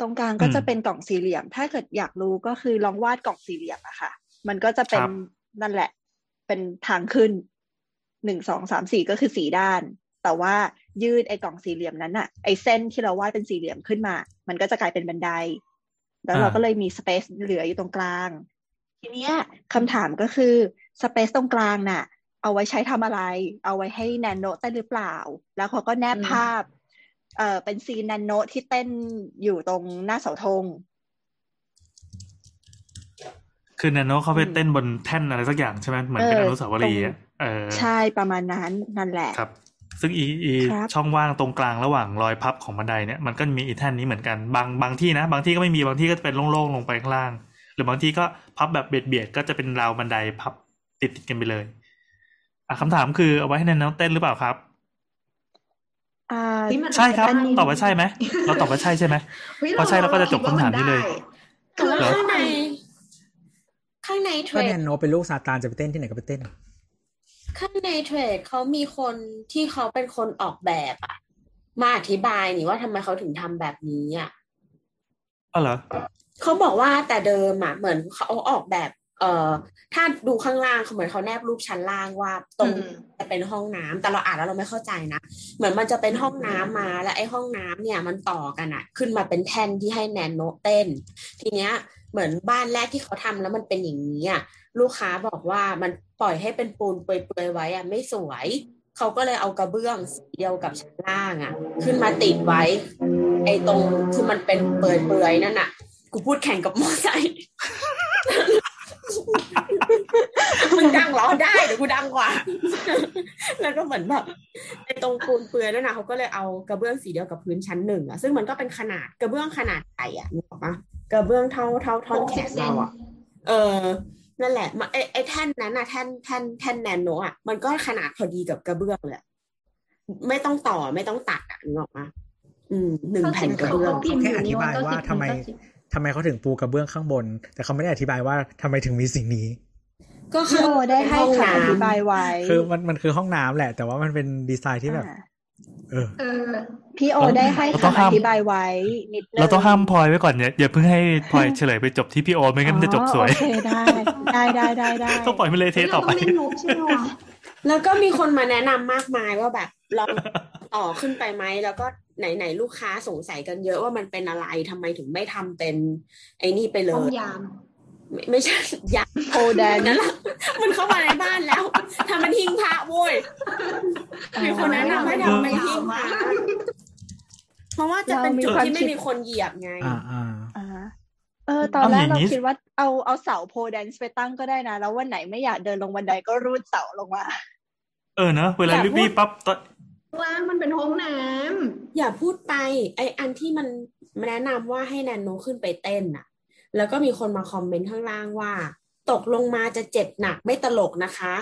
Speaker 8: ตรงกลางก็
Speaker 4: อืม
Speaker 8: จะเป็นกล่องสี่เหลี่ยม ถ้าเกิดอยากรู้ก็คือลองวาดกล่องสี่เหลี่ยมอะค่ะ มันก็จะเป็น
Speaker 4: ครับ
Speaker 8: นั่นแหละ เป็นทางขึ้น หนึ่งสองสามสี่ก็คือสี่ด้าน แต่ว่ายืดไอ้กล่องสี่เหลี่ยมนั้นอะไอ้เส้นที่เราวาดเป็นสี่เหลี่ยมขึ้นมา มันก็จะกลายเป็นบันได แล้วเราก็เลยมีสเปซเหลืออยู่ตรงกลาง ทีเนี้ยคำถามก็คือสเปซตรงกลางน่ะ เอาไว้ใช้ทำอะไร เอาไว้ให้แนนโนเต้นหรือเปล่า แล้วเขาก็แนบภาพ เอ่อเป็นซีนแนนโนที่เต้นอยู่ตรงหน้าเสาธง
Speaker 4: คือแนนโนเขาไปเต้นบนแท่นอะไรสักอย่างใช่ไหมเหมือนเป็น
Speaker 8: อ
Speaker 4: นุสาวรีย์
Speaker 8: ใช่ประมาณนั้นนั่นแหละ
Speaker 4: ครับ ซึ่งอีอี
Speaker 8: ครับ
Speaker 4: ช่องว่างตรงกลางระหว่างรอยพับของบันไดเนี่ยมันก็มีอีแท่นนี้เหมือนกันบางบางที่นะ บางที่ก็ไม่มีบางที่ก็จะเป็นโล่งๆลงไปข้างล่าง หรือบางที่ก็พับแบบเบียดเบียดๆก็จะเป็นราวบันไดพับติดติดๆกันไปเลยอะคำถามคือเอาไว้ให้แนนโนเต้นหรือเปล่าครับ
Speaker 8: อ่า
Speaker 5: นี่มัน
Speaker 4: ใช่ครับ
Speaker 5: อันนี้
Speaker 4: ตอบว่าใช่ไหมเราตอบว่าใช่ใช่ไหม
Speaker 5: เฮ้ย
Speaker 4: พอใช่เราก็จะจบคำถามนี้เลย
Speaker 5: คิดว่ามันได้
Speaker 6: แต่ว่า
Speaker 4: เหรอ
Speaker 6: ข้างในข้างในเทร
Speaker 3: ก็
Speaker 6: ด
Speaker 3: แนนโนเป็นลูกซาตานจะไปเต้นที่ไหนก็ไปเต้น
Speaker 6: ข้างในเทรดเขามีคนที่เขาเป็นคนออกแบบอะมาอธิบายนี่ว่าทำไมเขาถึงทำแบบนี้อะ
Speaker 4: อ๋อเหรอ
Speaker 6: เขาบอกว่าแต่เดิมอะเหมือนเขาออกแบบ เอ่อ ถ้าดูข้างล่างเขาเหมือนเขาแนบรูปชั้นล่างว่าตรง
Speaker 5: อืม
Speaker 6: จะเป็นห้องน้ำแต่เราอ่านแล้วเราไม่เข้าใจนะเหมือนมันจะเป็นห้องน้ำมาแล้วไอ้ห้องน้ำเนี่ยมันต่อกันอะขึ้นมาเป็นแท่นที่ให้แนนโนเต้น ทีเนี้ย เหมือนบ้านแรกที่เขาทำแล้วมันเป็นอย่างนี้อะลูกค้าบอกว่ามันปล่อยให้เป็นปูนเปื่อยๆไว้อะไม่สวย เขาก็เลยเอากระเบื้องสีเดียวกับชั้นล่างอะ ขึ้นมาติดไว้ ไอ้ตรงที่มันเป็นเปื่อยๆนั่นน่ะ กูพูดแข่งกับมอไซค์มึงดังเหรอได้เดี๋ยวกูดังกว่า แล้วก็เหมือนแบบไอ้ตรงปูนเปื่อยนั่นนะเขาก็เลยเอากระเบื้องสีเดียวกับพื้นชั้นหนึ่งอะซึ่งมันก็เป็นขนาดกระเบื้องขนาดใหญ่อะนึกออกปะ กระเบื้องเท่าเท่าท่อนแขนเราอะ เออ นั่นแหละมาไอ้ไอ้แท่นนั้นน่ะแท่นแท่นแท่นแนนโนอะมันก็ขนาดพอดีกับกระเบื้องเลยอะไม่ต้องต่อไม่ต้องตัดอะนึกออกปะอืมหนึ่งแผ่นกระเบื้อง
Speaker 3: เขาแค่อธิบายว่าทำไมทำไมเขาถึงปูกระเบื้องข้างบน แต่เขาไม่ได้อธิบายว่าทำไมถึงมีสิ่งนี้
Speaker 6: ก็
Speaker 8: พี่
Speaker 6: คือ
Speaker 8: โอได้ให้
Speaker 6: ห้อง
Speaker 8: คำอธิ
Speaker 6: น้ำ
Speaker 8: บายไว้
Speaker 3: คือมันมันคือห้องน้ำแหละ แต่ว่ามันเป็นดีไซน์ที่แบบ
Speaker 8: อ่า
Speaker 3: เออ
Speaker 5: เออ
Speaker 8: พี่โอได้ให้
Speaker 4: เราต้อง
Speaker 8: คำอ
Speaker 4: ห้าม
Speaker 8: ธิบายไว้นิดนึง
Speaker 4: เราต้องห้ามพลอยไว้ก่อนเนี่ยอย่าเพิ่งให้พลอยเฉลยไปจบที่พี่โอไม่งั้นมันจะจบสวย
Speaker 8: อ๋อโอเคได้ได้ได้ได้ได้
Speaker 4: ต้องปล่อยมันเลยเท
Speaker 5: เฮ้ย
Speaker 4: ต่
Speaker 5: เรา
Speaker 4: อไป
Speaker 5: ต้องเล่นมุกใช่ไหมวะ
Speaker 6: แล้วก็มีคนมาแนะนำมากมายว่าแบบลองต่อขึ้นไปไหมแล้วก็ไหนไหนๆลูกค้าสงสัยกันเยอะว่ามันเป็นอะไรทำไมถึงไม่ทำเป็นไอ้นี่ไปเล
Speaker 5: ห้อง
Speaker 6: ย
Speaker 5: ยาม
Speaker 6: ไม่ ไม่ใช่ยา
Speaker 8: โอแดน
Speaker 6: นั่นแหละมันเข้ามาในบ้านแล้วทำมันหิ้งพระโว้ยมีคนแนะนำให้ทำเป็นหิ้งพระเพราะว่าจะเป็นจุดที่ไม่มีคนเหยียบไง
Speaker 3: อ่าอ่า
Speaker 8: อ่าเออตอน
Speaker 4: เอา
Speaker 8: แร
Speaker 4: อกย่าง
Speaker 8: เรา
Speaker 4: นี้
Speaker 8: คิดว่าเอาเอาเสาโพแดนซ์ไปตั้งก็ได้นะ แล้ววันไหนไม่อยากเดินลงบันไดก็รูดเสาลงมา
Speaker 4: เออเนอะเวลา
Speaker 6: อย่าพูด
Speaker 4: รีบๆปั๊บตอน
Speaker 5: ล่างมันเป็นห้องน้ำ
Speaker 6: อย่าพูดไป ไออันที่มันแนะนำว่าให้แนนโนขึ้นไปเต้นน่ะ แล้วก็มีคนมาคอมเมนต์ข้างล่างว่า ตกลงมาจะเจ็บหนักไม่ตลกนะคะ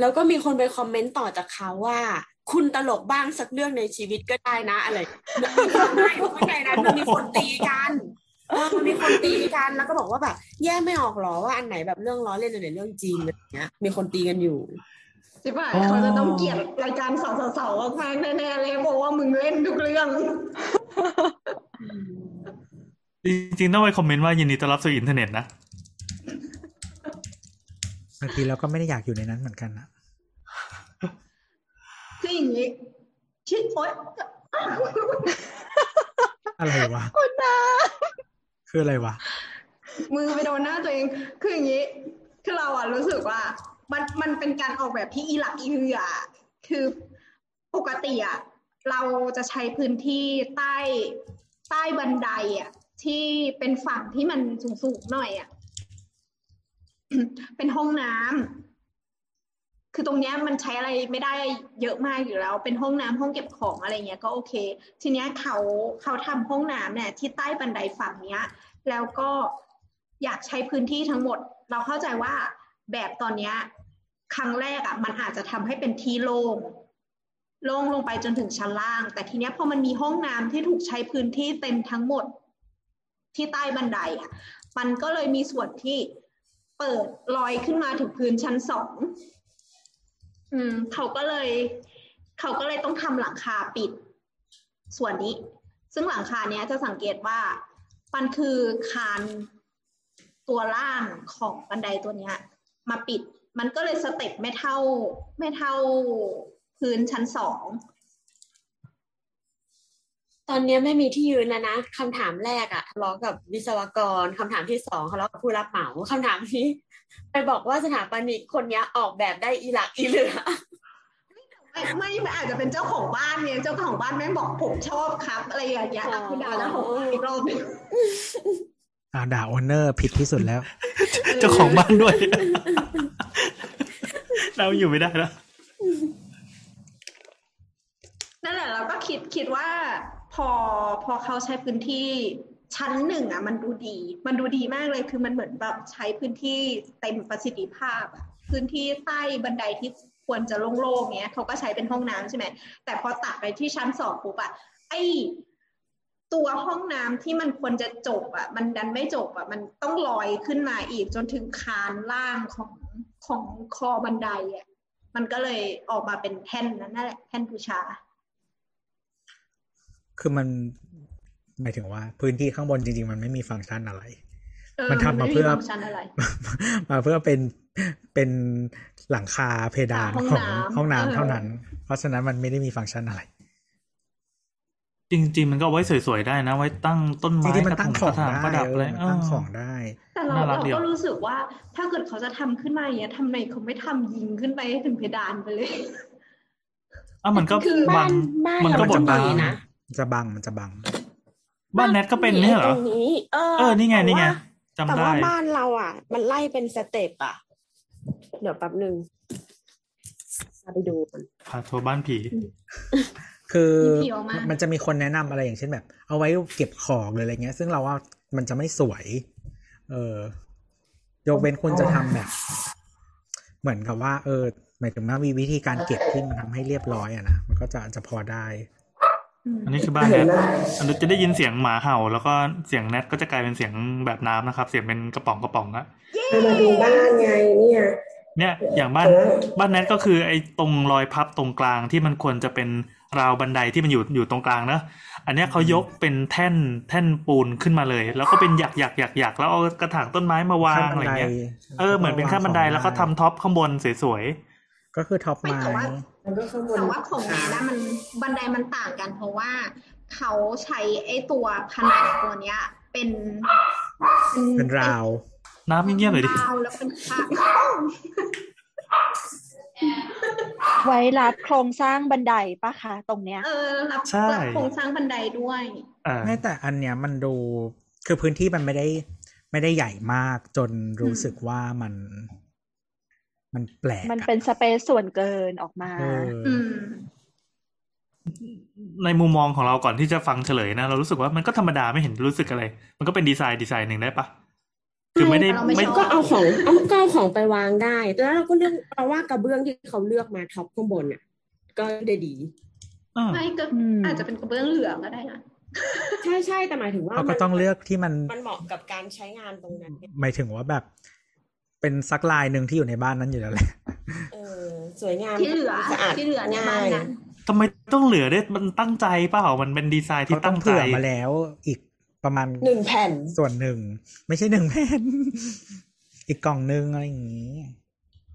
Speaker 6: แล้วก็มีคนไปคอมเมนต์ต่อจากเขาว่า คุณตลกบ้างสักเรื่องในชีวิตก็ได้นะ อะไรมันมีคนให้เพราะข้าในนั้นมันมีคนตีกันเออมันมีคนตีกันแล้วก็บอกว่าแบบ แยกไม่ออกหรอว่าอันไหนแบบเรื่องล้อเล่นอันไหนเรื่องจริงอะไรเงี้ย มีคนตีกันอยู่
Speaker 5: สิบ่ะเขาจะต้องเกลียดรายการสาวสาวๆมากแน่ๆเลยบอกว่ามึงเล่นทุกเรื่อง
Speaker 4: จริงๆ ต้องไปคอมเมนต์ว่ายินดีต้อนรับสู่อินเทอร์เน็ตนะ
Speaker 3: บางทีเราก็ไม่ได้อยากอยู่ในนั้นเหมือนกันนะ
Speaker 5: คืออย่างนี้ชิดโอ๊ย
Speaker 3: อะไรวะ
Speaker 8: คุณนา
Speaker 3: คืออะไรวะ
Speaker 5: มือไปโดนหน้าตัวเอง คืออย่างนี้ คือเราอะรู้สึกว่า มันมันเป็นการออกแบบที่อีหลักอีเหืออะคือปกติอะเราจะใช้พื้นที่ใต้ใต้บันไดอะ ที่เป็นฝั่งที่มันสูงๆหน่อยอะ เป็นห้องน้ำคือตรงเนี้ยมันใช้อะไรไม่ได้เยอะมากอยู่แล้ว เป็นห้องน้ำห้องเก็บของอะไรเงี้ยก็โอเค ทีเนี้ยเขาเขาทำห้องน้ำเนี่ยที่ใต้บันไดฝั่งเนี้ย แล้วก็อยากใช้พื้นที่ทั้งหมด เราเข้าใจว่าแบบตอนเนี้ยครั้งแรกอะ มันอาจจะทำให้เป็นที่โล่งโล่งลงไปจนถึงชั้นล่าง แต่ทีเนี้ยพอมันมีห้องน้ำที่ถูกใช้พื้นที่เต็มทั้งหมด ที่ใต้บันไดอะ มันก็เลยมีส่วนที่เปิดลอยขึ้นมาถึงพื้นชั้นสองอืมเขาก็เลยเขาก็เลยต้องทำหลังคาปิด ส่วนนี้ ซึ่งหลังคาเนี้ยจะสังเกตว่ามันคือคานตัวล่างของบันไดตัวเนี้ย มาปิด มันก็เลยสเต็ปไม่เท่า ไม่เท่าพื้นชั้นสอง
Speaker 6: ตอนเนี้ยไม่มีที่ยืนแล้วนะคำถามแรกอะทะเลาะกับวิศวกรคำถามที่สองทะเลาะกับผู้รับเหมาคำถามที่ไปบอกว่าสถาปนิกคนเนี้ยออกแบบได้อีหลักอีเหลือ
Speaker 5: ไม่ไม่ไม่อาจจะเป็นเจ้าของบ้านเนี่ยเจ้าของบ้านแม่งบอกผมชอบครับ อะไรอย่างเงี้ยอะคุณดาแล้วของบ้านอีกรอบหนึ่ง
Speaker 3: อ่าด่าโอเนอร์ผิดที่สุดแล้ว
Speaker 4: เจ้าของบ้านด้วย เราอยู่ไม่ได้แล้ว
Speaker 5: นั่นแหละเราก็คิดคิดว่า พอพอเขาใช้พื้นที่ชั้นหนึ่งอะมันดูดี มันดูดีมากเลยคือมันเหมือนแบบใช้พื้นที่เต็มประสิทธิภาพอะพื้นที่ใต้บันไดที่ควรจะโล่งๆเงี้ยเขาก็ใช้เป็นห้องน้ำใช่ไหมแต่พอตัดไปที่ชั้นสองปุ๊บอะไอตัวห้องน้ำที่มันควรจะจบอะมันดันไม่จบอะมันต้องลอยขึ้นมาอีกจนถึงคานล่างของของคอบันไดอะมันก็เลยออกมาเป็นแท่นนั้นนั่นแหละแท่นบูชา
Speaker 3: คือมันหมายถึงว่า พื้นที่ข้างบนจริง ๆ มันไม่มีฟังก์ชันอะไร
Speaker 5: เออ
Speaker 3: มันทำมาเพื่อ
Speaker 5: ไฟังก์ชันอะไร
Speaker 3: มาเพื่อเป็นเป็นหลังคาเพดาน
Speaker 5: ห้อง
Speaker 3: ของ
Speaker 5: น้ำ
Speaker 3: ห้องน้ำ
Speaker 5: เออ
Speaker 3: เท่านั้น เพราะฉะนั้นมันไม่ได้มีฟังก์ชันอะไร
Speaker 4: จริง ๆ มันก็เอาไว้สวยๆได้นะ ไว้ตั้งต้น
Speaker 3: จ
Speaker 4: ไม้
Speaker 3: ริงๆมันตั้งของ
Speaker 4: กระถา
Speaker 3: ได้
Speaker 4: ประดับ
Speaker 3: เอ
Speaker 4: อะไร
Speaker 3: อมันตั้งของได้
Speaker 5: แต่เรา
Speaker 4: น่ารัก
Speaker 5: เรา
Speaker 4: ดี
Speaker 5: ก็
Speaker 4: อะ
Speaker 5: รู้สึกว่าถ้าเกิดเขาจะทำขึ้นมาอย่างเงี้ยทำไมเขาไม่ทำยิงขึ้นไปให้ถึงเพดานไปเลย
Speaker 4: อะมันก็
Speaker 5: คือ
Speaker 4: บัง
Speaker 6: บ้าน
Speaker 4: มันก็
Speaker 6: เรา
Speaker 4: บด
Speaker 6: จะ
Speaker 4: บัง
Speaker 6: มีนะ
Speaker 3: มัน จะบังมันจะบัง
Speaker 4: บ้านแนทก็เป็นเนี่ยเหร
Speaker 6: ต
Speaker 4: อ
Speaker 6: รงนี้เออ
Speaker 4: เออนี่ไง
Speaker 6: แต่
Speaker 4: นี่ไง
Speaker 6: ว่า
Speaker 4: จำ
Speaker 6: แต่
Speaker 4: ได้
Speaker 6: ว่าบ้านเราอะ มันไล่เป็นสเต็ปอะ เดี๋ยวแป๊บหนึ่งมาไปดูกัน
Speaker 4: พาทัวร์บ้านผี
Speaker 3: คือ
Speaker 5: มีผีออกมามั
Speaker 3: มันจะมีคนแนะนำอะไรอย่างเช่นแบบ เอาไว้เก็บของหรืออะไรเงี้ย ซึ่งเราว่ามันจะไม่สวย เออยกเว้นคุณจะทำแบบ เหมือนกับว่า เออหมายถึงว่ามีวิธีการเก็บที่มันทำให้เรียบร้อยอะนะมันก็จะจะพอได้
Speaker 4: อันนี้คือบ้านแนทอันนี้จะได้ยินเสียงหมาเห่า แล้วก็เสียงแนทก็จะกลายเป็นเสียงแบบน้ำนะครับ เสียงเป็นกระป๋องกระป๋องอะ
Speaker 6: มาดูบ้านไงเนี่ย
Speaker 4: เนี่ยอย่างบ้านบ้านแนทก็คือไอ้ตรงรอยพับตรงกลางที่มันควรจะเป็นราวบันไดที่มันอยู่อยู่ตรงกลางเนอะอันเนี้ยเขายกเป็นแท่นแท่นปูนขึ้นมาเลย แล้วก็เป็นหยักหยักหยักหยักแล้วเอากระถางต้นไม้มาวาง
Speaker 3: ขั้นบั
Speaker 4: อะไรเงี้ยเออเหมือนเป็นขั้นบันไดแล้วก็ทำ top ข้างบนสวย
Speaker 3: ก็คือ top
Speaker 5: ไม่
Speaker 3: ไม้
Speaker 5: แต่ว่า
Speaker 6: มันก็ข้างบน
Speaker 5: แต่ว่าของแม่นะมันบันไดมันต่างกัน เพราะว่าเขาใช้ไอ้ตัวผนังตัวเนี้ย เป็น
Speaker 3: เป็นราว
Speaker 4: ๆน้ำเงียบๆเลยดิ
Speaker 5: ราวแล้วเป็นคา
Speaker 8: ไว้รับโครงสร้างบันไดปะคะตรงเนี้ย
Speaker 5: เออรับ
Speaker 4: ใช่
Speaker 5: รับโครงสร้างบันไดด้วย
Speaker 4: อ่า
Speaker 3: ไม่แต่อันเนี้ยมันดูคือพื้นที่มันไม่ได้ ไม่ได้ใหญ่มากจนรู้สึกว่ามัน มันแปลก
Speaker 8: มัน
Speaker 3: อะ
Speaker 8: เป็นสเปซส่วนเกินออกมา
Speaker 3: เออ
Speaker 5: อืม
Speaker 4: ในมุมมองของเราก่อนที่จะฟังเฉลยนะ เรารู้สึกว่ามันก็ธรรมดาไม่เห็นรู้สึกอะไร มันก็เป็นดีไซน์ดีไซน์หนึ่งได้ปะคือไม่ได้
Speaker 5: เราไม่
Speaker 4: ไม่
Speaker 5: ชบ
Speaker 6: ก็เอาของเอาก็เอาของไปวางได้ แล้วเราก็เลือกเราว่ากระเบื้องที่เขาเลือกมาท็อปข้างบนอะ ก็ได้ดี
Speaker 4: อ่า
Speaker 5: ไม่ก็
Speaker 8: อืม
Speaker 5: อาจจะเป็นกระเบื้องเหลืองก็ได้นะ
Speaker 6: ใช่ใช่แต่หมายถึงว่า
Speaker 3: เราก็
Speaker 6: มัน
Speaker 3: ต้องเลือกที่มัน
Speaker 6: มันเหมาะกับการใช้งานตรงนั้นเนี่ย
Speaker 3: หมายถึงว่าแบบ เป็นซักลายหนึ่งที่อยู่ในบ้านนั้นอยู่แล้วแหละ
Speaker 6: เออสวยงาม
Speaker 5: ที่เหลือ
Speaker 6: สะอาด
Speaker 5: ที่เหลือในบ้านนั้น
Speaker 4: ทำไมต้องเหลือได้มันตั้งใจเปล่ามันเป็นดีไซน์ที่
Speaker 3: เขาต้
Speaker 4: ตั้
Speaker 3: อง
Speaker 4: งใจ
Speaker 3: เผื่อมาแล้วอีกประมาณ
Speaker 6: หนึ่งแผ่น
Speaker 3: ส่วนหนึ่ง ไม่ใช่หนึ่งแผ่น อีกกล่องหนึงอะไรอย่างนี้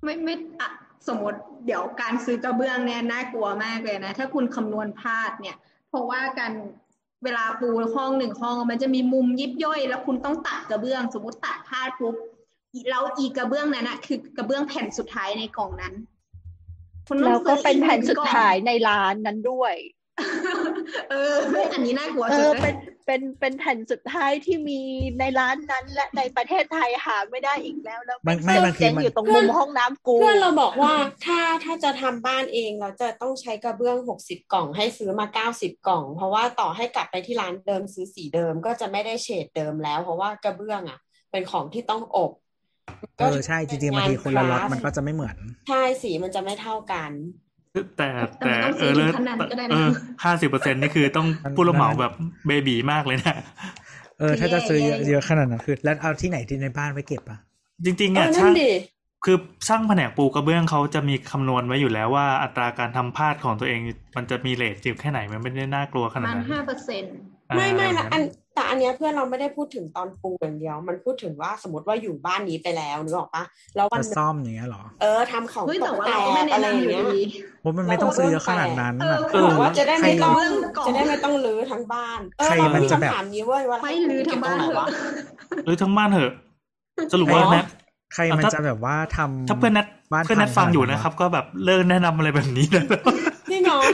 Speaker 5: ไม่ไม่อะสมมติเดี๋ยวการซื้อกระเบื้องเนี่ยน่ากลัวมากเลยนะ ถ้าคุณคำนวณพลาดเนี่ย เพราะว่าการเวลาปูห้องหนึ่งห้องมันจะมีมุมยิบย่อย แล้วคุณต้องตัดกระเบื้อง สมมติตัดพลาดปุ๊บอี แล้วอีกระเบื้องนั้นนะคือกระเบื้องแผ่นสุดท้ายในกล่องนั้นคุณต้
Speaker 8: แล้
Speaker 5: อ
Speaker 8: ว
Speaker 5: ง
Speaker 8: ก็
Speaker 5: ซื้อ
Speaker 8: เป็น
Speaker 5: อี
Speaker 8: แผ่น
Speaker 5: หง
Speaker 8: สุด
Speaker 5: กล่อง
Speaker 8: ท้ายในร้านนั้นด้วย
Speaker 5: เออ อันนี้น่ากลัว
Speaker 8: เอ
Speaker 5: สุด
Speaker 8: อ
Speaker 5: เล
Speaker 8: เป็
Speaker 5: ย
Speaker 8: นเป็นเป็นแผ่นสุดท้ายที่มีในร้านนั้น และในประเทศไทยหาไม่ได้อีกแล้วแล้ว
Speaker 3: ไม่ไม่บางที
Speaker 8: เจ๊ง
Speaker 3: มัน
Speaker 8: อยู่ตรงมุมห้องน้ำกู
Speaker 6: เพื่อนเราบอกว่าถ้าถ้าจะทำบ้านเองเราจะต้องใช้กระเบื้องหกสิบกล่องให้ซื้อมาเก้าสิบกล่อง เพราะว่าต่อให้กลับไปที่ร้านเดิมซื้อสีเดิมก็จะไม่ได้เฉดเดิมแล้ว เพราะว่ากระเบื้องอะ เป็นของที่ต้องอบ
Speaker 3: เออใช่จริงๆบางทีคนละล็อตมันก็จะไม่เหมือน
Speaker 6: ใช่สีมันจะไม่เท่ากัน
Speaker 4: แต่
Speaker 5: แต่
Speaker 4: แต่
Speaker 5: ไม่ต้อง
Speaker 4: เอ
Speaker 5: ซื้อ
Speaker 4: อ
Speaker 5: ถึ
Speaker 4: เล
Speaker 5: ง
Speaker 4: ย
Speaker 5: ขนาดนั้นก็ได้
Speaker 4: เอ
Speaker 5: นะ
Speaker 4: อห้าสิบเปอร์เซ็นนี่คือต้อง
Speaker 3: มัน
Speaker 4: ผู้รับเหมา
Speaker 3: มัน
Speaker 4: แบบเบบีมากเลยนะ
Speaker 3: เออ ถ้าจะซื้อเยอะ
Speaker 5: แย่ๆ
Speaker 3: เยอะขนาดนั้นคือ แล้วเอาที่ไหนที่ในบ้านไว้เก็บอะ
Speaker 4: จริงๆ
Speaker 6: เอ
Speaker 4: อะ
Speaker 6: อนั่
Speaker 4: ช่านง
Speaker 6: ดิ
Speaker 4: คือช่างแผนกปูกระเบื้องเขาจะมีคำนวณไว้อยู่แล้วว่าอัตราการทำพลาดของตัวเองมันจะมีเลทจิบแค่ไหนมันไม่ได้น่ากลัวข
Speaker 5: ประ
Speaker 4: นาด
Speaker 5: มาณ
Speaker 4: นั้น
Speaker 5: ห้าเปอร์เซ็นต์
Speaker 6: ไม่ไม่
Speaker 4: อ่า
Speaker 6: ละอันแต่อันเนี้ยเพื่อนเราไม่ได้พูดถึงตอนปูอย่างเดียว มันพูดถึงว่าสมมติว่าอยู่บ้านนี้ไปแล้วนึกออกปะแล้ววัน
Speaker 3: จะ
Speaker 6: หนึ่ง
Speaker 3: ซ่อมอย่างเงี้ยเหรอ
Speaker 6: เออทำของ
Speaker 5: เฮ้ย
Speaker 6: ต
Speaker 5: แต่
Speaker 6: ก
Speaker 5: ว่า
Speaker 6: แต
Speaker 5: เราก็
Speaker 6: ก
Speaker 5: ไม่
Speaker 6: อะไร
Speaker 5: แนะ
Speaker 6: อนำย่าง
Speaker 5: อยู่
Speaker 6: เงี้ย
Speaker 5: ดี
Speaker 3: เพราะมันไม่ต้องซื้อเยอะขนาดนั้น
Speaker 5: เออ
Speaker 3: อะ
Speaker 5: เออ
Speaker 6: บอกว่าจะได้ไม่ต้อง
Speaker 5: เรื่องกล่อง
Speaker 6: จะได้ไม่ต้องรื้อทั้งบ้านเออ
Speaker 3: ใคร
Speaker 6: เรา
Speaker 3: มัน
Speaker 6: มี
Speaker 3: จะแบบ
Speaker 6: คำถามนี้เว้ยว่า
Speaker 5: ไม่รื้อทั้งบ้านเถอะ
Speaker 4: หรือทั้งบ้านเถอะ สรุปว่า
Speaker 6: อ๋อ
Speaker 4: แนท
Speaker 3: ใครมันจะแบบว่าทำ
Speaker 4: ถ้าเพื่อนแนท
Speaker 3: บ้าน
Speaker 4: เพื่อนแนท
Speaker 3: พัง
Speaker 4: ฟังอยู่
Speaker 3: ขนาดนั้น
Speaker 4: นะครับ ก็แบบเลิกแนะนำอะไรแบบนี้นะ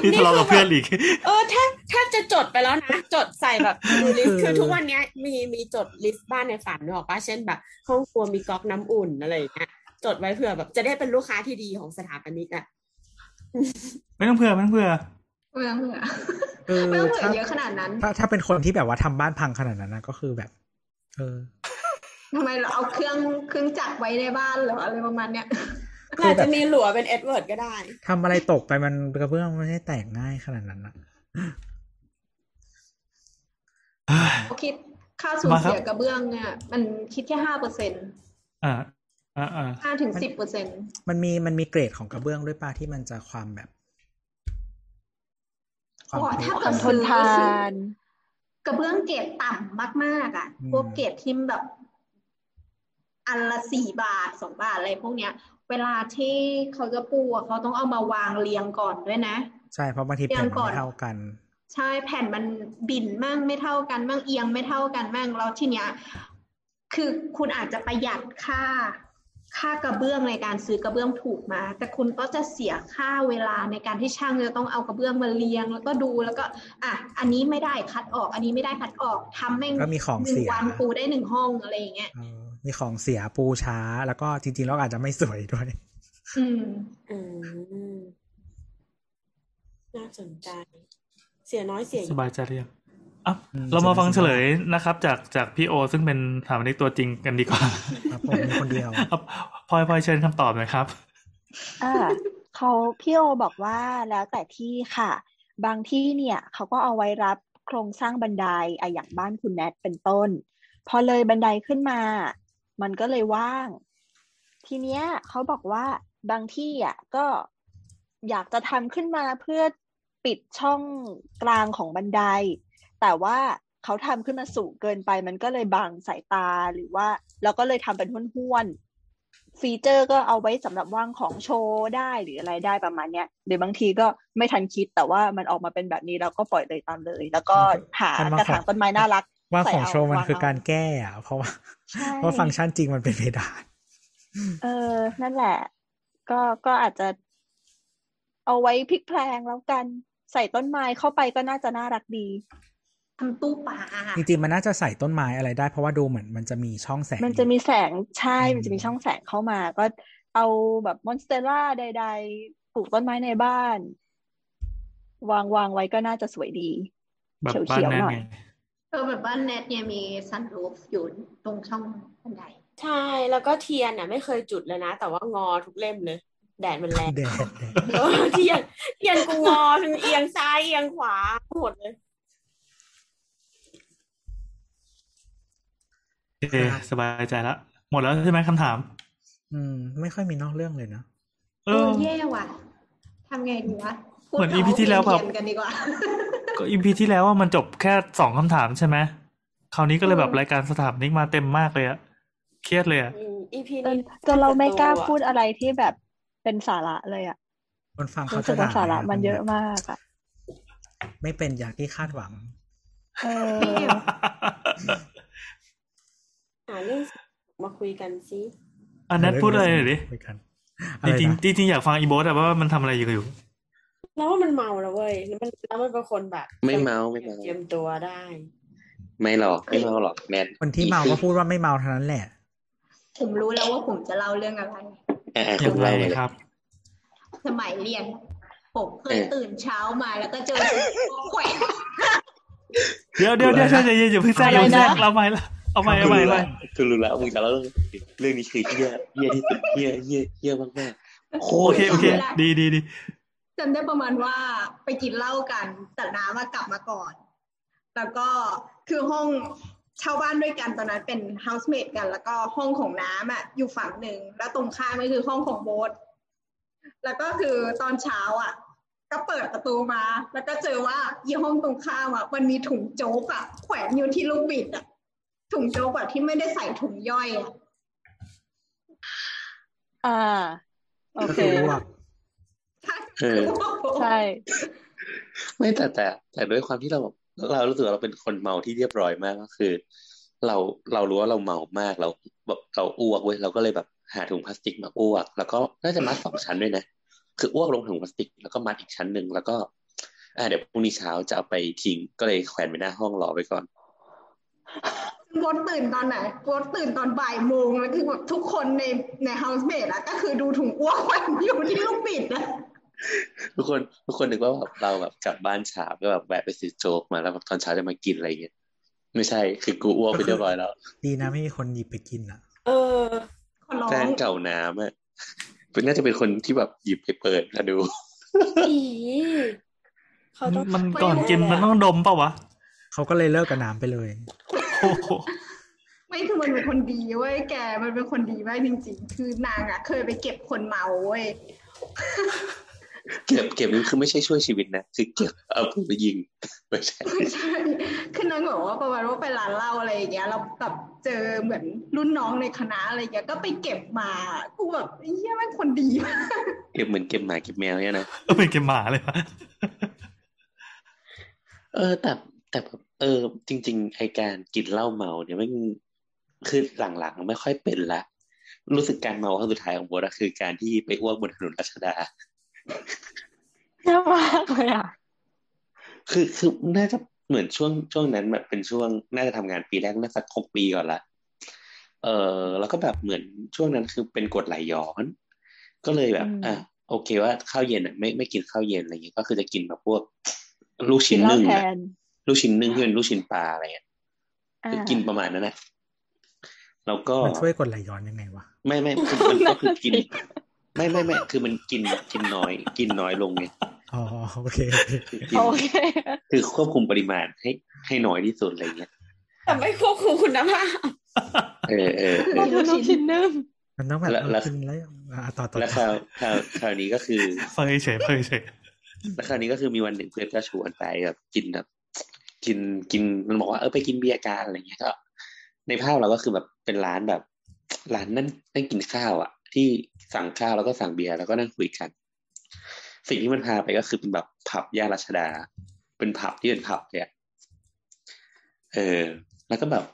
Speaker 6: นี่น้อง
Speaker 4: นี่ทะเลาะกับเพื่อนอีก
Speaker 6: เออถ้าถ้าจะจดไปแล้วนะจดใส่แบบ list คือทุกวันเนี้ยมีมีจด list บ้านในฝันนึกออกปะเช่นแบบห้องครัวมีก๊อกน้ำอุ่นอะไรอย่างเงี้ยจดไว้เผื่อแบบจะได้เป็นลูกค้าที่ดีของสถาปนิกอะ
Speaker 4: ไม่ต้องเผื่อไม่ต้องเผื่อ
Speaker 5: ไม่ต้องเผื่อ
Speaker 3: เออ
Speaker 5: ไม่ต้องเผื่อเยอะขนาดนั้น
Speaker 3: ถ้า ถ้าถ้าเป็นคนที่แบบว่าทำบ้านพังขนาดนั้นนะก็คือแบบ เออ
Speaker 5: ทำไมเราเอาเครื่องเครื่องจักรไว้ในบ้านเหรออะไรประมาณเนี้ย
Speaker 3: คื อ
Speaker 6: อาจ
Speaker 3: แบบ
Speaker 6: จะมีหลัวเป็นเอ็ดเวิร์ดก็ได้
Speaker 3: ทำอะไรตกไปมันกระเบื้องมันไม่ได้แตกง่ายขนาดนั้นนะ
Speaker 5: เขาคิดค่าสูญ
Speaker 4: มาครับ
Speaker 5: เสียกระเบื้องเนี่ย มันคิดแค่ห้าเปอร์เซ็นต์
Speaker 4: อ่าอ่าอ่า
Speaker 5: ห้าถึงสิบเปอร์เซ็นต์
Speaker 3: มันมีมันมีเกรดของกระเบื้องด้วยป่ะที่มันจะความแบบความ
Speaker 5: ถ้า
Speaker 3: ท
Speaker 5: เกิด
Speaker 8: ทนทาน
Speaker 5: กระเบื้องเกรดต่ำมากๆอะ
Speaker 3: อืม
Speaker 5: พวกเกรดที่แบบ อันละสี่บาทสองบาทอะไรพวกเนี้ย เวลาที่เขาจะปูอะเขาต้องเอามาวางเรียงก่อนด้วยนะ
Speaker 3: ใช่เพราะบางที
Speaker 5: เตรี
Speaker 3: แผ่
Speaker 5: ย
Speaker 3: น
Speaker 5: ม
Speaker 3: มัน
Speaker 5: ก่อน
Speaker 3: ไม่เท่ากัน
Speaker 5: ใช่แผ่นมันบิ่นมั่งไม่เท่ากันมั่งเอียงไม่เท่ากันมั่งแล้วทีเนี้ยคือคุณอาจจะประหยัดค่าค่ากระเบื้องในการซื้อกระเบื้องถูกมา แต่คุณก็จะเสียค่าเวลาในการที่ช่างจะต้องเอากระเบื้องมาเรียง แล้วก็ดูแล้วก็ อะ อันนี้ไม่ได้คัดออก อันนี้ไม่ได้คัดออกทำแม่ง
Speaker 3: ก็มีของ
Speaker 5: หนึ่
Speaker 3: เสี
Speaker 5: ง
Speaker 3: ย
Speaker 5: วันปูได้หนึ่งห้องอะไรอย่างเงี้ย
Speaker 3: เออ มีของเสียปูช้า แล้วก็จริงๆแล้วอาจจะไม่สวยด้วย
Speaker 5: อืม
Speaker 6: อืมน่าสนใจ เสียน้อยเสียเย
Speaker 4: ส
Speaker 6: อะ
Speaker 4: บายใจหรือยังอะ
Speaker 3: อืม
Speaker 4: เรามาฟัง
Speaker 3: สบายๆ
Speaker 4: เฉลยนะครับ จากจากพี่โอ ซึ่งเป็นสถาปนิกตัวจริงกันดีกว่า
Speaker 3: ครับผมมีคนเดียว
Speaker 4: ครับพลอยพลอยเชิญคำตอบหน่อยครับ
Speaker 8: อ่าเขาพี่โอบอกว่าแล้วแต่ที่ค่ะ บางที่เนี่ยเขาก็เอาไว้รับโครงสร้างบันไดอะอย่างบ้านคุณแนทเป็นต้น พอเลยบันไดขึ้นมา มันก็เลยว่าง ทีเนี้ยเขาบอกว่าบางที่อะก็อยากจะทำขึ้นมาเพื่อปิดช่องกลางของบันได แต่ว่าเขาทำขึ้นมาสูงเกินไป มันก็เลยบังสายตาหรือว่าเราก็เลยทำเป็นห้วนๆฟีเจอร์ก็เอาไว้สำหรับวางของโชว์ได้หรืออะไรได้ประมาณเนี้ยหรือบางทีก็ไม่ทันคิดแต่ว่ามันออกมาเป็นแบบนี้เราก็ปล่อยเลยตามเลย แล้วก็หา
Speaker 3: มันมาก
Speaker 8: ระถางต้นไม้น่ารัก
Speaker 3: ว่า
Speaker 8: ใส่
Speaker 3: ของ
Speaker 8: เอา
Speaker 3: โชว์มัน
Speaker 8: วาง
Speaker 3: คือ
Speaker 8: เอา
Speaker 3: การแก้อะเพราะว่า
Speaker 8: ใช่
Speaker 3: เพราะฟังก์ชันจริงมันเป็นเพดาน
Speaker 8: เออ นั่นแหละ ก็ก็อาจจะ เอาไว้พลิกแพลงแล้วกันใส่ต้นไม้เข้าไปก็น่าจะน่ารักดี
Speaker 5: ทำตู้ปลา
Speaker 3: จริงๆมันน่าจะใส่ต้นไม้อะไรได้เพราะว่าดูเหมือนมันจะมีช่องแสง
Speaker 8: มันจะ
Speaker 3: อยู่
Speaker 8: มีแสงใช่
Speaker 3: อืม
Speaker 8: มันจะมีช่องแสงเข้ามา ก็เอาแบบมอนสเตล่าใด ๆ ปลูกต้นไม้ในบ้าน วางวางไว้ก็น่าจะสวยดี
Speaker 4: แบบ
Speaker 8: เขียว
Speaker 4: บ้าน
Speaker 8: เขียว
Speaker 4: แน่
Speaker 8: หน่อย
Speaker 4: ไง
Speaker 5: เออแบบบ้านแนทเนี่ยมีซันรูฟอยู่ตรงช่องบันได
Speaker 6: ใช่แล้วก็เทียนอะไม่เคยจุดเลยนะ แต่ว่างอทุกเล่มเลย แดดมันแรง
Speaker 3: แดดแดด
Speaker 6: เออเทียนเทียนกูงอทั้งเอียงซ้ายเอียงขวาหมดเลย
Speaker 4: โอเคสบายใจละหมดแล้วใช่ไหมคำถาม
Speaker 3: อืม ไม่ค่อยมีนอกเรื่องเลยนะ
Speaker 4: เอ
Speaker 5: เอ
Speaker 4: อ
Speaker 5: อแย่ว่ะทำไงดีวะพูด
Speaker 4: เหมือน
Speaker 5: ต่
Speaker 4: EP ที่แล้วแบบ
Speaker 5: เรียนกันดีกว่า
Speaker 4: ก็ EP ที่แล้วว่ามันจบแค่สองคำถามใช่ไหมคราวนี้ก็เลยแบบรายการสถาปนิกมาเต็มมากเลยอะเครียดเลยอะ
Speaker 6: EP
Speaker 8: จน
Speaker 6: นี้
Speaker 8: จนเราไม่กล้า
Speaker 6: ตัว
Speaker 8: พูดอะไรที่แบบเป็นสาระเลยอะ
Speaker 3: คนฟังเขา
Speaker 8: รู้สึ
Speaker 3: จะ
Speaker 8: กว่า
Speaker 3: ด่า
Speaker 8: สาระมันเยอะมากอะ
Speaker 3: ไม่เป็นอย่างที่คาดหวัง
Speaker 8: เออ
Speaker 6: หาเรื่องมาคุยกันซิ
Speaker 4: อันนั้นพูดอะไรหน่อยดิ
Speaker 3: คุยกัน
Speaker 4: จริงๆจริงๆอยากฟังอีโบสอะว่ามันทำอะไรอยู่อยู่
Speaker 6: แล้วว่ามันเมาแล้วเว้ยแล้วมันแล้วมันเป็นคนแบบ
Speaker 7: ไม่เมาไม่เมา
Speaker 6: เตรียมตัวได้
Speaker 7: ไม่หรอกไม่เมาหรอกแมน
Speaker 3: คนที่เมาก็พูดว่าไม่เมาเท่านั้นแหละ
Speaker 5: ผมรู้แล้วว่าผมจะเล่าเรื่องอะไร
Speaker 7: อ่า
Speaker 4: อ
Speaker 7: คุ
Speaker 4: ย่าง
Speaker 7: ณ
Speaker 4: ไร
Speaker 7: เล่าเลย
Speaker 4: ครับ
Speaker 5: สมัยเรียน ผมเคย
Speaker 7: เออ
Speaker 5: ตื่นเช้ามาแล้วก็เจอแขวน
Speaker 4: เดี๋ยวเดี๋ยวเดี๋ยวใช่ใจเย็นอย่าเพิ่งแทรกอย่าเพิ่งแทรกเราใหม่ละเอาใหม่เอาใหม่เอาใหม่
Speaker 7: คือรู้แล้วมึงจะเล่าเรื่องเรื่องนี้คือเฮี้ยเฮี้ยที่สุดเฮี้ยเฮี้ยเฮี้ยมากมากๆโค
Speaker 4: โอ
Speaker 7: ตร
Speaker 4: เคโอเค ดีดีดี
Speaker 5: จำได้ประมาณว่าไปกินเหล้ากันแต่น้ำมากลับมาก่อน แล้วก็คือห้องเช่าบ้านด้วยกันตอนนั้นเป็น housemate กัน แล้วก็ห้องของน้ำอะอยู่ฝั่งหนึ่งแล้วตรงข้ามก็คือห้องของโบ๊ทแล้วก็คือตอนเช้าอะ ก็เปิดประตูมา แล้วก็เจอว่ายี่ห้องตรงข้ามอะมันมีถุงโจ๊กอะแขวนอยู่ที่ลูกบิดอะถุงโจ๊กแบบที่ไม่ได้ใส่ถุงย่อยอะ
Speaker 8: อ่าโอ
Speaker 3: ก็
Speaker 8: เค
Speaker 3: คืออ้วก
Speaker 7: เออ
Speaker 8: ใช่
Speaker 7: ไม่แต่แต่ แต่ด้วยความที่เราแบบเรารู้สึกว่าเราเป็นคนเมาที่เรียบร้อยมากก็คือ เราเรารู้ว่าเราเมามากเราแบบเราอ้วกเว้ยเราก็เลยแบบหาถุงพลาสติกมาอ้วก แล้วก็น่าจะมัดสองชั้นด้วยนะคืออ้วกลงถุงพลาสติกแล้วก็มัดอีกชั้นหนึ่งแล้วก็อ่าเดี๋ยวพรุ่งนี้เช้าจะเอาไปทิ้งก็เลยแขวนไว้หน้าห้องรอไว้ก่อน
Speaker 5: โบ๊ทตื่นตอนไหนโบ๊ทตื่นตอนบ่ายโมงแล้วคือแบบทุกคนในใน housemate อะก็คือดูถุงอ้วกแขวนอยู่ที่ลูกบิดอะ
Speaker 7: ทุกคนทุกคนนึกว่าแบบเราแบบกลับบ้านเช้าก็แบบแวะไปซื้อโจ๊กมาแล้วแบบตอนเช้าจะมากินอะไรเงี้ยไม่ใช่คือกูอ้วกไปเรียบร้อยแล้ว
Speaker 3: ดีนะไม่มีคนหยิบไปกินอะ
Speaker 6: เออ
Speaker 5: ขอร้อ
Speaker 7: แฟ
Speaker 5: ง
Speaker 7: นเก่าน้ำอะเป็นน่าจะเป็นคนที่แบบหยิบไปเปิดมาดู
Speaker 6: อีเขาต้อง
Speaker 4: มันก่อนกินมันต้องดมเปล่าวะ
Speaker 3: เขาก็เลยเลิกกับน้ำไปเลย
Speaker 4: โอ้โห
Speaker 5: ไม่คือมันเป็นคนดีเว้ยแกมันเป็นคนดีมากจริง ๆ คือนางอะเคยไปเก็บคนเมาเว้ย
Speaker 7: เก็บเก็บนี่คือไม่ใช่ช่วยชีวิตนะคือเก็บเอาปืนไปยิงไม่ใช่
Speaker 5: ไม่ใช่คือนางบอกว่าประมาณว่าไปร้านเหล้าอะไรอย่างเงี้ยเราแบบเจอเหมือนรุ่นน้องในคณะอะไรอย่างเงี้ยก็ไปเก็บมากูแบบเฮียแม่งคนดีมาก
Speaker 7: เก็บเหมือนเก็บหมาเก็บแมวเนี่ยนะ
Speaker 4: เออเป็นเกมหมาเลยวะ
Speaker 7: เออแต่แต่แบบเออ จริง ๆ ไอการกินเหล้าเมาเนี่ยมันคือหลังๆไม่ค่อยเป็นละรู้สึกการเมาครั้งสุดท้ายของโบทอะคือการที่ไปอ้วกบนถนนรัชดา
Speaker 8: เยอะมากเลยอะ
Speaker 7: คือคือน่าจะเหมือนช่วงช่วงนั้นแบบเป็นช่วงน่าจะทำงานปีแรกน่าสักหกปีก่อนละเออแล้วก็แบบเหมือนช่วงนั้นคือเป็นกรดไหลย้อน ก็เลยแบบ
Speaker 8: อืม
Speaker 7: อะโอเคว่าข้าวเย็นอะไม่ไม่กินข้าวเย็นอะไรเงี้ยก็คือจะกินแบบพวก ลูก
Speaker 8: กิ
Speaker 7: ชิ้
Speaker 8: น
Speaker 7: น
Speaker 8: เหล้า
Speaker 7: นึ่ง
Speaker 8: แท
Speaker 7: อะ
Speaker 8: น
Speaker 7: ลูกชิ้นนึ่งที่เป็นลูกชิ้นปลาอะไรเงี้ย
Speaker 8: อ่า
Speaker 7: คือกินประมาณนั้นแหละแล้วก็
Speaker 3: มันช่วยกดไหลย้อนยังไงวะ
Speaker 7: ไม่ไม่คือมันก็คือกิน ไม่ไม่ไม่คือมันกินกินน้อย กินน้อยลงไง
Speaker 3: อ๋อโอเคโอเค
Speaker 7: คือกิน
Speaker 8: โอเค
Speaker 7: คือควบคุมปริมาณให้ให้น้อยที่สุดอะไรเงี้ย
Speaker 6: แต่ไม่ควบคุมคุณภาพ
Speaker 7: เออเออเอ
Speaker 8: เรา
Speaker 7: อ
Speaker 8: ดูลูกชิ้นนึ่ง
Speaker 3: มันต้องแบบ
Speaker 7: แล้วแล้ว
Speaker 3: เออกินแล้วอะต่อต่อ
Speaker 7: แล้วค
Speaker 3: ต่อ
Speaker 7: ราวคราวคราวนี้ก็คือ
Speaker 4: เฟยเฉยเฟยเฉย
Speaker 7: แล้วคราวนี้ก็คือมีวันหนึ่งเพื่อนก็ชวนไปแบบกินแบบกินกินมันบอกว่าเออไปกินเบียร์กันอะไรเงี้ยก็ ในภาพเราก็คือแบบเป็นร้านแบบ ร้านนั่งนั่งกินข้าวอะ ที่ สั่งข้าวแล้วก็สั่งเบียร์แล้วก็นั่งคุยกัน สิ่งที่มันพาไปก็คือเป็นแบบผับย่านรัชดา เป็นผับที่เป็นผับเนี่ยเออ แล้วก็แบบ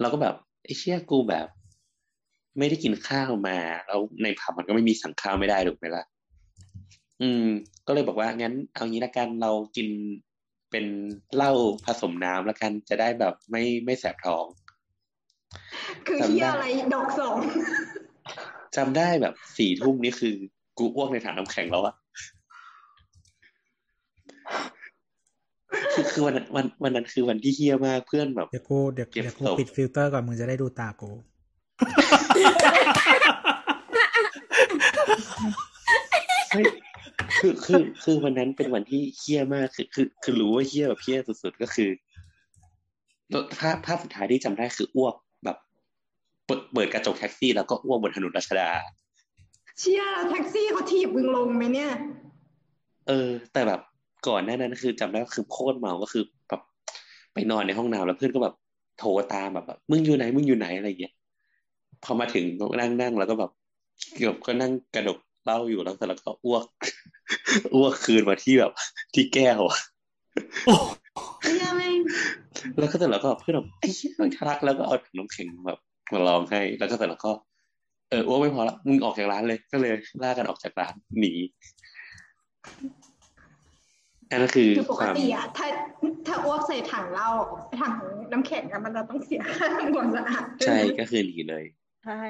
Speaker 7: เราก็แบบไอ้เชี่ยกูแบบ ไม่ได้กินข้าวมา แล้วในผับมันก็ไม่มีสั่งข้าวไม่ได้ถูกไหมล่ะอืม ก็เลยบอกว่างั้น เอางี้ละกันเรากินเป็นเหล้าผสมน้ำละกันจะได้แบบไม่ไม่แสบท้อง
Speaker 5: คือเหี้ยอะไรดอกสอง
Speaker 7: จำได้แบบสี่ทุ่มนี่คือ กูอ้วกในถังน้ำแข็งแล้วอะคือคือวันนั้นวันวันนั้นคือวันที่เหี้ยมากเพื่อนแบบ
Speaker 3: เดี๋ยวกูเดี๋ยว
Speaker 7: เก็บ
Speaker 3: เดี๋ยวกู
Speaker 7: ศพ
Speaker 3: ปิดฟิลเตอร์ก่อนมึงจะได้ดูตากู
Speaker 7: เฮ้ยคือคือคือวันนั้นเป็นวันที่เหี้ยมากคือคือคือรู้ว่าเหี้ยแบบเหี้ยสุดๆก็คือภาพภาพสุดท้ายที่จำได้คืออ้วกแบบ เปิดเปิดกระจกแท็กซี่แล้วก็อ้วกบนถนนรัชดา
Speaker 5: เชี่ยแท็กซี่เขาถีบมึงลงไหมเนี่ย
Speaker 7: เออ แต่แบบก่อนหน้านั้นคือจำได้ว่าคือโคตรเมาก็คือแบบไปนอนในห้องน้ำแล้วเพื่อนก็แบบโทรตามแบบแบบมึงอยู่ไหนมึงอยู่ไหนอะไรอย่างเงี้ยพอมาถึงก็นั่งนั่งแล้วก็แบบเกือบก็นั่งกระดกเหล้าอยู่แล้วเสร็จแล้วก็อ้วก อ้วกคืนมาที่แบบ ที่แก้วอะ
Speaker 4: โอ้
Speaker 5: เชี่ยแม่ง
Speaker 7: แล้วก็เสร็จแล้วก็เพื่อนแบบไอ้เหี้ยมันทะลักแล้วก็เอาถังน้ำแข็งแบบ มาลองให้ แล้วก็เสร็จแล้วก็ เอออ้วกไม่พอละมึงออกจากร้านเลย ก็เลยล่ากันออกจากร้านหนีอันนั้นคือ
Speaker 5: คือป
Speaker 7: ค
Speaker 5: ก
Speaker 7: วาม
Speaker 5: ติอะถ้าถ้าอ้วกใส่ถังเหล้าถังน้ำแข็งอะมันจะต้องเสียค่าทำความสะอาด
Speaker 7: ใช่ก็คือหนีเลย
Speaker 8: ใช่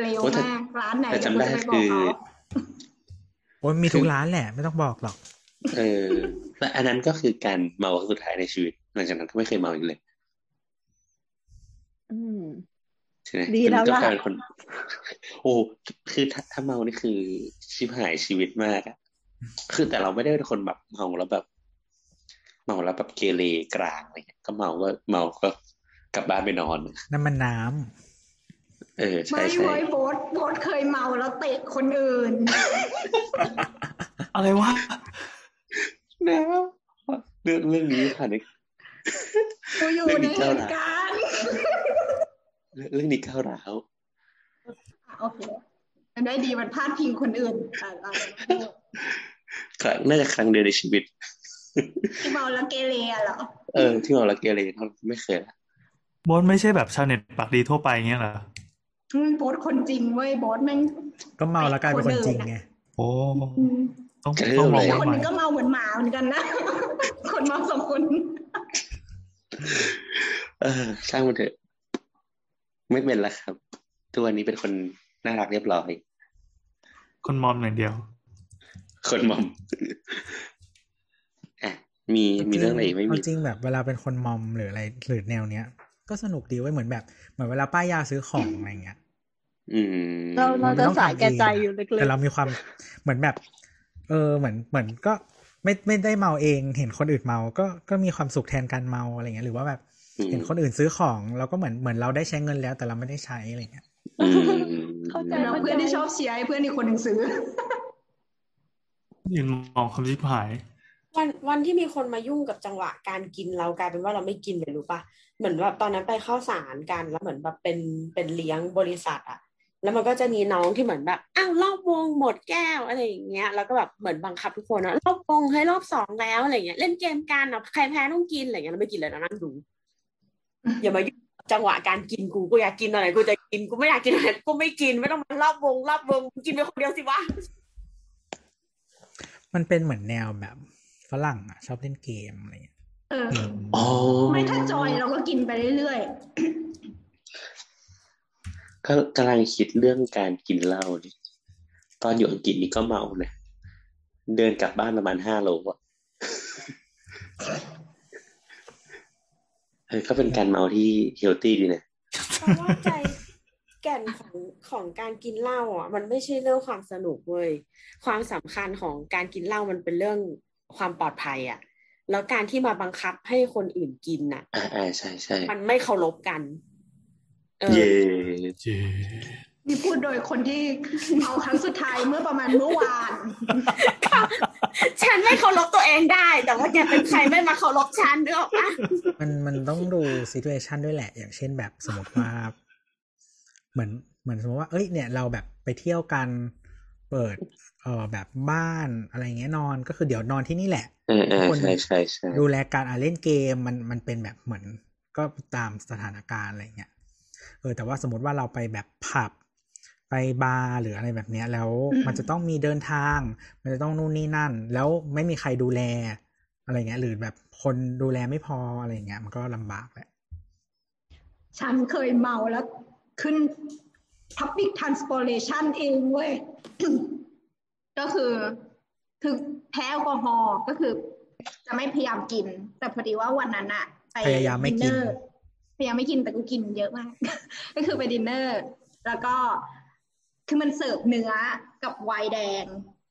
Speaker 5: เร็ว
Speaker 7: โอ้แต่
Speaker 5: มากร้านไหน
Speaker 7: แต่จำได้
Speaker 5: เยวกูจะป
Speaker 7: คือ
Speaker 5: บกเขา
Speaker 3: โอ้ยมีทุกร้านแหละ ไม่ต้องบอกหรอก
Speaker 7: เออแต่อันนั้นก็คือการเมาครั้งสุดท้ายในชีวิต หลังจากนั้นก็ไม่เคยเมาอีกเลย
Speaker 8: อืม
Speaker 7: ใช่ไหม
Speaker 8: ดีแล้ว
Speaker 7: ก็
Speaker 8: ล่ะ
Speaker 7: กลายเป็นคน โอ้คือถ้าถ้าเมานี่คือชิบหายชีวิตมากอะคือแต่เราไม่ได้เป็นคนแบบเมาแล้วแบบ เมาแล้วแบบเกเรกลางอะไรเงี้ยก็เมาก็เมาก็กลับบ้านไปนอน
Speaker 3: น้ำมันน้ำ
Speaker 7: เออใช่
Speaker 5: ไม่
Speaker 7: ใช่
Speaker 5: เว้ยโบทโบทเคยเมาแล้วเตะคนอื่น
Speaker 4: อะไรวะ
Speaker 7: นะเรื่องเรื่องนี้ผ่านใน
Speaker 5: กูอยู่ในเหตุการณ์
Speaker 7: เรื่องนี้ก้าวร้าว
Speaker 5: อะโอเคมันได้ดีมันพาดพิงคนอื่นอะอะ
Speaker 7: ครั้งน่าจะครั้งเดียวในชีวิต
Speaker 5: ที่เมาแล้วเกเรอะเหรอ
Speaker 7: เออ ที่เมาแล้วเกเรเท่าไม่เคยละ
Speaker 4: บอสไม่ใช่แบบชาวเน็ตปากดีทั่วไปเงี้ยเหรอ
Speaker 5: อืมโบทคนจริงเว้ยโบทแม่ง
Speaker 3: ก็เมาแล้วกลายเป็นคนจริงไง
Speaker 4: โอ้
Speaker 5: อืม
Speaker 4: ต้องต้องมอง
Speaker 5: ค
Speaker 4: ว่าน
Speaker 5: ห
Speaker 4: ใหม่
Speaker 5: นึงก็เมาเหมือนหมาเหมือนกันนะ คนเมาสองคน
Speaker 7: เออช่างมันเถอะ ไม่เป็นละครับ ทุกวันนี้เป็นคนน่ารักเรียบร้อย
Speaker 4: คนมอมอย่างเดียว
Speaker 7: คนมอมอะมีมีเรื่องอะไรอีกไม่มีา
Speaker 3: จริงแบบเวลาเป็นคนมอมหรืออะไรหรือแนวเนี้ย ก็สนุกดีไว้ยเหมือนแบบเหมือนเวลาป้ายยาซื้อของอะไรเงี้ย
Speaker 7: อืม
Speaker 8: เราเรา
Speaker 3: มัน
Speaker 8: จะ
Speaker 3: ต้อง
Speaker 8: สาย
Speaker 3: ทำ
Speaker 8: แก่ใจ
Speaker 3: เงะ
Speaker 8: อยู่ลึก
Speaker 3: แต่เรามีความเหมือนแบบ เออเหมือนเหมือนก็ไม่ไม่ได้เมาเอง เห็นคนอื่นเมา ก็ก็มีความสุขแทนการเมาอะไรเงี้ยหรือว่าแบบ
Speaker 7: อืม
Speaker 3: เห็นคนอื่นซื้อของเราก็เหมือนเหมือนเราได้ใช้เงินแล้ว แต่เราไม่ได้ใช้อะไรเงี้ย
Speaker 7: อืม
Speaker 8: เข้าใจ
Speaker 5: เราเพื่อนที่ชอบเชียร์ให้เพื่อนอีกคนหนึ่งซื้อ
Speaker 4: ยืนมองคำชิบหาย
Speaker 6: วันวันที่มีคนมายุ่งกับจังหวะการกินเรากลายเป็นว่าเราไม่กินเลยรู้ปะเหมือนแบบตอนนั้นไปเข้าสารกันแล้วเหมือนแบบเป็นเป็นเลี้ยงบริษัทอะแล้วมันก็จะมีน้องที่เหมือนแบบอ้าวรอบวงหมดแก้วอะไรอย่างเงี้ยแล้วก็แบบเหมือนบังคับทุกคนนะรอบวงให้รอบสองแล้วอะไรเงี้ยเล่นเกมกันอะใครแพ้ต้องกินอะไรเงี้ยเราไม่กินเลยนะนั่งดู อย่ามายุ่งกับจังหวะการกินกูกูอยากกินตอนไหนกูจะกินกูไม่อยากกินตอนไหนกูไม่กินไม่ต้องมารอบวงรอบวงกินไปคนเดียวสิวะ
Speaker 3: มันเป็นเหมือนแนวแบบฝรั่งอะ ชอบเล่นเกมอะไรเงี้ย
Speaker 5: เออ
Speaker 7: อ๋อ
Speaker 5: ไม่ถ้าจอยเราก็กินไปเรื่อย
Speaker 7: ก็กำลังคิดเรื่องการกินเหล้านี่ตอนอยู่อังกฤษนี่ก็เมานะเดินกลับบ้านประมาณห้าโลอะ เออก็เป็นการเมาที่เฮลตี้ดีนะ
Speaker 6: เพราะว่าใจแก่นของของการกินเหล้าอะ มันไม่ใช่เรื่องความสนุกเว้ยความสำคัญของการกินเหล้ามันเป็นเรื่องความปลอดภัยอะ แล้วการที่มาบังคับให้คนอื่นกินน่ะ
Speaker 7: อ่าอ่าใช่ใช่
Speaker 6: มันไม่เคารพกัน เออ
Speaker 7: เย่
Speaker 4: เจ
Speaker 5: ๆนี่พูดโดยคนที่เมาครั้งสุดท้ายเมื่อประมาณเมื่อวาน
Speaker 6: ฉันไม่เคารพตัวเองได้ แต่ว่าแกเป็นใครไม่มาเคารพฉันนึกออกปะ
Speaker 3: มันมันต้องดู situation ด้วยแหละ อย่างเช่นแบบสมมติว่า เหมือนเหมือนสมมติว่า เอ้ยเนี่ยเราแบบไปเที่ยวกัน เปิดเอ่อแบบบ้านอะไรเงี้ยนอนก็คือเดี๋ยวนอนที่นี่แหละ
Speaker 7: อ่าอ่า
Speaker 3: ทุกคน
Speaker 7: ใช่ใช่ใช่
Speaker 3: ดูแลการอ่าเล่นเกมมันมันเป็นแบบเหมือนก็ตามสถานการณ์อะไรเงี้ยเออแต่ว่าสมมติว่าเราไปแบบผับ ไปบาร์หรืออะไรแบบเนี้ย แล้ว
Speaker 5: อืม
Speaker 3: มันจะต้องมีเดินทาง มันจะต้องนู่นนี่นั่น แล้วไม่มีใครดูแล อะไรเงี้ย หรือแบบคนดูแลไม่พออะไรเงี้ย มันก็ลำบากแหละ
Speaker 5: ฉันเคยเมาแล้วขึ้น public transportation เองเว้ย ก็คือคือแพ้แอลกอฮอล์ก็คือ จะไม่พยายามกิน แต่พอดีว่าวันนั้นอะไป
Speaker 3: พยายามไม่กิน
Speaker 5: ดิเนอร์พยายามไม่กินแต่กูกินเยอะมาก ก็คือไปดินเนอร์ แล้วก็ คือมันเสิร์ฟเนื้อกับไวน์แดง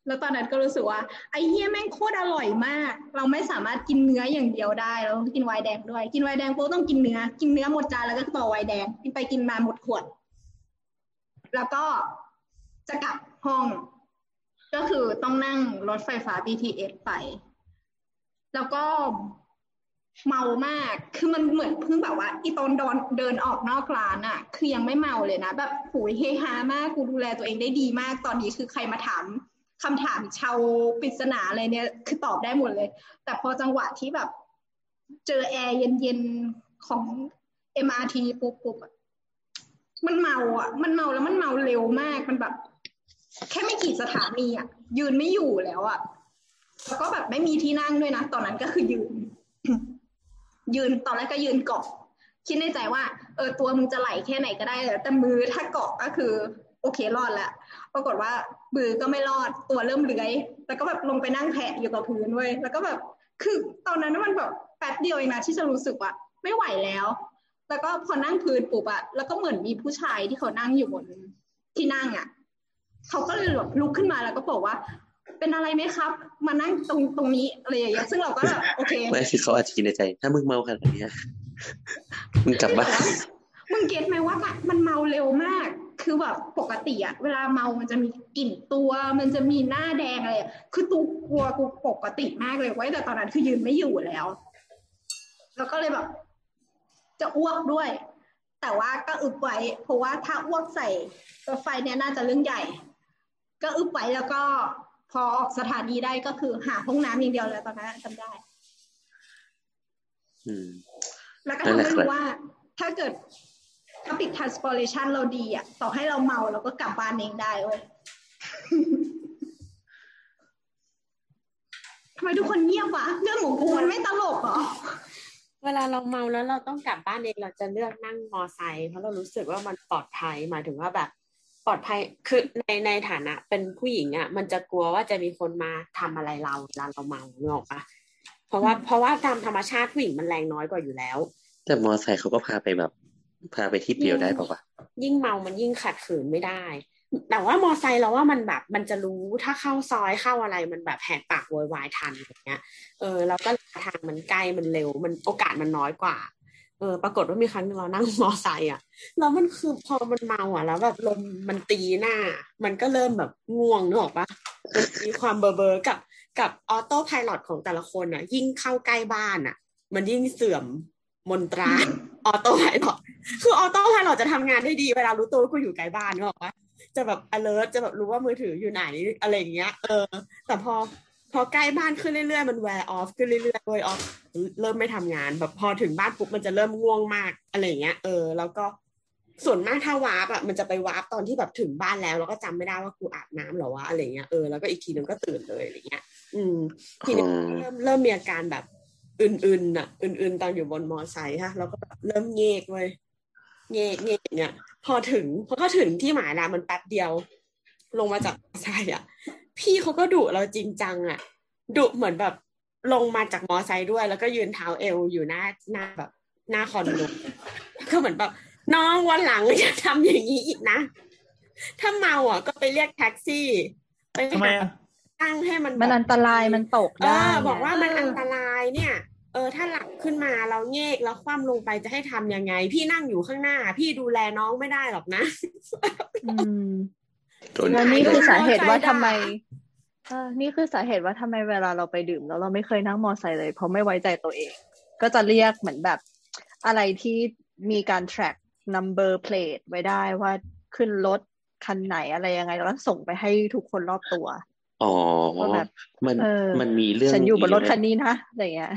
Speaker 5: แล้วตอนนั้นก็รู้สึกว่าไอ้เฮียแม่งโคตรอร่อยมาก เราไม่สามารถกินเนื้ออย่างเดียวได้เราต้องกินไวน์แดงด้วย กินไวน์แดงโป๊ต้องกินเนื้อ กินเนื้อหมดจานแล้วก็ต่อไวน์แดง กินไปกินมาหมดขวด แล้วก็จะกลับห้อง ก็คือต้องนั่งรถไฟฟ้า BTS ไป แล้วก็ เมามาก คือมันเหมือนเพิ่งแบบว่าอีตอนดอนเดินออกนอกร้านอะคือยังไม่เมาเลยนะ แบบหูยเฮฮามาก กูดูแลตัวเองได้ดีมาก ตอนนี้คือใครมาถามคำถามชาวปริศนาอะไรเนี่ย คือตอบได้หมดเลย แต่พอจังหวะที่แบบ เจอแอร์เย็นๆของ MRT ปุ๊บปุ๊บมันเมาอะ มันเมาแล้วมันเมาเร็วมาก มันแบบ แค่ไม่กี่สถานีอะ ยืนไม่อยู่แล้วอะ แล้วก็แบบไม่มีที่นั่งด้วยนะ ตอนนั้นก็คือยืน ยืนตอนแรกก็ยืนเกาะคิดในใจว่า เออตัวมึงจะไหลแค่ไหนก็ได้แต่มือถ้าเกาะก็คือ โอเครอดล้วปรากฏว่ามือก็ไม่รอดตัวเริ่มเลื้อย แล้วก็แบบลงไปนั่งแผะอยู่กับพื้นเว้ยแล้วก็แบบคือตอนนั้นมันแบบแป๊บเดียวเองนะที่จะรู้สึกว่าไม่ไหวแล้ว แล้วก็พอนั่งพื้นปุ๊บอะแล้วก็เหมือนมีผู้ชายที่เขานั่งอยู่บนที่นั่งอะเขาก็เลยแบบลุกขึ้นมาแล้วก็บอกว่า เป็นอะไรไหมครับ มานั่งตรงตรงนี้อะไรอย่างเงี้ยซึ่งเราก็แบบโอเค
Speaker 7: ไม่คือเขาอาจจะคิดในใจ ถ้ามึงเมาขนาดเนี้ยมึงกลับบ้าน
Speaker 5: มึงเก็ตไหมว่าแบบมันเมาเร็วมาก คือแบบปกติอะเวลาเมามันจะมีกลิ่นตัว มันจะมีหน้าแดงอะไรอะคือตูกลัวกูปกติมากเลยไว้ยแต่ตอนนั้นคือยืนไม่อยู่แล้ว แล้วก็เลยแบบ จะอ้วกด้วย แต่ว่าก็อึบไว้เพราะว่าถ้าอ้วกใส่รถไฟเนี่ยน่าจะเรื่องใหญ่ ก็อึบไว้แล้วก็ พอออกสถานีได้ก็คือหาห้องน้ำอย่างเดียวเลยตอนนั้นจำได้
Speaker 7: อืม
Speaker 5: แล้วก็
Speaker 7: นั่น
Speaker 5: ทำ
Speaker 7: แหละ
Speaker 5: ให้
Speaker 7: ครับ
Speaker 5: รู้ว่า ถ้าเกิด public transportation เราดีอะ ต่อให้เราเมาเราก็กลับบ้านเองได้เว้ยทำไมทุกคนเงียบวะเรื่องของกูมันไม่ตลกเหรอ
Speaker 6: เวลาเราเมาแล้วเราต้องกลับบ้านเองเราจะเลือกนั่งมอไซค์เพราะเรารู้สึกว่ามันปลอดภัยหมายถึงว่าแบบ ปลอดภัยคือในในฐานะ เป็นผู้หญิงอะ มันจะกลัวว่าจะมีคนมาทำอะไรเราเวลาเราเมาเนกออกปะเพราะว่าเพราะว่าตามธรรมชาติผู้หญิงมันแรงน้อยกว่าอยู่แล้ว
Speaker 7: แต่มอไซค์เขาก็พาไปแบบ พาไปที่เปลี่ยวได้ป่าวะ
Speaker 6: ยิ่งเมามันยิ่งขัดขืนไม่ได้ แต่ว่ามอไซค์เราว่ามันแบบมันจะรู้ถ้าเข้าซอยเข้าอะไรมันแบบแหกปากโวยวายทันอย่างเงี้ย เออแล้วก็ทางมันใกล้มันเร็วมันโอกาสมันน้อยกว่า เออปรากฏว่ามีครั้งนึงเรานั่งมอไซค์อะแล้วมันคือพอมันเมาอะ แล้วแบบลมมันตีห้า มันก็เริ่มแบบง่วงนึกออกปะมีความเบอร์เบอร์กับกับ autopilot ของแต่ละคนอะ ยิ่งเข้าใกล้บ้านอะ มันยิ่งเสื่อมมนตรา autopilot คือ autopilot จะทำงานได้ดีเวลารู้ตัวว่ากูอยู่ไกลบ้านนึกออกปะจะแบบ alert จะแบบรู้ว่ามือถืออยู่ไหนอะไรอย่างเงี้ย เออ แต่พอพอใกล้บ้านขึ้นเรื่อยๆ มัน wear off ขึ้นเรื่อยๆ wear off เริ่มไม่ทำงาน แบบพอถึงบ้านปุ๊บมันจะเริ่มง่วงมากอะไรอย่างเงี้ยเออแล้วก็ส่วนมากถ้าวาร์ปอะมันจะไปวาร์ปตอนที่แบบถึงบ้านแล้วแล้วก็จำไม่ได้ว่ากูอาบน้ำเหรอวะอะไรเงี้ยเออแล้วก็อีกทีนึงก็ตื่นเลยอะไรเงี้ย อืม ทีนี้
Speaker 7: อืม
Speaker 6: เริ่มเริ่มมีอาการแบบอื่นๆน่ะ อื่น ๆ ตอนอยู่บนมอไซค์ฮะแล้วก็แบบเริ่มเงกเว้ยเงกเงกเนี่ย พอถึงพอก็ถึงที่หมายแล้วมันแป๊บเดียว ลงมาจากมอไซค์อะ พี่เขาก็ดุเราจริงจังอะดุเหมือนแบบ ลงมาจากมอไซค์ด้วย แล้วก็ยืนเท้าเอวอยู่หน้าหน้าแบบหน้าคอนโดก็เหมือนแบบน้องวันหลังอย่าทำอย่างนี้อีกนะ ถ้าเมาอะก็ไปเรียกแท็กซี่ไป
Speaker 4: ทำไม
Speaker 6: หา
Speaker 4: อะ
Speaker 6: ตั้งให้มัน
Speaker 8: มัน
Speaker 6: แบบ
Speaker 8: อันตรายมันตก
Speaker 6: เอ
Speaker 8: ได้
Speaker 6: อบอกว่ามัน
Speaker 8: ไง
Speaker 6: อันตรายเนี่ย เออ ถ้าหลับขึ้นมาเราเงกแล้วคว่ำลงไปจะให้ทำยังไง พี่นั่งอยู่ข้างหน้า พี่ดูแลน้องไม่ได้หรอกนะ
Speaker 8: อืม
Speaker 7: โดน
Speaker 8: แล้วนี่คือสาเหตุว่าทำไม
Speaker 6: ใจด่
Speaker 8: เออนี่คือสาเหตุว่าทำไมเวลาเราไปดื่มแล้วเราไม่เคยนั่งมอไซค์เลย เพราะไม่ไว้ใจตัวเอง ก็จะเรียกเหมือนแบบอะไรที่มีการ track number plate ไว้ได้ว่าขึ้นรถคันไหนอะไรยังไงแล้วก็ส่งไปให้ทุกคนรอบตัว
Speaker 7: อ๋อ
Speaker 8: ว่าแบบ
Speaker 7: มัน
Speaker 8: เออ
Speaker 7: มันมีเรื่อง
Speaker 8: ฉันอยู่บนรถ
Speaker 7: ก
Speaker 8: คันนี้นะอะไรอย่างเงี้ย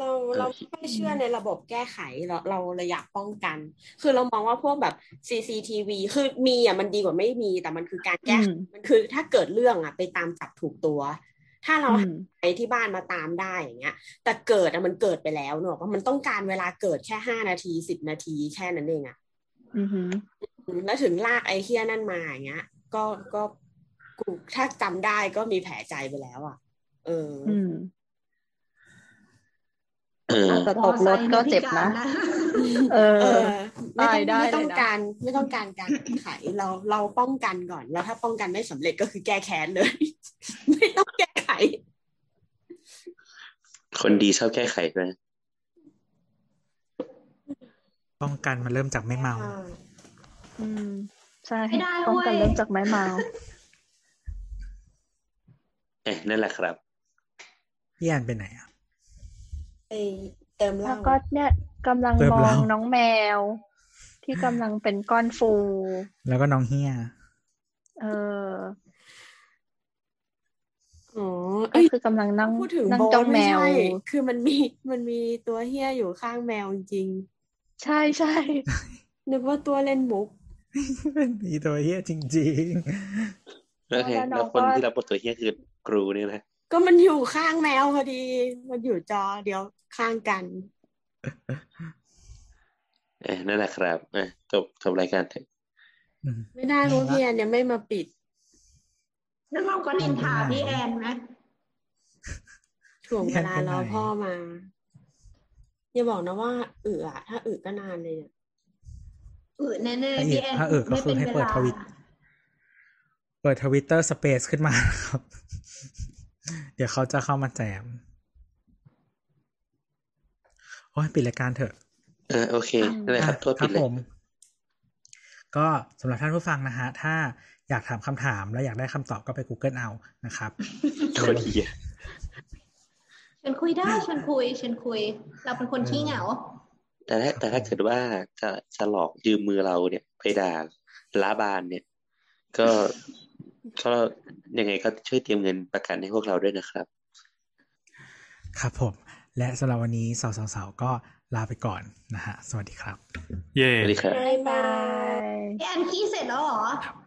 Speaker 6: เราเราไม่ค่อยเชื่อในระบบแก้ไขเราเราเลยอยากป้องกัน คือเรามองว่าพวกแบบ CCTV คือมีอะมันดีกว่าไม่มี แต่มันคือการแก้ไข
Speaker 8: อืม
Speaker 6: มันคือถ้าเกิดเรื่องอะไปตามจับถูกตัว ถ้าเรา
Speaker 8: อืม
Speaker 6: ไปที่บ้านมาตามได้อย่างเงี้ย แต่เกิดอะมันเกิดไปแล้วเนอะว่ามันต้องการเวลาเกิดแค่ห้านาทีสิบนาทีแค่นั้นเองอะ
Speaker 8: อือหือ
Speaker 6: แล้วถึงลากไอ้เฮียนั่นมาอย่างเงี้ย ก็ก็กูถ้าจำได้ก็มีแผลใจไปแล้ว อะ เออ
Speaker 8: อืม
Speaker 7: เออ
Speaker 8: แต่ตกรถก็เจ็บนะ เอ
Speaker 6: เอ
Speaker 8: อ
Speaker 6: อไม่ต้อง
Speaker 8: ได้
Speaker 6: ไม่ต้อง
Speaker 8: เลยนะ
Speaker 6: การไม่ต้องการการแก้ไขเราเราป้องกันก่อนแล้วถ้าป้องกันไม่สำเร็จก็คือแก้แค้นเลย ไม่ต้องแก้ไข
Speaker 7: คนดีชอบแก้ไขไป
Speaker 3: ป้องกันมันเริ่มจากไม่เมา
Speaker 8: อืมใช่
Speaker 5: ไม่ได้
Speaker 8: ป้องกัน
Speaker 5: เว้ย
Speaker 8: เริ่มจากไม้เมา
Speaker 7: เอ๊ะนั่นแหละครับ
Speaker 3: พี่แอนไปไหนอะ
Speaker 6: ไปเติมเห
Speaker 8: แล้
Speaker 6: ล้าว
Speaker 8: ก็เนี่ยกำลัง
Speaker 3: เติม
Speaker 8: มอ
Speaker 3: เหล้า
Speaker 8: งน้องแมว ที่กำลังเป็นก้อนฟู
Speaker 3: แล้วก็น้องเฮีย
Speaker 8: เออ
Speaker 6: อ๋อ
Speaker 8: ก็
Speaker 6: เอ้ย
Speaker 8: คือกำลังนั่ง
Speaker 6: พูดถึง
Speaker 8: นั่ง
Speaker 6: โบ
Speaker 8: จ้องแม
Speaker 6: ไม่
Speaker 8: ว
Speaker 6: ใช่คือมันมีมันมีตัวเฮียอยู่ข้างแมวจริง
Speaker 8: ใช่ใช่
Speaker 6: ๆนึกว่าตัวเล่นมุก
Speaker 3: เป็นมีตัวเฮียจริง
Speaker 7: แล้วไง
Speaker 8: แล้วน้
Speaker 7: แล้
Speaker 8: อ
Speaker 7: ว
Speaker 8: ง
Speaker 7: คน
Speaker 8: ก็
Speaker 7: ที่รับบทตัวเฮียคือกรูนี่แหละ
Speaker 6: ก็มันอยู่ข้างแมวพอดี มันอยู่จอเดียวข้างกัน
Speaker 7: เอ๊ะนั่นแหละครับเอ๊ะจบจบรายการเถอะ
Speaker 3: ๆอืม
Speaker 6: ไม่ได้รู้เฮียเนี่ยไม่มาปิด
Speaker 5: แล้วเราก็นินทาพี่แอนไหม
Speaker 6: ถ่วงเวลารอพ่อมาอย่าบอกนะว่าอึอะถ้าอึก็นานเลยเนี่ย
Speaker 5: อืดแน่
Speaker 3: ถ้า
Speaker 5: ๆ
Speaker 3: อี
Speaker 5: พี่
Speaker 3: ก
Speaker 5: แอน
Speaker 3: ถ้าเออก็
Speaker 5: ไม่
Speaker 3: คื
Speaker 5: เป็
Speaker 3: อนให้
Speaker 5: เว
Speaker 3: เปิด
Speaker 5: ลา
Speaker 3: ทวิต เปิดทวิตเตอร์สเปซขึ้นมาครับ เดี๋ยวเขาจะเข้ามาแจม โอ้ยปิดรายการเถอะ
Speaker 7: เออโอเคนั่นแหละครับโทษ
Speaker 3: ค
Speaker 7: ผิ
Speaker 3: รั
Speaker 7: ด
Speaker 3: บ
Speaker 7: เล
Speaker 3: ผ
Speaker 7: ย
Speaker 3: มก็สำหรับท่านผู้ฟังนะฮะ ถ้าอยากถามคำถามและอยากได้คำตอบก็ไป Google เอานะครับ
Speaker 7: โทษทีอะ
Speaker 5: ฉันคุยได้ฉันคุยฉันคุย เราเป็นคนขี้เหงา
Speaker 7: แต่ถ้าแต่ถ้าเกิดว่าจะจะหลอกยืมมือเราเนี่ย ไปด่าล้าบานเนี่ย ก็ ก็ยังไงก็ช่วยเตรียมเงินประกันให้พวกเราด้วยนะครับ
Speaker 3: ครับผม และสำหรับวันนี้สาวๆๆก็ลาไปก่อนนะฮะ สวัสดีครับ
Speaker 4: เย่
Speaker 7: สวัสดีครับ
Speaker 6: บ๊ายบาย
Speaker 5: พี่แอนขี้เสร็จแล้วเหรอ